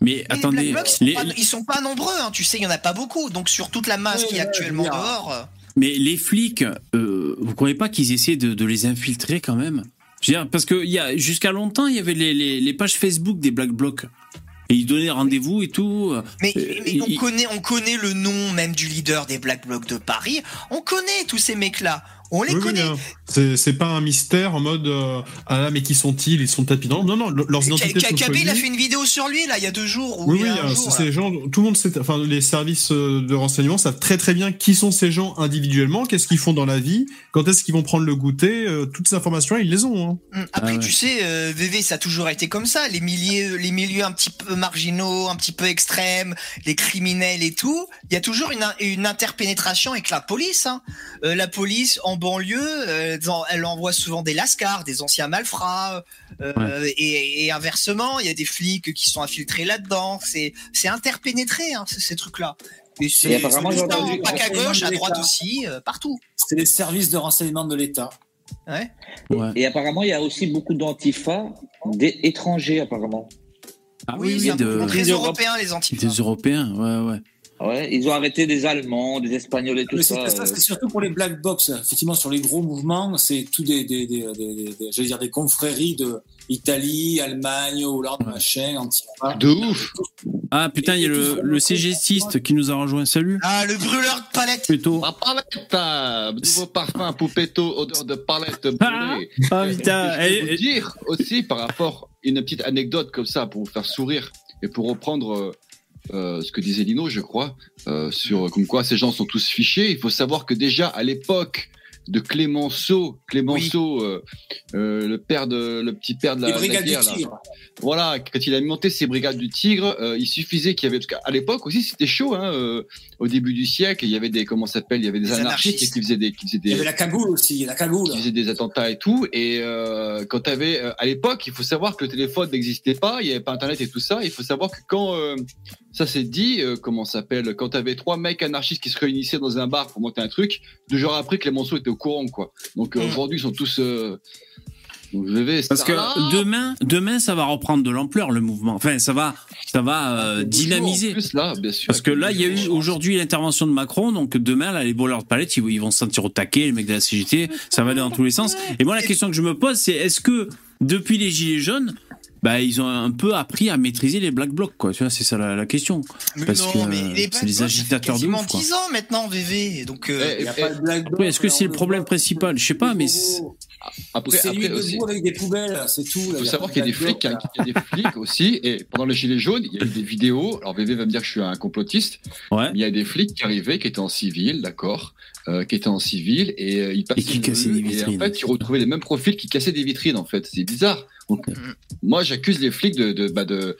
Mais attendez, les Black Blocs, ils sont, pas, ils sont pas nombreux. Hein, tu sais, il y en a pas beaucoup. Donc sur toute la masse Ouais, qui est actuellement dehors. euh, mais les flics, euh, vous croyez pas qu'ils essaient de, de les infiltrer quand même? Je veux dire, parce que il y a jusqu'à longtemps, il y avait les, les, les pages Facebook des Black Blocs. Et ils donnaient rendez-vous et tout. Mais, Euh, mais on il- connaît, on connaît le nom même du leader des Black Blocs de Paris. On connaît tous ces mecs-là. On les Oui, oui, connaît. hein. C'est c'est pas un mystère en mode euh, ah là mais qui sont-ils? Ils sont tapis dans non non le- leurs identités sont Kabé, il a fait une vidéo sur lui là il y a deux jours. ou Oui oui, un euh, jour, ces gens tout le monde sait enfin les services euh, de renseignement savent très très bien qui sont ces gens individuellement, qu'est-ce qu'ils font dans la vie, quand est-ce qu'ils vont prendre le goûter, euh, toutes ces informations ils les ont. Hein. Hum, Après, Ah ouais. tu sais, euh, VV, ça a toujours été comme ça. Les milieux, les milieux un petit peu marginaux, un petit peu extrêmes, les criminels et tout. Il y a toujours une, une interpénétration avec la police. Hein. La police en banlieue, euh, elle envoie souvent des lascars, des anciens malfrats, euh, et, et inversement, il y a des flics qui sont infiltrés là-dedans. C'est, c'est interpénétré, hein, ces, trucs-là. Et c'est, pas qu'à gauche, à droite aussi, euh, partout. C'est les services de renseignement de l'État. Ouais. Ouais. Et apparemment, il y a aussi beaucoup d'antifa des étrangers, apparemment. Ah Oui, oui, oui, peu de- très des européen, les antifas. des Européens, ouais, ouais. Ouais, ils ont arrêté des Allemands, des Espagnols et tout Mais c'est ça. ça, euh. c'est surtout pour les black box. Effectivement, sur les gros mouvements, c'est tout des, des, des, des, des- des- j'allais dire des confréries de Italie, Allemagne, Hollande, machin, Antifa. De ouf Ah putain, il y a le, le qui nous a rejoint. Salut. Ah, le brûleur de palette. Plutôt. Ma palette, hein, nouveau parfum Poupetto, odeur de palette Ah, brûlée. ah, putain. Je vais vous dire aussi par rapport une petite anecdote comme ça pour vous faire sourire et pour reprendre euh, ce que disait Lino, je crois, euh, sur comme quoi ces gens sont tous fichés. Il faut savoir que déjà à l'époque de Clémenceau, Clémenceau, euh, euh, le père de, le petit père de la, Les la brigades guerre, du là. Tigre. Voilà, quand il a monté ses brigades du Tigre, il suffisait qu'il y avait, parce qu'à l'époque aussi c'était chaud, hein, au début du siècle, il y avait des, comment s'appelle, il y avait des Des anarchistes, anarchistes. qui faisaient des, qui faisaient Il y des, avait la cagoule aussi, la cagoule. qui faisaient des attentats et tout. Et quand tu avais, à l'époque, il faut savoir que le téléphone n'existait pas, il n'y avait pas Internet et tout ça. Il faut savoir que quand ça s'est dit, euh, comment ça s'appelle, quand tu avais trois mecs anarchistes qui se réunissaient dans un bar pour monter un truc, deux jours après, Clémenceau était au courant, quoi. Donc euh, Mm. aujourd'hui, ils sont tous. Euh, donc, Parce que demain, demain, ça va reprendre de l'ampleur le mouvement. Enfin, ça va, ça va euh, bonjour, dynamiser. En plus, là, bien sûr. Parce que là, il y a eu aujourd'hui l'intervention de Macron, donc demain, là, les voleurs de palette, ils, ils vont se sentir au taquet, les mecs de la CGT, ça va aller dans tous les sens. Et moi, la question que je me pose, c'est est-ce que depuis les Gilets jaunes, bah, ils ont un peu appris à maîtriser les black blocs, quoi. Tu vois, c'est ça la, la question. Mais Parce non, que mais euh, les c'est des agitateurs de ouf, quoi. 10 ans maintenant, VV. Donc, euh, Il n'y a pas de black bloc. Oui, est-ce que c'est le problème principal? Je sais pas, mais c'est- lui après aussi. debout avec des poubelles, c'est tout. Il là, faut savoir qu'il y a de des flics, bloc, hein, il y a des flics (laughs) aussi, et pendant les gilets jaunes, il y a eu des vidéos. Alors VV va me dire que je suis un complotiste, ouais. mais il y a des flics qui arrivaient, qui étaient en civil, d'accord, euh, qui étaient en civil et euh, ils passaient qui cassaient rue, des et vitrines. en fait, tu retrouvais les mêmes profils qui cassaient des vitrines. En fait, c'est bizarre. Donc, moi, j'accuse les flics de de bah de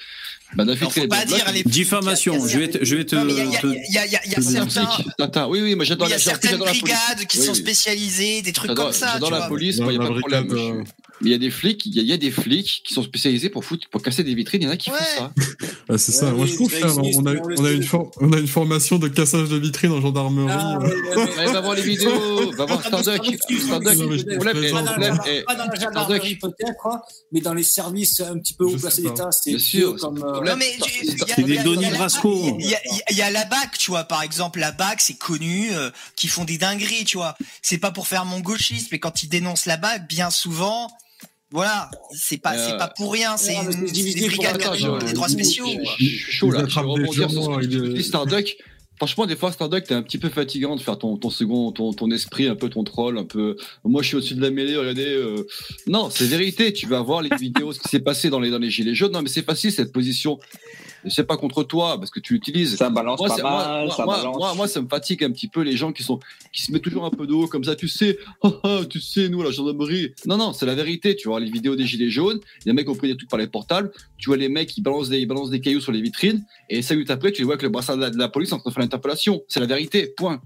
bah, non, d'infiltrer faut les pas dire les Diffamation. Je vais te, je vais te. Il y a, y y y y certains. Attends, oui, oui, moi j'adore Il y a certaines brigades qui sont spécialisées, des trucs comme ça. j'adore tu la vois. police, il n'y a pas de problème. Mais il y a des flics, il y, a- il y a des flics qui sont spécialisés pour foutre, pour casser des vitrines. Il y en a qui Ouais. font ça. (laughs) Ah, c'est ça. Ouais, Moi, je trouve ça on a, on on une for- on a une formation de cassage de vitrines en gendarmerie. Ah, euh, ouais, va voir les vidéos, va voir dans- Starduck. Starduck, Pas dans la- gendarmerie peut-être, hein, mais dans les services un petit peu haut placés d'État, c'est Bien sûr, comme. c'est euh. Non, mais tu- il y a- C'est des Donny Brasco. Il y a, il y a la BAC, tu vois, par exemple, la BAC, c'est connu, euh, qui font des dingueries, tu vois. C'est pas pour faire mon gauchiste, mais quand ils dénoncent la BAC, bien souvent, voilà, c'est pas, Euh, c'est pas pour rien, c'est une- divisé des droits spéciaux. Je suis chaud là, je vais rebondir sur ce que tu Starduck. Franchement, des fois, Starduck, t'es un petit peu fatigant de faire ton, ton second, ton, ton esprit, un peu ton troll, un peu. Moi, je suis au-dessus de la mêlée, regardez. euh. Non, c'est vérité. Tu vas voir les vidéos, ce qui s'est passé dans les, dans les gilets jaunes. Non, mais c'est facile, cette position. C'est pas contre toi, parce que tu l'utilises. Ça balance moi, pas mal, moi, moi, ça moi, balance. moi, moi, ça me fatigue un petit peu les gens qui sont qui se mettent toujours un peu de haut comme ça. Tu sais, ah, (laughs) ah, tu sais, nous, la gendarmerie. Non, non, c'est la vérité. Tu vois les vidéos des gilets jaunes. Les mecs ont pris des trucs par les portables. Tu vois les mecs qui balancent des, ils balancent des cailloux sur les vitrines. Et cinq minutes après, tu les vois avec le brassard de la, de la police en train de faire l'interpellation. C'est la vérité. Point.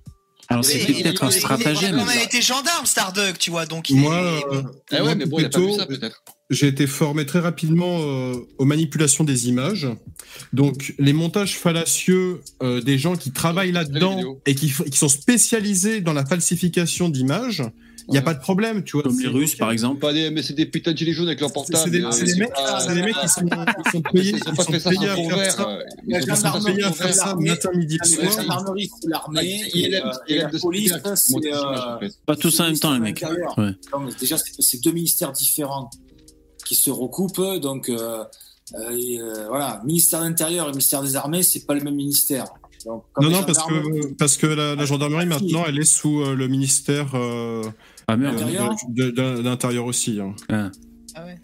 Alors Mais c'était peut-être un stratagème. Il a été gendarme, Starduck, tu vois, donc il Moi, est- euh, Eh ouais, moi, mais bon, il a pas vu plutôt, ça peut-être. J'ai été formé très rapidement euh, aux manipulations des images. Donc, les montages fallacieux euh, des gens qui travaillent là-dedans et qui, sont spécialisés dans la falsification d'images, il n'y a Ouais. pas de problème, tu vois. Comme les Russes, par exemple. Pas des, mais c'est des putains de gilets jaunes avec leur C'est portable. c'est des, euh, mecs, des mecs qui sont, (laughs) qui sont payés, Ils pas sont fait ça payés sans à fond faire vert. ça. euh, La Ils ont pas fait ça sans gendarmerie, payés à faire ça l'armée, matin, midi, La soir. gendarmerie, c'est l'armée, euh, la police, c'est euh. Pas tous en même temps, les mecs. déjà, c'est deux ministères différents qui se recoupent, donc euh, euh, et, euh, voilà, ministère de l'Intérieur et ministère des Armées, c'est pas le même ministère. Donc, Non, non, parce que, parce que la, la gendarmerie, maintenant, elle est sous euh, le ministère euh, Ah de, l'Intérieur aussi. hein. Ah. Ah ouais.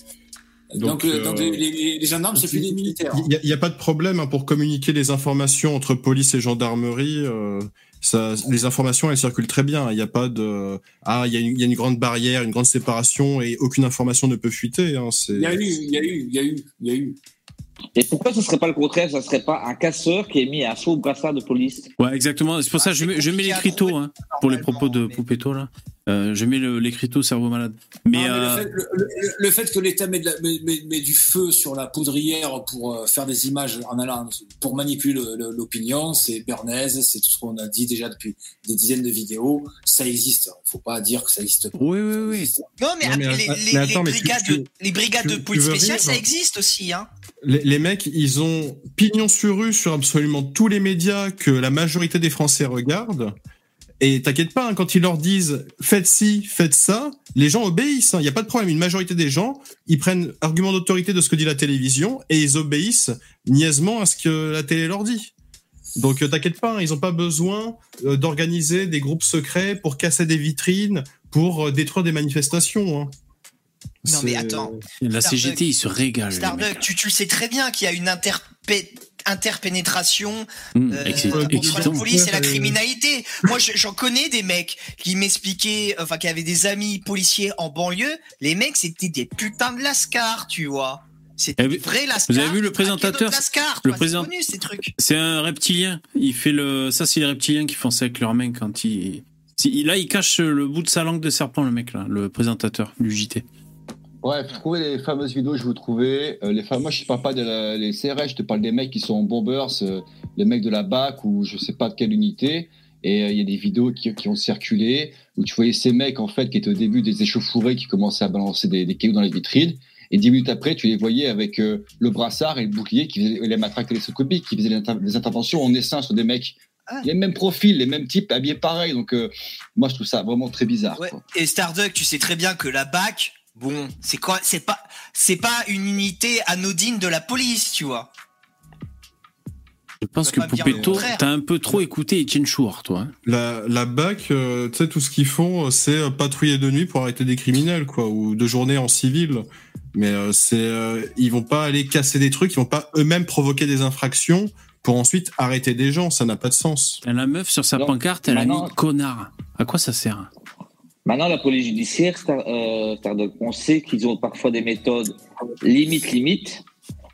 donc, donc, euh, donc les, les- les gendarmes, c'est plus des militaires. Il n'y a, pas de problème hein, pour communiquer les informations entre police et gendarmerie. Ça, les informations, elles circulent très bien. Il n'y a pas de ah, il y, a une- il y a une grande barrière, une grande séparation et aucune information ne peut fuiter. Hein, Il y a eu, il y a eu, il y a eu, il y a eu. Et pourquoi ce serait pas le contraire? Ça serait pas un casseur qui est mis un faux brassard de police? Ouais, exactement. C'est pour ça que je mets, je mets l'écriteau hein, pour les propos de Poupetto là. Euh, je mets l'écriteau cerveau malade. Mais, Non, mais euh, le, fait, le- le- le fait que l'État met, de la- met- met- met du feu sur la poudrière pour euh, faire des images en allant pour manipuler le- le- l'opinion, c'est Bernays, c'est tout ce qu'on a dit déjà depuis des dizaines de vidéos. Ça existe. Il faut pas dire que ça existe pas. oui, oui, oui. Non, mais, Non, mais après, les, att- les- mais attends, les mais tu- brigades, tu- de, les brigades tu- de tu police spéciale, ça existe aussi. Hein. Les, les mecs, ils ont pignon sur rue sur absolument tous les médias que la majorité des Français regardent. Et t'inquiète pas, hein, quand ils leur disent faites ci, faites ça, les gens obéissent. Il n'y a pas de problème. Une majorité des gens, ils prennent argument d'autorité de ce que dit la télévision et ils obéissent niaisement à ce que la télé leur dit. Donc euh, t'inquiète pas, hein, ils n'ont pas besoin euh, d'organiser des groupes secrets pour casser des vitrines, pour euh, détruire des manifestations. hein. Non, mais attends. la Starbucks. CGT, ils se régalent. mecs. tu, tu le sais très bien qu'il y a une interpé- interpénétration Hum, euh, excit- entre la police et la Euh, criminalité. Moi, je- j'en connais des mecs qui m'expliquaient, enfin, qui avaient des amis policiers en banlieue. Les mecs, c'était des putains de lascars, tu vois. C'était des vrais lascars. vous avez vu le présentateur Le quoi. présent- C'est connu, ces trucs. C'est un reptilien. Il fait le. Ça, c'est les reptiliens qui font ça avec leurs mains quand ils. Là, il cache le bout de sa langue de serpent, le mec là, le présentateur du JT. Bref, trouvez les fameuses vidéos, je vous trouvais. Euh, les fameux, moi, je te parle pas de la- les CRS, je te parle des mecs qui sont en bombers, euh, les mecs de la BAC ou je sais pas de quelle unité. Et euh, il y a des vidéos qui, qui ont circulé où tu voyais ces mecs, en fait, qui étaient au début des échauffourées qui commençaient à balancer des, des cailloux dans les vitrines. Et dix minutes après, tu les voyais avec euh, le brassard et le bouclier qui faisaient et les matraques télescopiques, qui faisaient les, inter- les interventions en essaim sur des mecs. Ah. Les mêmes profils, les mêmes types habillés pareil. Donc, euh, moi, je trouve ça vraiment très bizarre. Ouais. quoi. Et Starduck, tu sais très bien que la BAC, bon, c'est quoi, c'est pas, c'est pas une unité anodine de la police, tu vois. Je pense que Poupetto, t'as un peu trop écouté Etienne Chouard, toi. hein. La, la BAC, euh, tu sais, tout ce qu'ils font, euh, c'est euh, patrouiller de nuit pour arrêter des criminels, quoi, ou de journée en civil. Mais euh, c'est, euh, ils vont pas aller casser des trucs, ils vont pas eux-mêmes provoquer des infractions pour ensuite arrêter des gens. Ça n'a pas de sens. Et La meuf sur sa Non, pancarte, elle a maintenant- mis connard. À quoi ça sert? Maintenant, la police judiciaire, euh, on sait qu'ils ont parfois des méthodes limite limite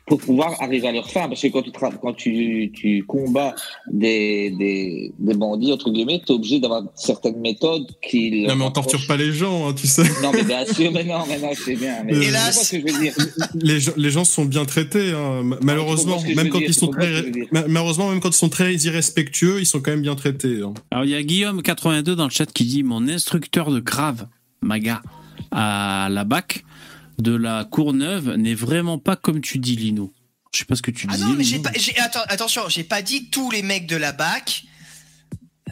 pour pouvoir arriver à leur fin. Parce que quand tu, tra- quand tu, tu combats des, des, des bandits, entre guillemets, tu es obligé d'avoir certaines méthodes qui... Non, mais on torture pas les gens, hein, tu sais. Non, mais bien sûr, mais non, mais non, c'est bien. Mais Euh, Hélas. vois ce que je veux dire. les, gens, les gens sont bien traités, hein, ma- malheureusement. Même quand dire, ils sont très, malheureusement, même quand ils sont très irrespectueux, ils sont quand même bien traités. hein. Alors, il y a Guillaume82 dans le chat qui dit Mon instructeur de grave, Maga, à la BAC de la Courneuve n'est vraiment pas comme tu dis, Lino. Je sais pas ce que tu Ah disais. non, mais j'ai Lino. pas, j'ai, attends, attention, j'ai pas dit tous les mecs de la BAC.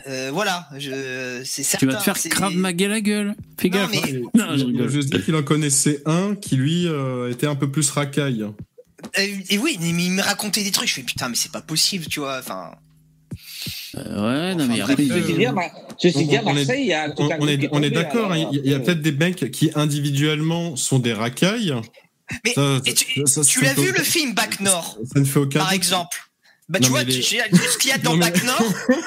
Euh, voilà, je, c'est certain. Tu vas te faire Krav Maga la gueule. Fais Non, gaffe. mais- hein. Non, je rigole. juste qu'il en connaissait un qui, lui, euh, était un peu plus racaille. Euh, et oui, mais il me racontait des trucs. Je fais putain, mais c'est pas possible, tu vois. Enfin, ouais, non, mais Enfin, après. ceci dit, ceci dit, à On- on est- Marseille, il y a tout On, est, on est d'accord, hein, alors, il y a peut-être des mecs qui individuellement sont des racailles. Mais Ça- et tu, ça- ça- tu ça l'as vu le film Bac Nord, Ça ne fait aucun par exemple? Bah Non, tu vois, tu- j'ai- ce qu'il y a dans (laughs) mais- Bac Nord,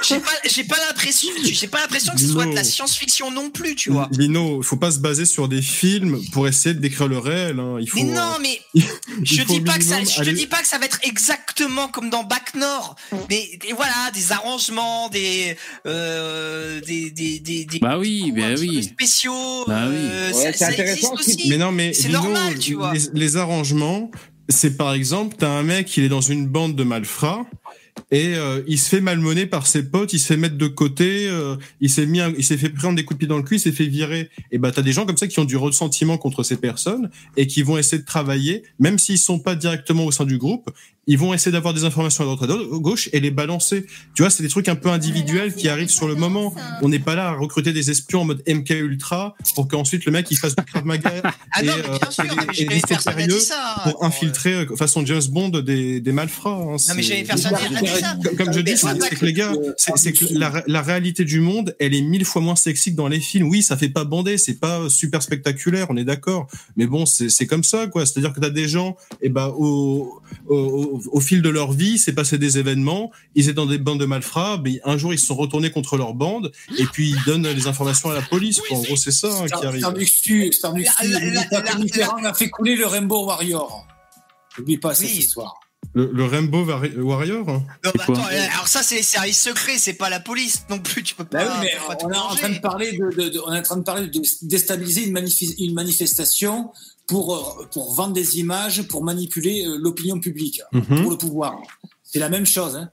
j'ai pas, j'ai pas l'impression, (laughs) j'ai pas l'impression que ce soit de la science-fiction non plus, tu vois. Lino, il faut pas se baser sur des films pour essayer de décrire le réel. hein. Il faut, Mais non, mais (laughs) je dis pas que ça, je te dis pas que ça va être exactement comme dans Bac Nord, mais et voilà, des arrangements, des, euh, des, des, des, des Bah oui, coups bah oui. spéciaux. Bah oui. euh, Ouais, c'est intéressant aussi. Mais non, mais c'est normal, tu vois. Les, les arrangements, c'est par exemple, t'as un mec, il est dans une bande de malfrats. Et euh, il se fait malmener par ses potes, il se fait mettre de côté, euh, il s'est mis, un- il s'est fait prendre des coups de pied dans le cul, il s'est fait virer. Et bah t'as des gens comme ça qui ont du ressentiment contre ces personnes et qui vont essayer de travailler, même s'ils sont pas directement au sein du groupe, ils vont essayer d'avoir des informations à droite à gauche et les balancer. Tu vois, c'est des trucs un peu individuels qui arrivent sur le moment. On n'est pas là à recruter des espions en mode MK Ultra pour qu'ensuite le mec il fasse du Krav Maga (laughs) Ah et, non, mais euh, bien sûr, et- et des sérieux ça. pour infiltrer euh, façon James Bond des, des malfrats. hein. Non, mais jamais personne ça. Comme, je dis, c'est que les gars, c'est que la, la réalité du monde, elle est mille fois moins sexy que dans les films. Oui, ça fait pas bander, c'est pas super spectaculaire, on est d'accord. Mais bon, c'est comme ça, quoi. C'est-à-dire que t'as des gens, et ben au, au, au, fil de leur vie, c'est passé des événements. Ils étaient dans des bandes de malfrats, mais un jour ils se sont retournés contre leur bande, et puis ils donnent les informations à la police. quoi. En gros, c'est ça hein, qui arrive. La- Mitterrand a fait couler le Rainbow Warrior. N'oublie pas cette histoire. Le, le Rainbow Vari- Warrior. hein. Non, bah, attends, alors ça c'est les services secrets, c'est pas la police non plus, tu peux Bah pas. oui, mais on est en train de parler de, de- de- on est en train de parler de déstabiliser une manifestation pour euh, pour vendre des images, pour manipuler euh, l'opinion publique, Mhm. pour le pouvoir. C'est la même chose. Hein.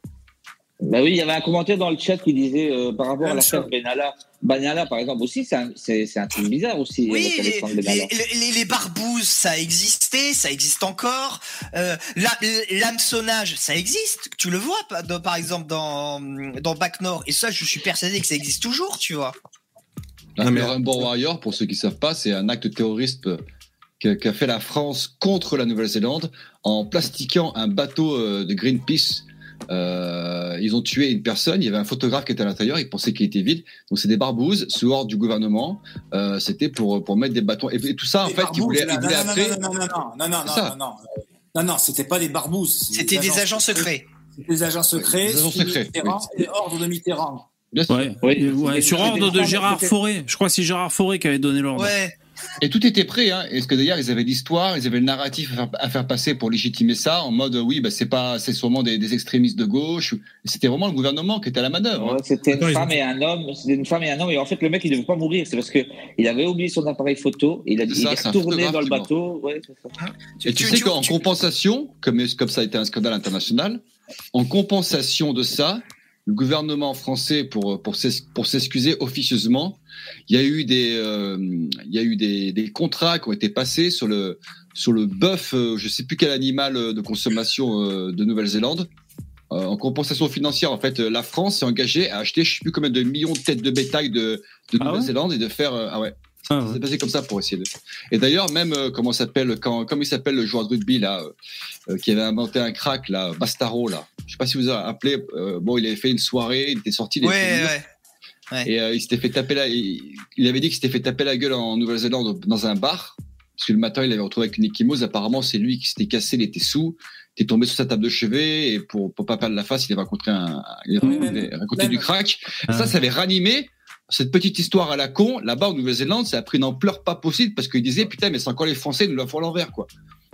Bah oui, il y avait un commentaire dans le chat qui disait euh, par rapport à Même l'affaire chose. Benalla. Benalla, par exemple, aussi, c'est un, un truc bizarre aussi. Oui, les, les, les, les barbouzes, ça existait, ça existe encore. Euh, L'hameçonnage, ça existe. Tu le vois, dans- par exemple, dans, dans Bac Nord. Et ça, je suis persuadé que ça existe toujours, tu vois. Ah, mais- Le Rainbow Warrior, pour ceux qui savent pas, c'est un acte terroriste qu'a qu'a fait la France contre la Nouvelle-Zélande en plastiquant un bateau euh, de Greenpeace. Euh, ils ont tué une personne, il y avait un photographe qui était à l'intérieur, ils pensaient qu'il était vide. Donc c'est des barbouzes sous ordre du gouvernement. Euh, C'était pour pour mettre des bâtons et, et tout ça en fait, ils voulaient, barbouzes, ils voulaient là, non, après. non, non, non, non, non, non, non, non, non, non, non, c'était pas des barbouzes. C'était des agents secrets. C'était des agents secrets. des agents secrets, Mitterrand et ordre de Mitterrand. Bien sûr. Ouais, Oui, Et ouais, sur ordre de des- Gérard Forêt. Je crois que c'est Gérard Forêt qui avait donné l'ordre. Ouais. Et tout était prêt, hein. Est-ce que d'ailleurs ils avaient l'histoire, ils avaient le narratif à faire, à faire passer pour légitimer ça en mode oui, bah c'est pas, c'est sûrement des, des extrémistes de gauche. C'était vraiment le gouvernement qui était à la manœuvre. hein. Ouais, c'était une femme et un homme. C'était une femme et un homme. Et en fait, le mec, il devait pas mourir. C'est parce que il avait oublié son appareil photo. Il a dit, ça, il est retourné dans le bateau. Ouais, ça. Et tu, sais qu'en compensation, comme, comme ça a été un scandale international, en compensation de ça, le gouvernement français, pour, pour s'ex- pour s'excuser officieusement, il y a eu des, euh, il y a eu des, des contrats qui ont été passés sur le, sur le bœuf, euh, je sais plus quel animal euh, de consommation euh, de Nouvelle-Zélande. En compensation financière, en fait, la France s'est engagée à acheter, je sais plus combien de millions de têtes de bétail de, de Ah ouais? Nouvelle-Zélande et de faire, ah ouais. Ah Ça s'est passé comme ça pour essayer de. Et d'ailleurs, même euh, comment s'appelle quand comment il s'appelle le joueur de rugby là, euh, qui avait inventé un crack là, Bastaro là. Je sais pas si vous avez appelé. euh, bon, il avait fait une soirée, il était sorti. il fait Ouais, ouais. Ouais. Et euh, il s'était fait taper la. Il, il avait dit qu'il s'était fait taper la gueule en Nouvelle-Zélande dans un bar parce que le matin il avait retrouvé avec une échymose. Apparemment, c'est lui qui s'était cassé, il était sous. Il était tombé sur sa table de chevet et pour pour pas perdre la face, il avait rencontré un. Il avait rencontré, du crack. Ah. Ça, ça avait ranimé cette petite histoire à la con, là-bas en Nouvelle-Zélande, ça a pris une ampleur pas possible parce qu'ils disaient putain, mais c'est encore les Français, nous la font à l'envers, quoi.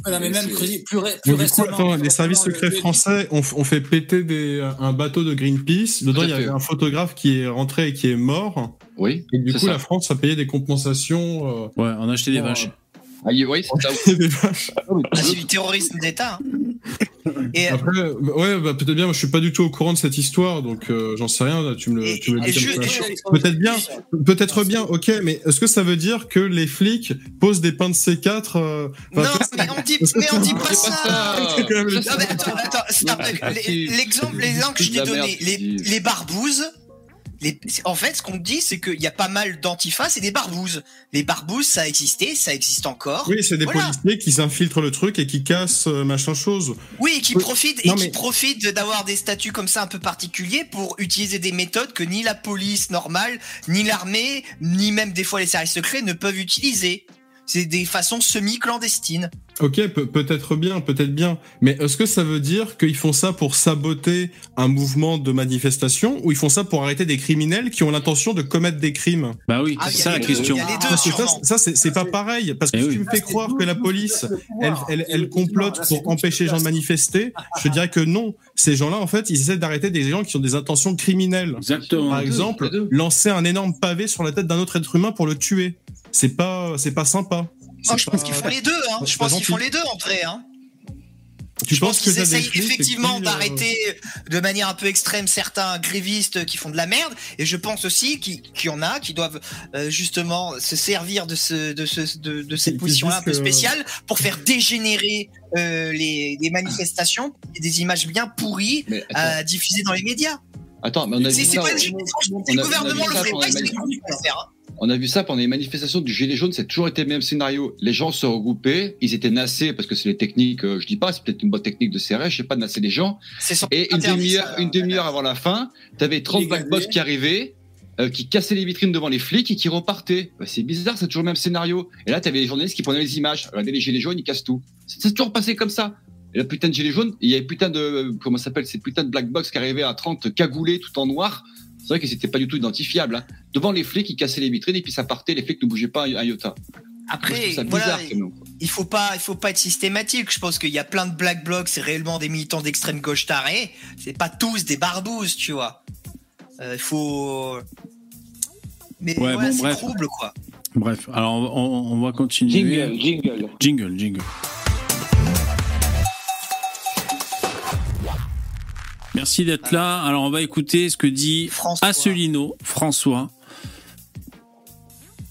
Ah non, mais Et même c'est- plus, plus, ré- plus Mais du coup, récemment. attends, plus les services secrets le- français ont, ont fait péter des, un bateau de Greenpeace. Dedans, il y avait un photographe qui est rentré et qui est mort. Oui. Et du coup, ça. la France a payé des compensations. euh, Ouais, on a acheté des vaches. Ah, oui, c'est ça. (laughs) Ah, c'est du terrorisme d'État. hein. Et, Après, euh, ouais, bah, peut-être bien. Moi, je suis pas du tout au courant de cette histoire, donc euh, j'en sais rien. Là, tu me le, Et- tu me le et dis Peut-être bien, peut-être bien. Ok, mais est-ce que ça veut dire que les flics posent des pains de C4 euh, enfin, non, mais on dit, mais on dit pas ça. Non, mais attends, attends. Ah. L'exemple, l'exemple que je t'ai donné, les, les barbouzes, les, en fait, ce qu'on dit, c'est qu'il y a pas mal d'antifas et des barbouzes. Les barbouzes, ça a existé, ça existe encore. Oui, c'est des Voilà. policiers qui s'infiltrent le truc et qui cassent euh, machin chose. Oui, qui Oui. profitent Non, et qui profitent d'avoir des statuts comme ça un peu particuliers pour utiliser des méthodes que ni la police normale, ni l'armée, ni même des fois les services secrets ne peuvent utiliser. C'est des façons semi-clandestines. Ok, peut- peut-être bien, peut-être bien. Mais est-ce que ça veut dire qu'ils font ça pour saboter un mouvement de manifestation ou ils font ça pour arrêter des criminels qui ont l'intention de commettre des crimes Bah oui, Ah, c'est ça la question. ça, c'est pas pareil. Parce que Eh si oui. tu me fais croire que la police, elle, elle, elle complote pour empêcher les gens de manifester, je te dirais que non. Ces gens-là, en fait, ils essaient d'arrêter des gens qui ont des intentions criminelles. Exactement. Par exemple, lancer un énorme pavé sur la tête d'un autre être humain pour le tuer. C'est pas, c'est pas sympa. Oh, je pas- pense qu'ils font les deux. Hein. c'est Je pense qu'ils font les deux en vrai. Hein. Tu je penses pense qu'ils essayent effectivement euh, d'arrêter de manière un peu extrême certains grévistes qui font de la merde. Et je pense aussi qu'il y en a qui doivent euh, justement se servir de, ce, de, ce, de, de cette position-là un peu que- spéciale pour faire dégénérer euh, les, les manifestations et des images bien pourries à diffuser dans les médias. attends, mais on a C'est pas on- a- le gouvernement le ferait pas, c'est les faire. On a vu ça pendant les manifestations du Gilets jaunes, c'est toujours été le même scénario. Les gens se regroupaient, ils étaient nassés parce que c'est les techniques, euh, je dis pas, c'est peut-être une bonne technique de CRS, je sais pas, de nasser les gens. Et une demi-heure, une demi-heure avant la fin, t'avais 30 Les black box gazés. qui arrivaient, euh, qui cassaient les vitrines devant les flics et qui repartaient. Bah, c'est bizarre, c'est toujours le même scénario. Et là, t'avais les journalistes qui prenaient les images. Regardez les gilets jaunes, ils cassent tout. C'est toujours passé comme ça. Et la putain de gilet jaune, il y avait putain de, comment ça s'appelle, ces putains de black box qui arrivaient à 30 cagoulés tout en noir. C'est vrai qu'ils étaient pas du tout identifiables. hein. Devant les flics, ils cassaient les vitrines et puis ça partait, les flics ne bougeaient pas un un iota. Après, voilà, même. il faut pas, il faut pas être systématique. Je pense qu'il y a plein de black blocs, c'est réellement des militants d'extrême gauche tarés. C'est pas tous des barbouzes, tu vois. Euh, Il faut. Mais Ouais, ouais, bon, c'est bref. trouble, quoi. Bref, alors on va continuer. Jingle, jingle. Jingle, jingle. Merci d'être là. Alors on va écouter ce que dit François. Asselineau, François.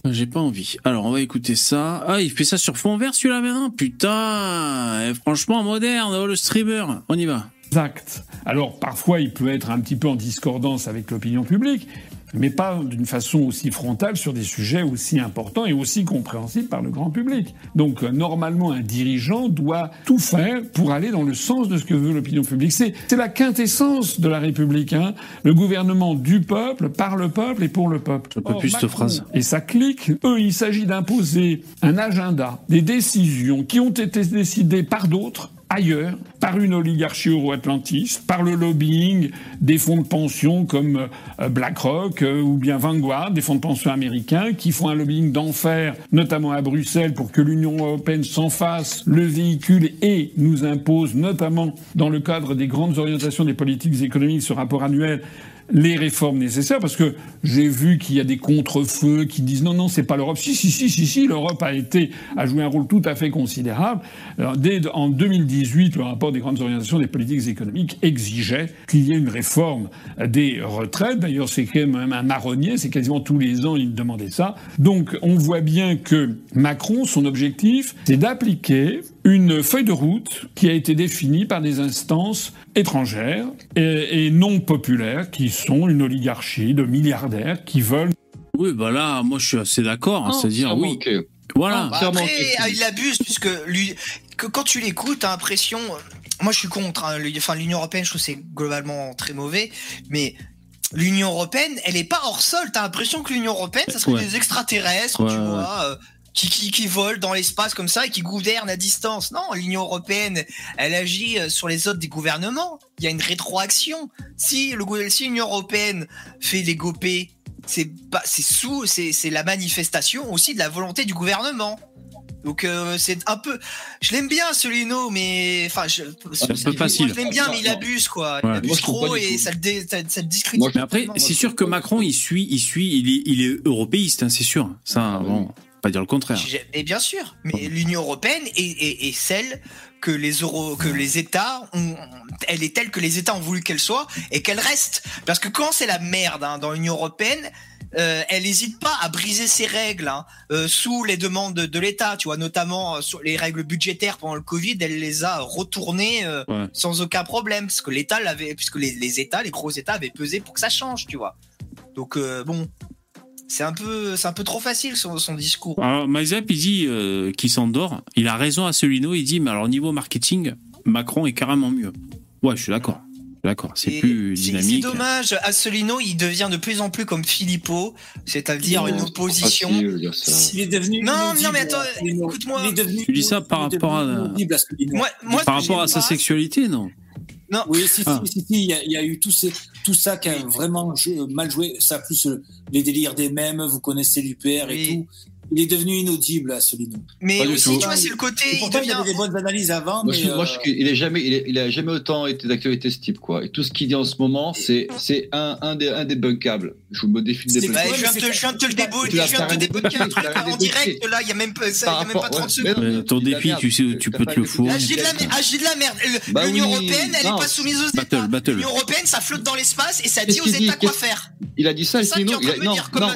Euh, J'ai pas envie. Alors on va écouter ça. Ah, il fait ça sur fond vert celui-là maintenant Putain eh, Franchement moderne, oh, le streamer. On y va. Exact. Alors parfois il peut être un petit peu en discordance avec l'opinion publique, mais pas d'une façon aussi frontale sur des sujets aussi importants et aussi compréhensibles par le grand public. Donc euh, normalement un dirigeant doit tout faire pour aller dans le sens de ce que veut l'opinion publique. C'est la quintessence de la République. Hein. Le gouvernement du peuple, par le peuple et pour le peuple. Je peux Or, plus cette Macron phrase. Et ça clique. Eux, il s'agit d'imposer un agenda, des décisions qui ont été décidées par d'autres ailleurs, par une oligarchie euro-atlantiste, par le lobbying des fonds de pension comme euh, BlackRock euh, ou bien Vanguard, des fonds de pension américains, qui font un lobbying d'enfer, notamment à Bruxelles, pour que l'Union européenne s'en fasse le véhicule et nous impose, notamment dans le cadre des grandes orientations des politiques économiques, ce rapport annuel, les réformes nécessaires parce que j'ai vu qu'il y a des contre-feux qui disent non non c'est pas l'Europe. Si si si si si l'Europe a été a joué un rôle tout à fait considérable. Dès en 2018 le rapport des grandes orientations des politiques économiques exigeait qu'il y ait une réforme des retraites. D'ailleurs c'est quand même un marronnier c'est quasiment tous les ans il demandait ça. Donc on voit bien que Macron son objectif c'est d'appliquer une feuille de route qui a été définie par des instances étrangères et, et non populaires qui sont une oligarchie de milliardaires qui veulent Oui, bah là, moi je suis assez d'accord. hein, Non, C'est-à-dire, oui. ok. Voilà. Bah, Clairement, après, ah, il abuse puisque lui, que quand tu l'écoutes, t'as l'impression. Moi, je suis contre. hein, enfin, l'Union européenne, je trouve que c'est globalement très mauvais, mais. L'Union européenne, elle est pas hors sol. T'as l'impression que l'Union européenne, ça serait Ouais. des extraterrestres, Ouais, tu ouais. vois, euh, qui, qui, qui volent dans l'espace comme ça et qui gouvernent à distance. Non, l'Union européenne, elle agit euh, sur les autres des gouvernements. Il y a une rétroaction. Si le gou- si l'Union européenne fait les gopés, c'est pas, c'est sous, c'est, c'est la manifestation aussi de la volonté du gouvernement. Donc euh, c'est un peu, je l'aime bien ce Lino, mais enfin, je, un peu facile. Je l'aime bien, mais il abuse quoi. Ouais. Il abuse Moi, trop et ça le, dé, ça, ça le discrédite. Moi, Mais après, c'est sûr que Macron, il suit, il suit, il est, il est européiste, hein, c'est sûr. Ça, bon, pas dire le contraire. Mais bien sûr, mais l'Union européenne est, est- est celle que les euros, que les États ont, elle est telle que les États ont voulu qu'elle soit et qu'elle reste. Parce que quand c'est la merde hein, dans l'Union européenne, euh, elle n'hésite pas à briser ses règles hein, euh, sous les demandes de, de l'État. Tu vois, notamment euh, sur les règles budgétaires pendant le Covid, elle les a retournées Ouais. sans aucun problème, parce que l'État l'avait, puisque les, les États, les gros États avaient pesé pour que ça change, tu vois. Donc bon, c'est un peu, c'est un peu trop facile son, son discours. Alors, Maïzap, il dit euh, qu'il s'endort. Il a raison, Asselineau. Il dit, mais alors, niveau marketing, Macron est carrément mieux. Ouais, je suis d'accord. D'accord, c'est Et plus c'est- C'est dynamique. dommage, Asselineau, il devient de plus en plus comme Philippot, c'est-à-dire une opposition. facile. Il est devenu. Non, non, mais attends, écoute-moi. Il est devenu. Tu dis ça par rapport à-. Moi, moi, Par rapport à sa pas, sexualité, non? Non. Oui, si, Ah. si, si, si, il y, a- il y a eu tout, ces, tout ça qui a vraiment mal joué, ça plus les délires des mêmes, vous connaissez l'UPR et tout. Il est devenu inaudible, Asselineau. Mais Pas aussi, tu vois, c'est le côté. Et Il pourtant, il devient. avait des bonnes analyses avant, Moi, mais. je, moi, je euh, trouve qu'il est jamais, il, est- il a jamais autant été d'actualité ce type, quoi. Et tout ce qu'il dit en ce moment, c'est, c'est un, un des, un des bunkables. Je me défie de C'est- débunker. Bah, je viens de te, je viens de te le l'as je viens de te débunker un truc en direct, là, il y a même pas, ça, il y a même pas rapport- 30 ouais, secondes. Ton défi, tu sais, tu T'as peux te le fourrer. Ah, j'ai de la, merde. Bah L'Union européenne, elle non. est pas soumise aux États. L'Union européenne, ça flotte dans l'espace et ça dit aux États quoi faire. Il a dit ça, Il me non,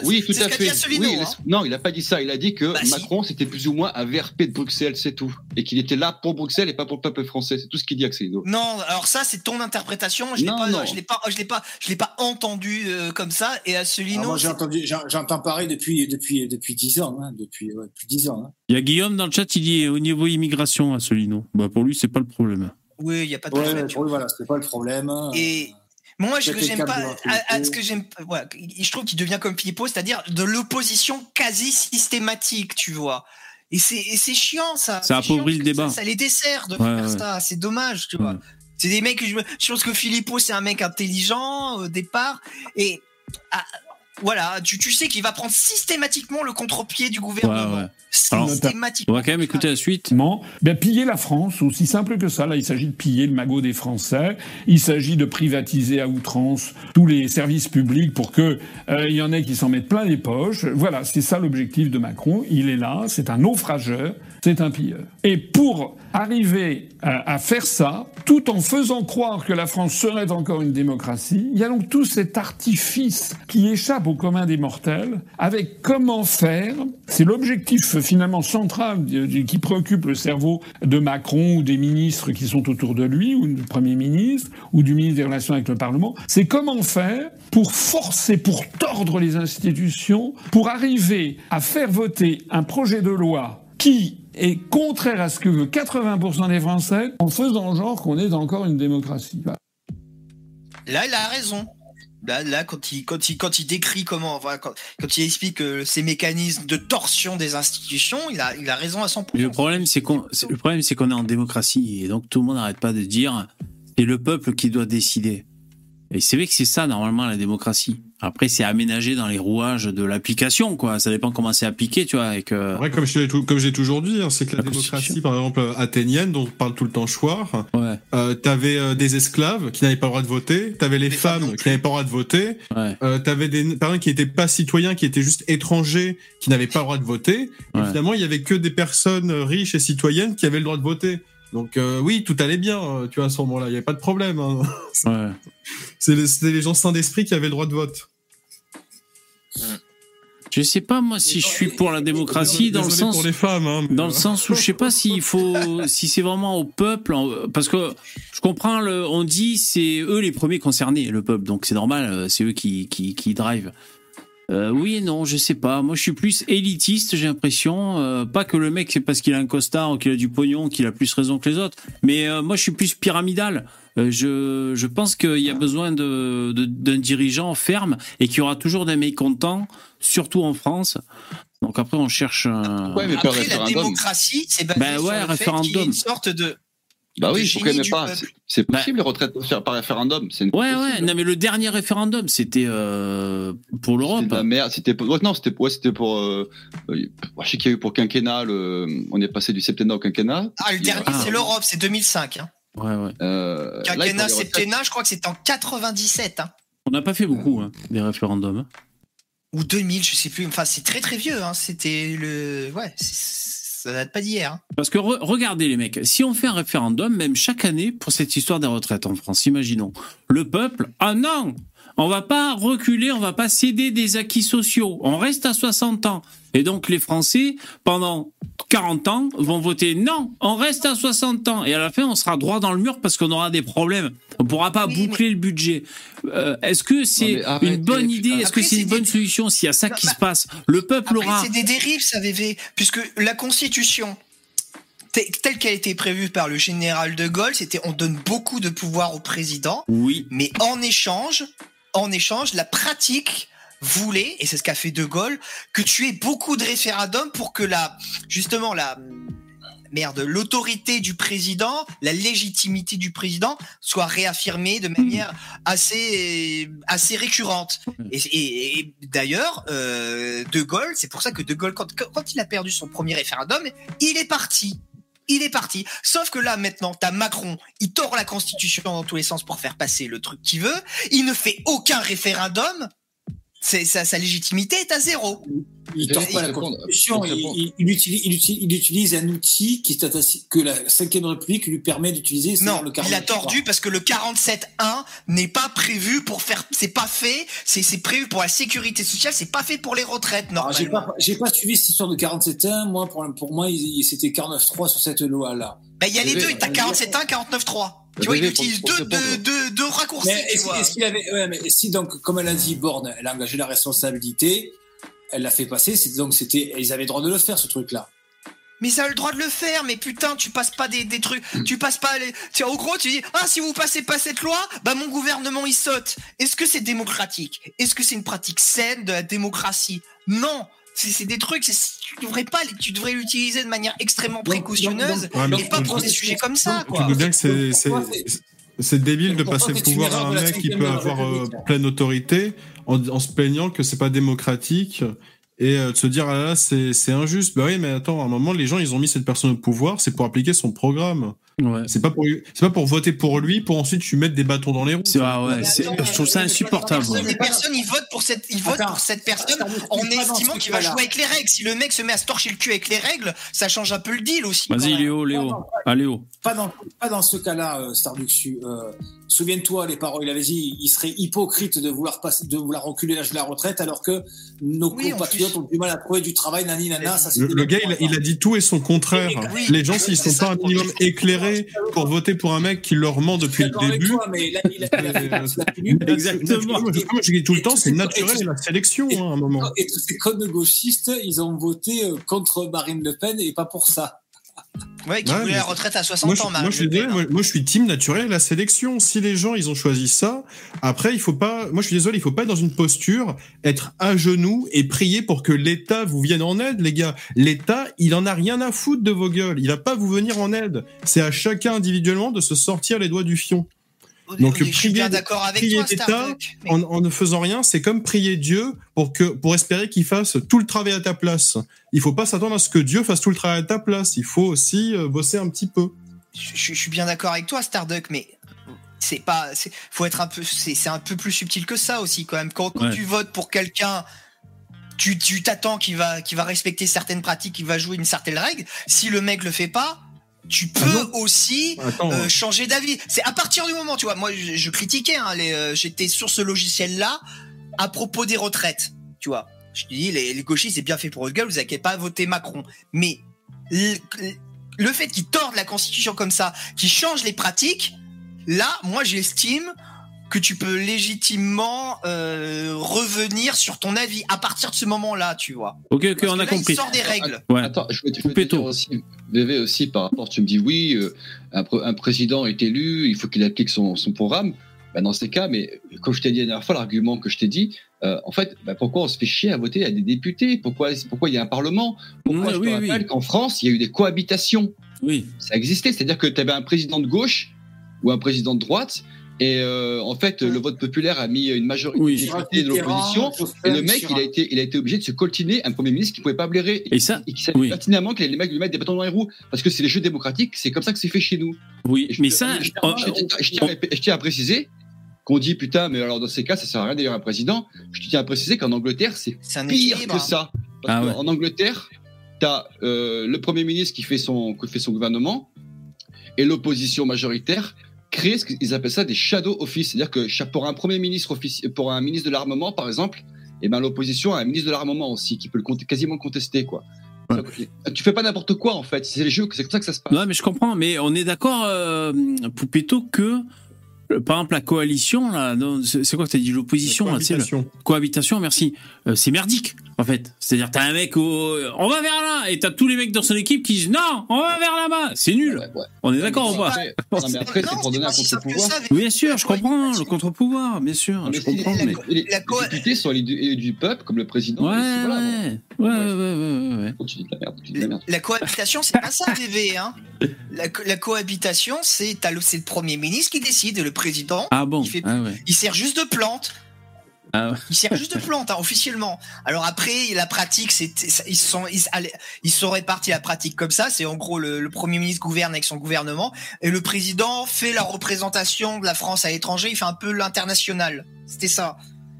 oui, tout c'est ce à qu'a fait. hein. non, il a pas dit ça. Il a dit que Bah, si. Macron, c'était plus ou moins un VRP de Bruxelles, c'est tout. Et qu'il était là pour Bruxelles et pas pour le peuple français. C'est tout ce qu'il dit, Asselineau. Non, alors ça c'est ton interprétation. Je l'ai Non, pas, non. je l'ai pas, je l'ai pas, je l'ai pas entendu euh, comme ça. Et ah, Asselineau, moi, j'ai entendu, j'en- j'entends pareil depuis, depuis, depuis 10 ans, hein, depuis, ouais, depuis 10 ans. hein. Il y a Guillaume dans le chat, il dit au niveau immigration, Asselineau. Bah, pour lui, c'est pas le problème. oui, il y a pas de Ouais, problème. pour lui, voilà, c'est pas le problème. hein. Et moi, ce que j'aime pas, à- à- ce que j'aime, voilà, je trouve qu'il devient comme Philippot, c'est-à-dire de l'opposition quasi systématique, tu vois. Et c'est, et c'est chiant ça. Ça appauvrit le débat. Ça, ça les dessert de Ouais, faire ouais. ça. C'est dommage, tu vois. C'est des mecs je, je pense que Philippot, c'est un mec intelligent au départ. Et ah, voilà, tu, tu sais qu'il va prendre systématiquement le contre-pied du gouvernement. Ouais, ouais. Alors, Systématiquement. on va quand même écouter la suite. Ben, piller la France, aussi simple que ça. Là, il s'agit de piller le magot des Français. Il s'agit de privatiser à outrance tous les services publics pour que euh, il y en ait qui s'en mettent plein les poches. Voilà, c'est ça l'objectif de Macron. Il est là, c'est un naufrageur, c'est un pilleur. Et pour arriver à, faire ça, tout en faisant croire que la France serait encore une démocratie, il y a donc tout cet artifice qui échappe au commun des mortels, avec comment faire. C'est l'objectif finalement central qui préoccupe le cerveau de Macron ou des ministres qui sont autour de lui, ou du Premier ministre, ou du ministre des Relations avec le Parlement. C'est comment faire pour forcer, pour tordre les institutions, pour arriver à faire voter un projet de loi qui est contraire à ce que veut 80% des Français, en faisant genre qu'on est encore une démocratie. Voilà. Là, il a raison. Là, là quand, il, quand, il, quand il décrit comment, enfin, quand, quand il explique euh, ces mécanismes de torsion des institutions, il a, il a raison à 100%. Mais le problème, c'est qu'on, le problème, c'est qu'on est en démocratie et donc tout le monde n'arrête pas de dire c'est le peuple qui doit décider. Et c'est vrai que c'est ça normalement la démocratie. Après, c'est aménagé dans les rouages de l'application, quoi. Ça dépend comment c'est appliqué, tu vois. Avec euh, Ouais, comme tou- comme j'ai toujours dit, hein, c'est que la démocratie, par exemple, athénienne, dont on parle tout le temps choir, euh, t'avais euh, des esclaves qui n'avaient pas le droit de voter, t'avais les femmes qui n'avaient pas le droit de voter, euh, t'avais des personnes qui n'étaient pas citoyens, qui étaient juste étrangers, qui n'avaient pas le droit de voter. Et finalement, il y avait que des personnes riches et citoyennes qui avaient le droit de voter. Donc euh, oui, tout allait bien, euh, tu vois, à ce moment-là, il n'y avait pas de problème. hein. (laughs) C'est les- C'était les gens sains d'esprit qui avaient le droit de vote. Je sais pas moi si je suis pour la démocratie dans le sens pour les femmes, hein, dans le sens où je sais pas s'il faut (laughs) si c'est vraiment au peuple parce que je comprends le on dit c'est eux les premiers concernés le peuple donc c'est normal euh, c'est eux qui qui qui drive. Euh, oui et non, je sais pas. Moi, je suis plus élitiste, j'ai l'impression. Euh, pas que le mec, c'est parce qu'il a un costard ou qu'il a du pognon qu'il a plus raison que les autres. Mais euh, moi, je suis plus pyramidal. Euh, je, je pense qu'il y a besoin de, de- d'un dirigeant ferme et qu'il y aura toujours des mécontents, surtout en France. Donc après, on cherche un... Après, la démocratie, c'est basé Ben sur ouais, le fait qu'il y ait référendum. une sorte de... Bah oui, même du pas. C'est- C'est possible, les retraites par référendum. Ouais, ouais, non, mais le dernier référendum, c'était euh, pour l'Europe. C'était de la merde. C'était pour... ouais, non, c'était ouais, c'était pour. Euh... euh, Je sais qu'il y a eu pour quinquennat. Le... On est passé du septennat au quinquennat. Ah, le dernier, c'est l'Europe, c'est 2005. Hein. Ouais, ouais. Euh, Quinquennat, septennat, je crois que c'était en 97. Hein. On n'a pas fait beaucoup, hein, des référendums. hein. Ou 2000, je sais plus. Enfin, c'est très très vieux. Hein. C'était le... Ouais, c'est- ça date pas d'hier. Hein. Parce que re- regardez les mecs, si on fait un référendum, même chaque année, pour cette histoire des retraites en France, imaginons, le peuple, ah non, On va pas reculer, on va pas céder des acquis sociaux. On reste à 60 ans. Et donc les Français, pendant 40 ans, vont voter non, on reste à 60 ans. Et à la fin, on sera droit dans le mur parce qu'on aura des problèmes. On pourra pas boucler le budget. Euh, Est-ce que c'est une bonne idée? Est-ce que c'est une bonne solution S'il y a ça qui se passe, le peuple Après, aura... c'est des dérives, ça, VV, puisque la Constitution, te- telle qu'elle a été prévue par le général de Gaulle, c'était on donne beaucoup de pouvoir au président, Oui. mais en échange, en échange, la pratique voulait, et c'est ce qu'a fait de Gaulle, que tu aies beaucoup de référendums pour que la, justement, la, merde, l'autorité du président, la légitimité du président soit réaffirmée de manière assez, assez récurrente. Et, d'ailleurs, euh, De Gaulle, c'est pour ça que De Gaulle, quand, quand il a perdu son premier référendum, il est parti. Il est parti. Sauf que là, maintenant, t'as Macron, il tord la Constitution dans tous les sens pour faire passer le truc qu'il veut. Il ne fait aucun référendum. C'est, sa, sa légitimité est à zéro. Il vais pas la. Constitution, il, répondre. il- il utilise, il, utilise, il utilise un outil qui est assi- que la 5ème République lui permet d'utiliser. Non, le il a 49.3. tordu parce que le 47.1 n'est pas prévu pour faire, c'est pas fait, c'est, prévu pour la sécurité sociale, c'est pas fait pour les retraites, J'ai normalement. pas, j'ai pas suivi cette histoire de 47.1. Moi, pour, pour moi, c'était 49.3 sur cette loi-là. Bah, il y a les deux, t'as oui. 47.1, 49.3. Tu vois, il utilise deux, deux, deux, deux raccourcis, Mais tu est-ce, vois. qu'il avait, ouais, mais si donc, comme elle a dit, Borne, elle a engagé la responsabilité, elle l'a fait passer, c'est donc c'était, ils avaient le droit de le faire, ce truc-là. Mais ça a le droit de le faire, mais putain, tu passes pas des, des trucs, tu passes pas les, tu au gros, tu dis, ah, si vous passez pas cette loi, bah, mon gouvernement, il saute. Est-ce que c'est démocratique? Est-ce que c'est une pratique saine de la démocratie? Non. C'est, c'est des trucs, c'est- tu devrais pas, tu devrais l'utiliser de manière extrêmement précautionneuse Ouais, mais et pas tu- pour des sujets comme ça, Tu quoi. veux bien que c'est- c'est débile de passer le pouvoir à un mec qui peut avoir euh, pleine autorité en, en se plaignant que c'est pas démocratique et euh, de se dire ah là là c'est c'est injuste. Bah oui mais attends à un moment les gens ils ont mis cette personne au pouvoir c'est pour appliquer son programme. Ouais. C'est pas pour c'est pas pour voter pour lui pour ensuite lui mettre des bâtons dans les roues. C'est ah ouais, c'est- je trouve ça insupportable. Personne, les personnes, ils votent pour cette, ils votent Attends. pour cette personne en estimant qu'il va jouer avec les règles. Si le mec se met à se torcher le cul avec les règles, ça change un peu le deal aussi. Vas-y. Léo, Léo. Ah Léo. Pas dans, pas dans ce cas-là, euh, Starduxu. Euh, Souviens-toi, les paroles, il avait dit, il serait hypocrite de vouloir passer, de vouloir reculer l'âge de la retraite, alors que nos Oui, compatriotes ont du mal à trouver du travail, nani, nana, ça Le, gars, il, a- il a dit tout et son contraire. Oui, les gens, s'ils sont pas un minimum éclairés pour voter pour un mec qui leur ment depuis le début. toi, mais là, il a, il a fait partie de la pilule. Exactement. Moi, je, moi, je dis tout le temps, c'est naturel la sélection hein, à un moment. Et tous ces codes gauchistes, ils ont voté euh, contre Marine Le Pen et pas pour ça. Ouais, qui Ouais, voulait la retraite à 60 Moi je, ans, moi, Marine je suis désolé, moi, moi, je suis team naturel la sélection. Si les gens ils ont choisi ça, après il faut pas. Moi je suis désolé, il faut pas être dans une posture, être à genoux et prier pour que l'État vous vienne en aide, les gars. L'État, il en a rien à foutre de vos gueules. Il va pas vous venir en aide. C'est à chacun individuellement de se sortir les doigts du fion. Donc je suis prier, bien d'accord avec prier toi. Mais- en, en ne faisant rien, c'est comme prier Dieu pour que pour espérer qu'il fasse tout le travail à ta place. Il faut pas s'attendre à ce que Dieu fasse tout le travail à ta place. Il faut aussi euh, bosser un petit peu. je, je- je suis bien d'accord avec toi, Starduck, mais c'est pas, c'est, faut être un peu, c'est, c'est un peu plus subtil que ça aussi quand même. Quand, quand Ouais. tu votes pour quelqu'un, tu, tu t'attends qu'il va, qu'il va respecter certaines pratiques, qu'il va jouer une certaine règle. Si le mec le fait pas, tu peux aussi Attends, euh, changer d'avis. C'est à partir du moment, tu vois, moi je, je critiquais, hein, euh, j'étais sur ce logiciel-là à propos des retraites, tu vois. Je te dis, les, les gauchistes, c'est bien fait pour votre gueule, vous n'avez pas voté Macron. Mais le, le fait qu'ils tordent la Constitution comme ça, qu'ils changent les pratiques, là, moi j'estime que tu peux légitimement euh, revenir sur ton avis à partir de ce moment-là, tu vois. Ok, ok, Parce on que a là, compris. Il sort des règles. Ouais. Attends, je vais, je vais te dire aussi, VV aussi, par rapport, tu me dis oui, euh, un, pr- un président est élu, il faut qu'il applique son, son programme. Bah, dans ces cas, mais comme je t'ai dit la dernière fois, l'argument que je t'ai dit, euh, en fait, bah, pourquoi on se fait chier à voter à des députés? Pourquoi pourquoi il y a un parlement? Pourquoi Ouais, je te rappelle oui. qu'en France, il y a eu des cohabitations Oui. Ça existait, c'est-à-dire que tu avais un président de gauche ou un président de droite, et euh, en fait, le vote populaire a mis une majorité Oui. de l'opposition, et le mec, il a été, il a été obligé de se coltiner un premier ministre qui pouvait pas blairer Et ça, et qui savait oui. pertinemment que les mecs lui mettent des bâtons dans les roues parce que c'est les jeux démocratiques, c'est comme ça que c'est fait chez nous. Oui, je- mais ça, je, on- tiens, à- je tiens à préciser qu'on dit putain, mais alors dans ces cas, ça sert à rien d'ailleurs un président. Je tiens à préciser qu'en Angleterre, c'est pire équilibre. que ça. Parce Ah ouais. qu'en Angleterre, t'as euh, le premier ministre qui fait son qui fait son gouvernement et l'opposition majoritaire créer ce qu'ils appellent ça des shadow office, c'est-à-dire que pour un premier ministre pour un ministre de l'armement par exemple, et ben l'opposition a un ministre de l'armament aussi qui peut le cont- quasiment le contester quoi. Tu fais pas n'importe quoi en fait, c'est les jeux, c'est comme ça que ça se passe. Non, mais je comprends. Mais on est d'accord, euh, Poupetto, que euh, par exemple la coalition là, c'est quoi que t'as dit l'opposition là, tu sais, le- Cohabitation. cohabitation, merci. Euh, c'est merdique en fait. C'est-à-dire t'as un mec au, on va vers là et t'as tous les mecs dans son équipe qui disent non, on va vers là-bas. C'est nul. On est d'accord ou pas? Après- non, mais après, c'est pour donner un contre-pouvoir. Oui, Bien sûr, je comprends le contre-pouvoir, bien sûr, Mais je comprends. les, Mais... les- les députés sont élus du, élus du peuple, comme le président. Ouais, et voilà, ouais, ouais, ouais, ouais, ouais, ouais. Tu dis de la la. La cohabitation, c'est pas ça, (laughs) bébé. Hein. La, co- la cohabitation, c'est t'as le, c'est le premier ministre qui décide, et le président. Ah bon? il, fait- Ah ouais. il sert juste de plante. Ah ouais. Il sert juste de plante, hein, officiellement. Alors après, la pratique, c'est ils sont ils, allez, ils sont répartis la pratique comme ça. C'est en gros le, le premier ministre gouverne avec son gouvernement et le président fait la représentation de la France à l'étranger. Il fait un peu l'international. C'était ça.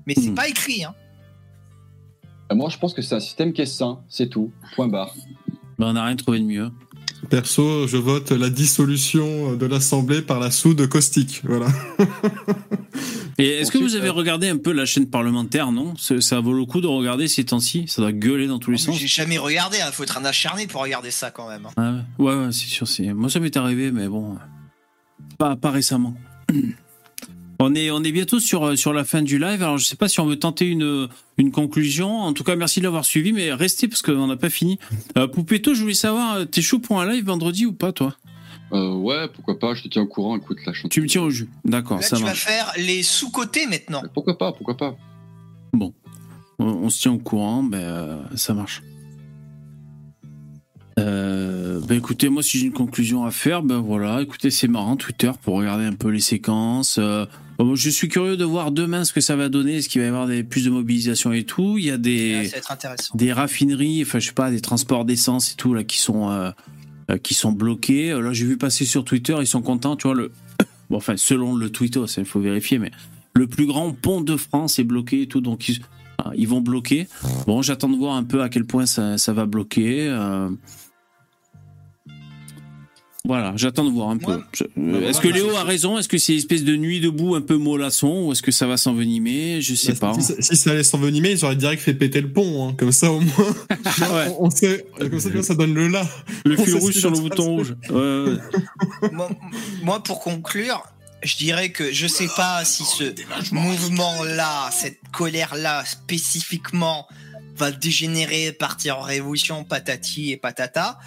Mais c'est Hmm. pas écrit. Hein. Moi, je pense que c'est un système qui est sain, c'est tout. Point barre. Ben, on n'a rien trouvé de mieux. Perso, je vote la dissolution de l'Assemblée par la soude caustique. Voilà. (laughs) Et est-ce que vous avez euh, regardé un peu la chaîne parlementaire, non? Ça, vaut le coup de regarder ces temps-ci? Ça doit gueuler dans tous les sens. J'ai jamais regardé. Il faut être un acharné pour regarder ça quand même. hein. Ah ouais, c'est sûr. Moi, ça m'est arrivé, mais bon, pas, pas récemment. (clears throat) On est, on est bientôt sur, euh, sur la fin du live. Alors, je sais pas si on veut tenter une, une conclusion. En tout cas, merci de l'avoir suivi, mais restez parce qu'on n'a pas fini. Euh, Poupetto, je voulais savoir, euh, t'es chaud pour un live vendredi ou pas, toi? Euh, ouais, pourquoi pas, je te tiens au courant, écoute la chanson. Tu me tiens au jus. D'accord, ça tu vas faire les sous-côtés maintenant. Pourquoi pas, pourquoi pas? Bon, on, on se tient au courant, ben, euh, ça marche. Ben écoutez, moi si j'ai une conclusion à faire, ben voilà, écoutez, c'est marrant Twitter pour regarder un peu les séquences. Euh, bon, je suis curieux de voir demain ce que ça va donner, est-ce qu'il va y avoir des, plus de mobilisation et tout. Il y a des, des raffineries, enfin je sais pas, des transports d'essence et tout là qui sont euh, euh, qui sont bloqués. Là j'ai vu passer sur Twitter, ils sont contents, tu vois le, (coughs) bon enfin selon le Twitter, ça il faut vérifier, mais le plus grand pont de France est bloqué et tout, donc ils, ah, ils vont bloquer. Bon, j'attends de voir un peu à quel point ça, ça va bloquer. euh. Voilà, j'attends de voir un peu. Je- euh, Est-ce que Léo a raison? Est-ce que c'est une espèce de nuit debout un peu mollasson ou est-ce que ça va s'envenimer? Je sais pas. Si, ça- si ça allait s'envenimer, ils auraient direct fait péter le pont. hein. Comme ça, au moins, (laughs) Ouais. on, on sait. Comme ça, ça donne le là. Le (laughs) On fil rouge sur le bouton passer. rouge. Ouais, (laughs) moi, pour conclure, je dirais que je sais pas si ce mouvement-là, cette colère-là spécifiquement, va dégénérer, partir en révolution, patati et patata.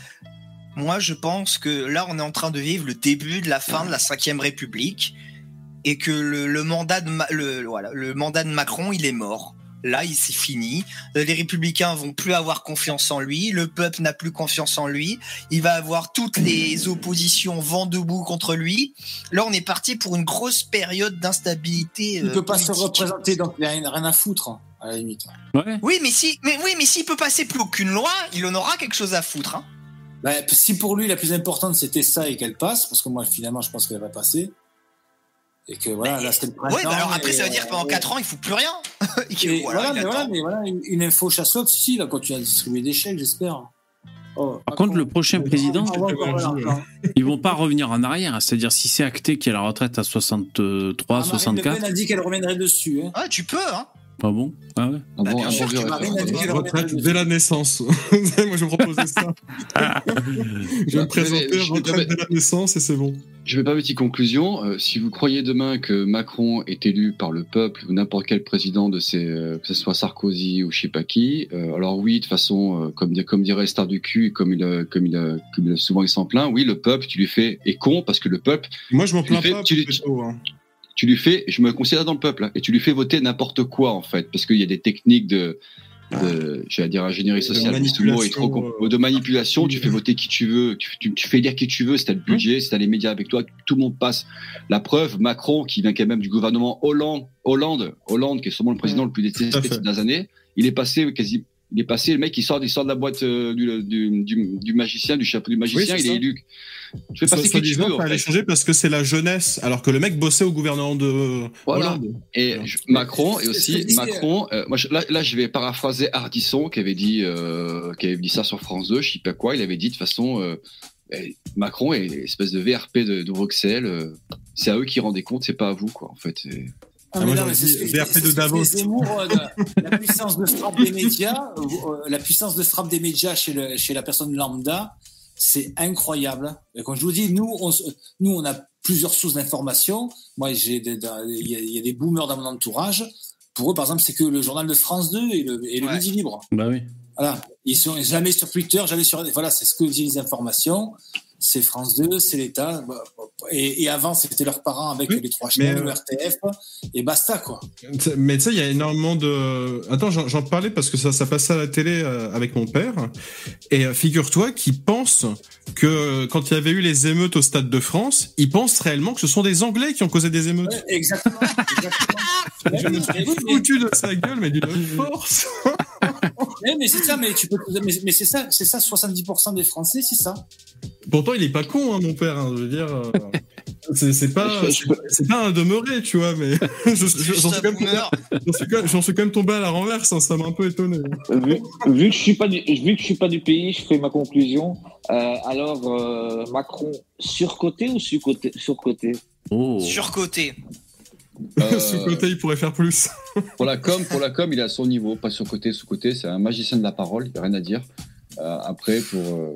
Moi, je pense que là, on est en train de vivre le début de la fin de la Cinquième République et que le, le mandat de Ma- le, voilà, le mandat de Macron, il est mort. Là, il c'est fini. Euh, Les républicains vont plus avoir confiance en lui. Le peuple n'a plus confiance en lui. Il va avoir toutes les oppositions vent debout contre lui. Là, on est parti pour une grosse période d'instabilité. Il euh, peut pas se représenter, donc il a rien à foutre, hein, à la limite. Ouais. Oui, mais si, mais oui, mais s'il peut passer plus aucune loi, il en aura quelque chose à foutre. Hein. Bah, si pour lui la plus importante c'était ça et qu'elle passe, parce que moi finalement je pense qu'elle va passer, et que voilà, là c'était le printemps. Ouais, bah alors après, et, ça veut dire que pendant euh, 4 ans, il fout plus rien. (laughs) Et voilà, voilà, il mais voilà, mais voilà, une, une info chassote, si, il a continué à distribuer des chèques, j'espère. Oh, Par contre, le prochain président, voir l'argent. ils vont pas revenir en arrière. C'est-à-dire, si c'est acté qu'il y a la retraite à 63, Ah, Marine Le 64, Pen a dit qu'elle reviendrait dessus. Hein. Ah, tu peux, hein. Pas bon Ah ouais Ah bon, bien un sûr bon qu'elle reviendrait Retraite dès la naissance. (laughs) Moi, je me proposais ça. (laughs) je vais me Bah, présenter retraite dès la naissance et c'est bon. Je vais pas petite conclusion. Euh, si vous croyez demain que Macron est élu par le peuple ou n'importe quel président de ces, euh, que ce soit Sarkozy ou je sais pas qui, euh, alors oui, de toute façon, euh, comme, comme dirait Star du cul, et comme il, comme il, comme il- souvent il s'en plaint, oui, le peuple, tu lui fais est con parce que le peuple, Moi, je m'en Tu lui plains fais- pas. tu lui- plutôt, hein. Tu lui fais, je me considère dans le peuple, hein, et tu lui fais voter n'importe quoi en fait, parce qu'il y a des techniques de, de j'allais dire ingénierie sociale, ce mot est trop de manipulation. Tu fais voter qui tu veux, tu, tu, tu fais lire qui tu veux, si t'as le budget, si t'as les médias avec toi, tout le monde passe. La preuve, Macron, qui vient quand même du gouvernement Hollande, Hollande, Hollande, qui est sûrement le président le plus détesté ces dernières années, il est passé quasi. Il est passé, le mec, il sort, il sort de la boîte euh, du, du, du, du magicien, du chapeau du magicien, il est élu. Fais Ça, passer qui tu veux. en fait. changer parce que c'est la jeunesse, alors que le mec bossait au gouvernement de Voilà. Hollande. Et je- Macron et aussi Macron. euh, moi, je- là, là, je vais paraphraser Ardisson qui avait dit, euh, qui avait dit ça sur France 2, je sais pas quoi. Il avait dit de toute façon, euh, eh, Macron est une espèce de VRP de, de Bruxelles. euh, c'est à eux qui rendent compte, c'est pas à vous, quoi, en fait. Ah, Ah, moi, non, mais dit ce je VRP de Davos. Zemmour, euh, la puissance de frappe des médias, euh, la puissance de frappe des médias chez, le, chez la personne lambda, c'est incroyable. Et quand je vous dis, nous, on, nous, on a plusieurs sources d'informations. Moi, j'ai des- des- il y, a- il y a des boomers dans mon entourage. Pour eux, par exemple, c'est que le journal de France 2 et le, et le Ouais. Midi Libre. Bah oui. Voilà. Ils sont jamais sur Twitter, jamais sur. Voilà, c'est ce que disent les informations. C'est France 2, c'est l'État. Bah, Et, et avant, c'était leurs parents avec Oui, les trois chaînes, euh, le RTF, et basta, quoi. Mais tu sais, il y a énormément de. Attends, j'en parlais parce que ça, ça passait à la télé euh, avec mon père. Et euh, figure-toi qu'il pense que quand il y avait eu les émeutes au Stade de France, il pense réellement que ce sont des Anglais qui ont causé des émeutes. Ouais, exactement. exactement. (laughs) Je me suis foutu de sa gueule, mais d'une (laughs) force. (laughs) Mais, mais c'est ça, mais tu peux, mais, mais c'est ça, c'est ça, 70% des Français, c'est ça. Pourtant, il est pas con, hein, mon père. hein, je veux dire, euh, c'est pas, c'est pas- un demeuré, tu vois, mais (laughs) je- je- Juste j'en suis, quand même tombé- boomer. j'en suis quand- j'en suis quand même tombé à la renverse. hein, ça m'a un peu étonné. vu, vu que je suis pas du, vu que je suis pas du pays, je fais ma conclusion. Euh, alors euh, Macron surcoté ou surcoté surcoté? Oh. Surcoté. Euh, (laughs) Sous côté, il pourrait faire plus. (laughs) Pour la com, pour la com, il est à son niveau, pas sur côté, sous côté. C'est un magicien de la parole, il n'y a rien à dire. Euh, après, pour euh,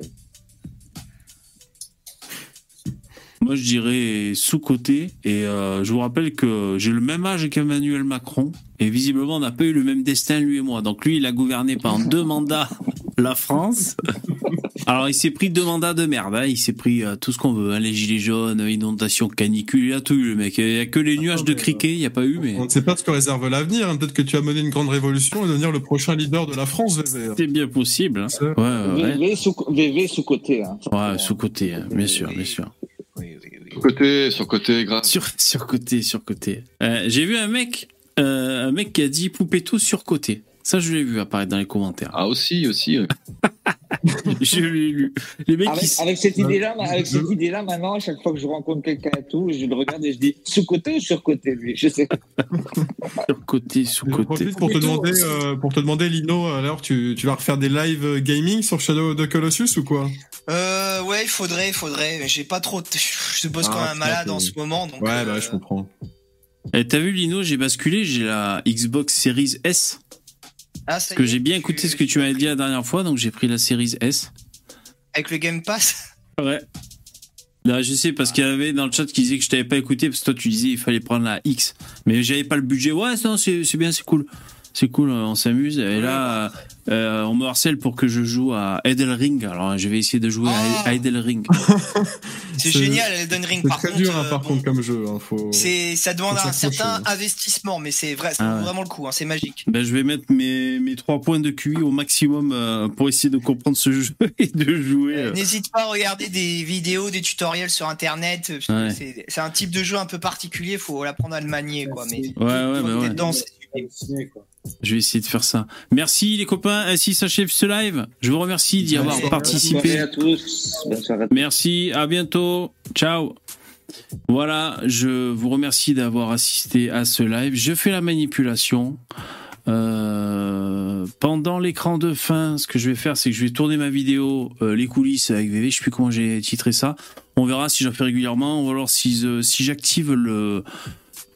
Moi, je dirais sous-côté. Et euh, je vous rappelle que j'ai le même âge qu'Emmanuel Macron. Et visiblement, on n'a pas eu le même destin, lui et moi. Donc, lui, il a gouverné pendant deux mandats la France. Alors, il s'est pris deux mandats de merde. hein. Il s'est pris euh, tout ce qu'on veut. hein. Les gilets jaunes, inondations, canicules. Il a tout eu, le mec. Il n'y a que les nuages de criquet. Il n'y a pas eu, mais On ne sait pas ce que réserve l'avenir. hein. Peut-être que tu as mené une grande révolution et devenir le prochain leader de la France, VV. c'est bien possible. hein. Ouais. VV sous VV sous côté. Hein. Ouais, sous-côté, hein. bien sûr, bien sûr. Sur côté, sur côté, grave. Sur, sur côté, sur côté. Euh, J'ai vu un mec, euh, un mec qui a dit Poupetto sur côté. Ça, je l'ai vu apparaître dans les commentaires. Ah aussi, aussi. euh. (laughs) je l'ai lu. Les mecs Avec, qui- avec cette idée-là, avec cette idée-là, maintenant, à chaque fois que je rencontre quelqu'un et tout, je le regarde et je dis sous côté ou sur côté lui? Je sais. (laughs) sur côté, sous Je côté. profite pour te demander, euh, pour te demander, Lino, alors tu, tu vas refaire des live euh, gaming sur Shadow of the Colossus ou quoi? Euh, ouais, il faudrait, il faudrait. mais J'ai pas trop. Je bosse Ah, comme un putain, malade en ce moment, donc. Ouais, euh, bah je comprends. Et t'as vu, Lino, j'ai basculé, j'ai la Xbox Series S. Ah, Parce que j'ai bien écouté ce que tu m'avais dit la dernière fois, donc j'ai pris la Series S. Avec le Game Pass. Ouais. Là, je sais, parce qu'il y avait dans le chat qui disait que je t'avais pas écouté, parce que toi, tu disais il fallait prendre la X. Mais j'avais pas le budget. Ouais, non, c'est c'est bien, c'est cool. C'est cool, on s'amuse. Et là, euh, on me harcèle pour que je joue à Elden Ring. Alors, je vais essayer de jouer Ah. à Elden Ring. (laughs) C'est génial, Elden Ring. C'est Par très contre, dur, hein, euh, par bon, contre, comme jeu. hein, faut... ça demande un certain hein. investissement, mais c'est vrai, ça Ah vaut ouais. vraiment le coup. hein, c'est magique. Ben, je vais mettre mes, mes trois points de QI au maximum euh, pour essayer de comprendre ce (laughs) jeu et de jouer. euh. N'hésite pas à regarder des vidéos, des tutoriels sur internet. Ouais. C'est un type de jeu un peu particulier, faut l'apprendre à le manier, quoi. Mais Ouais, ouais, bah ouais. dedans, Je vais essayer de faire ça. Merci les copains. Ainsi s'achève ce live. Je vous remercie d'y avoir participé. soirée à tous. Merci, à bientôt. Ciao. Voilà, je vous remercie d'avoir assisté à ce live. Je fais la manipulation. Euh, pendant l'écran de fin, ce que je vais faire, c'est que je vais tourner ma vidéo, euh, les coulisses avec VV. Je sais plus comment j'ai titré ça. On verra si j'en fais régulièrement ou alors si, euh, si j'active le.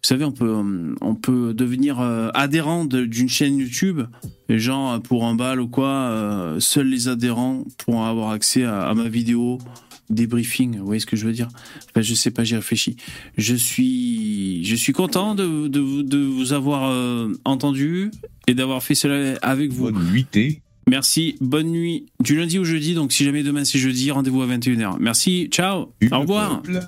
Vous savez, on peut, euh, on peut devenir euh, adhérent d'une chaîne YouTube. Et genre, pour un bal ou quoi, euh, seuls les adhérents pourront avoir accès à, à ma vidéo débriefing. Vous voyez ce que je veux dire? Enfin, Je sais pas, j'y réfléchis. Je suis, je suis content de, de, vous- de vous avoir euh, entendu et d'avoir fait cela avec vous. Bonne nuitée. Merci, bonne nuit. Du lundi au jeudi, donc si jamais demain c'est jeudi, rendez-vous à 21h. Merci, ciao, au revoir. Peuple.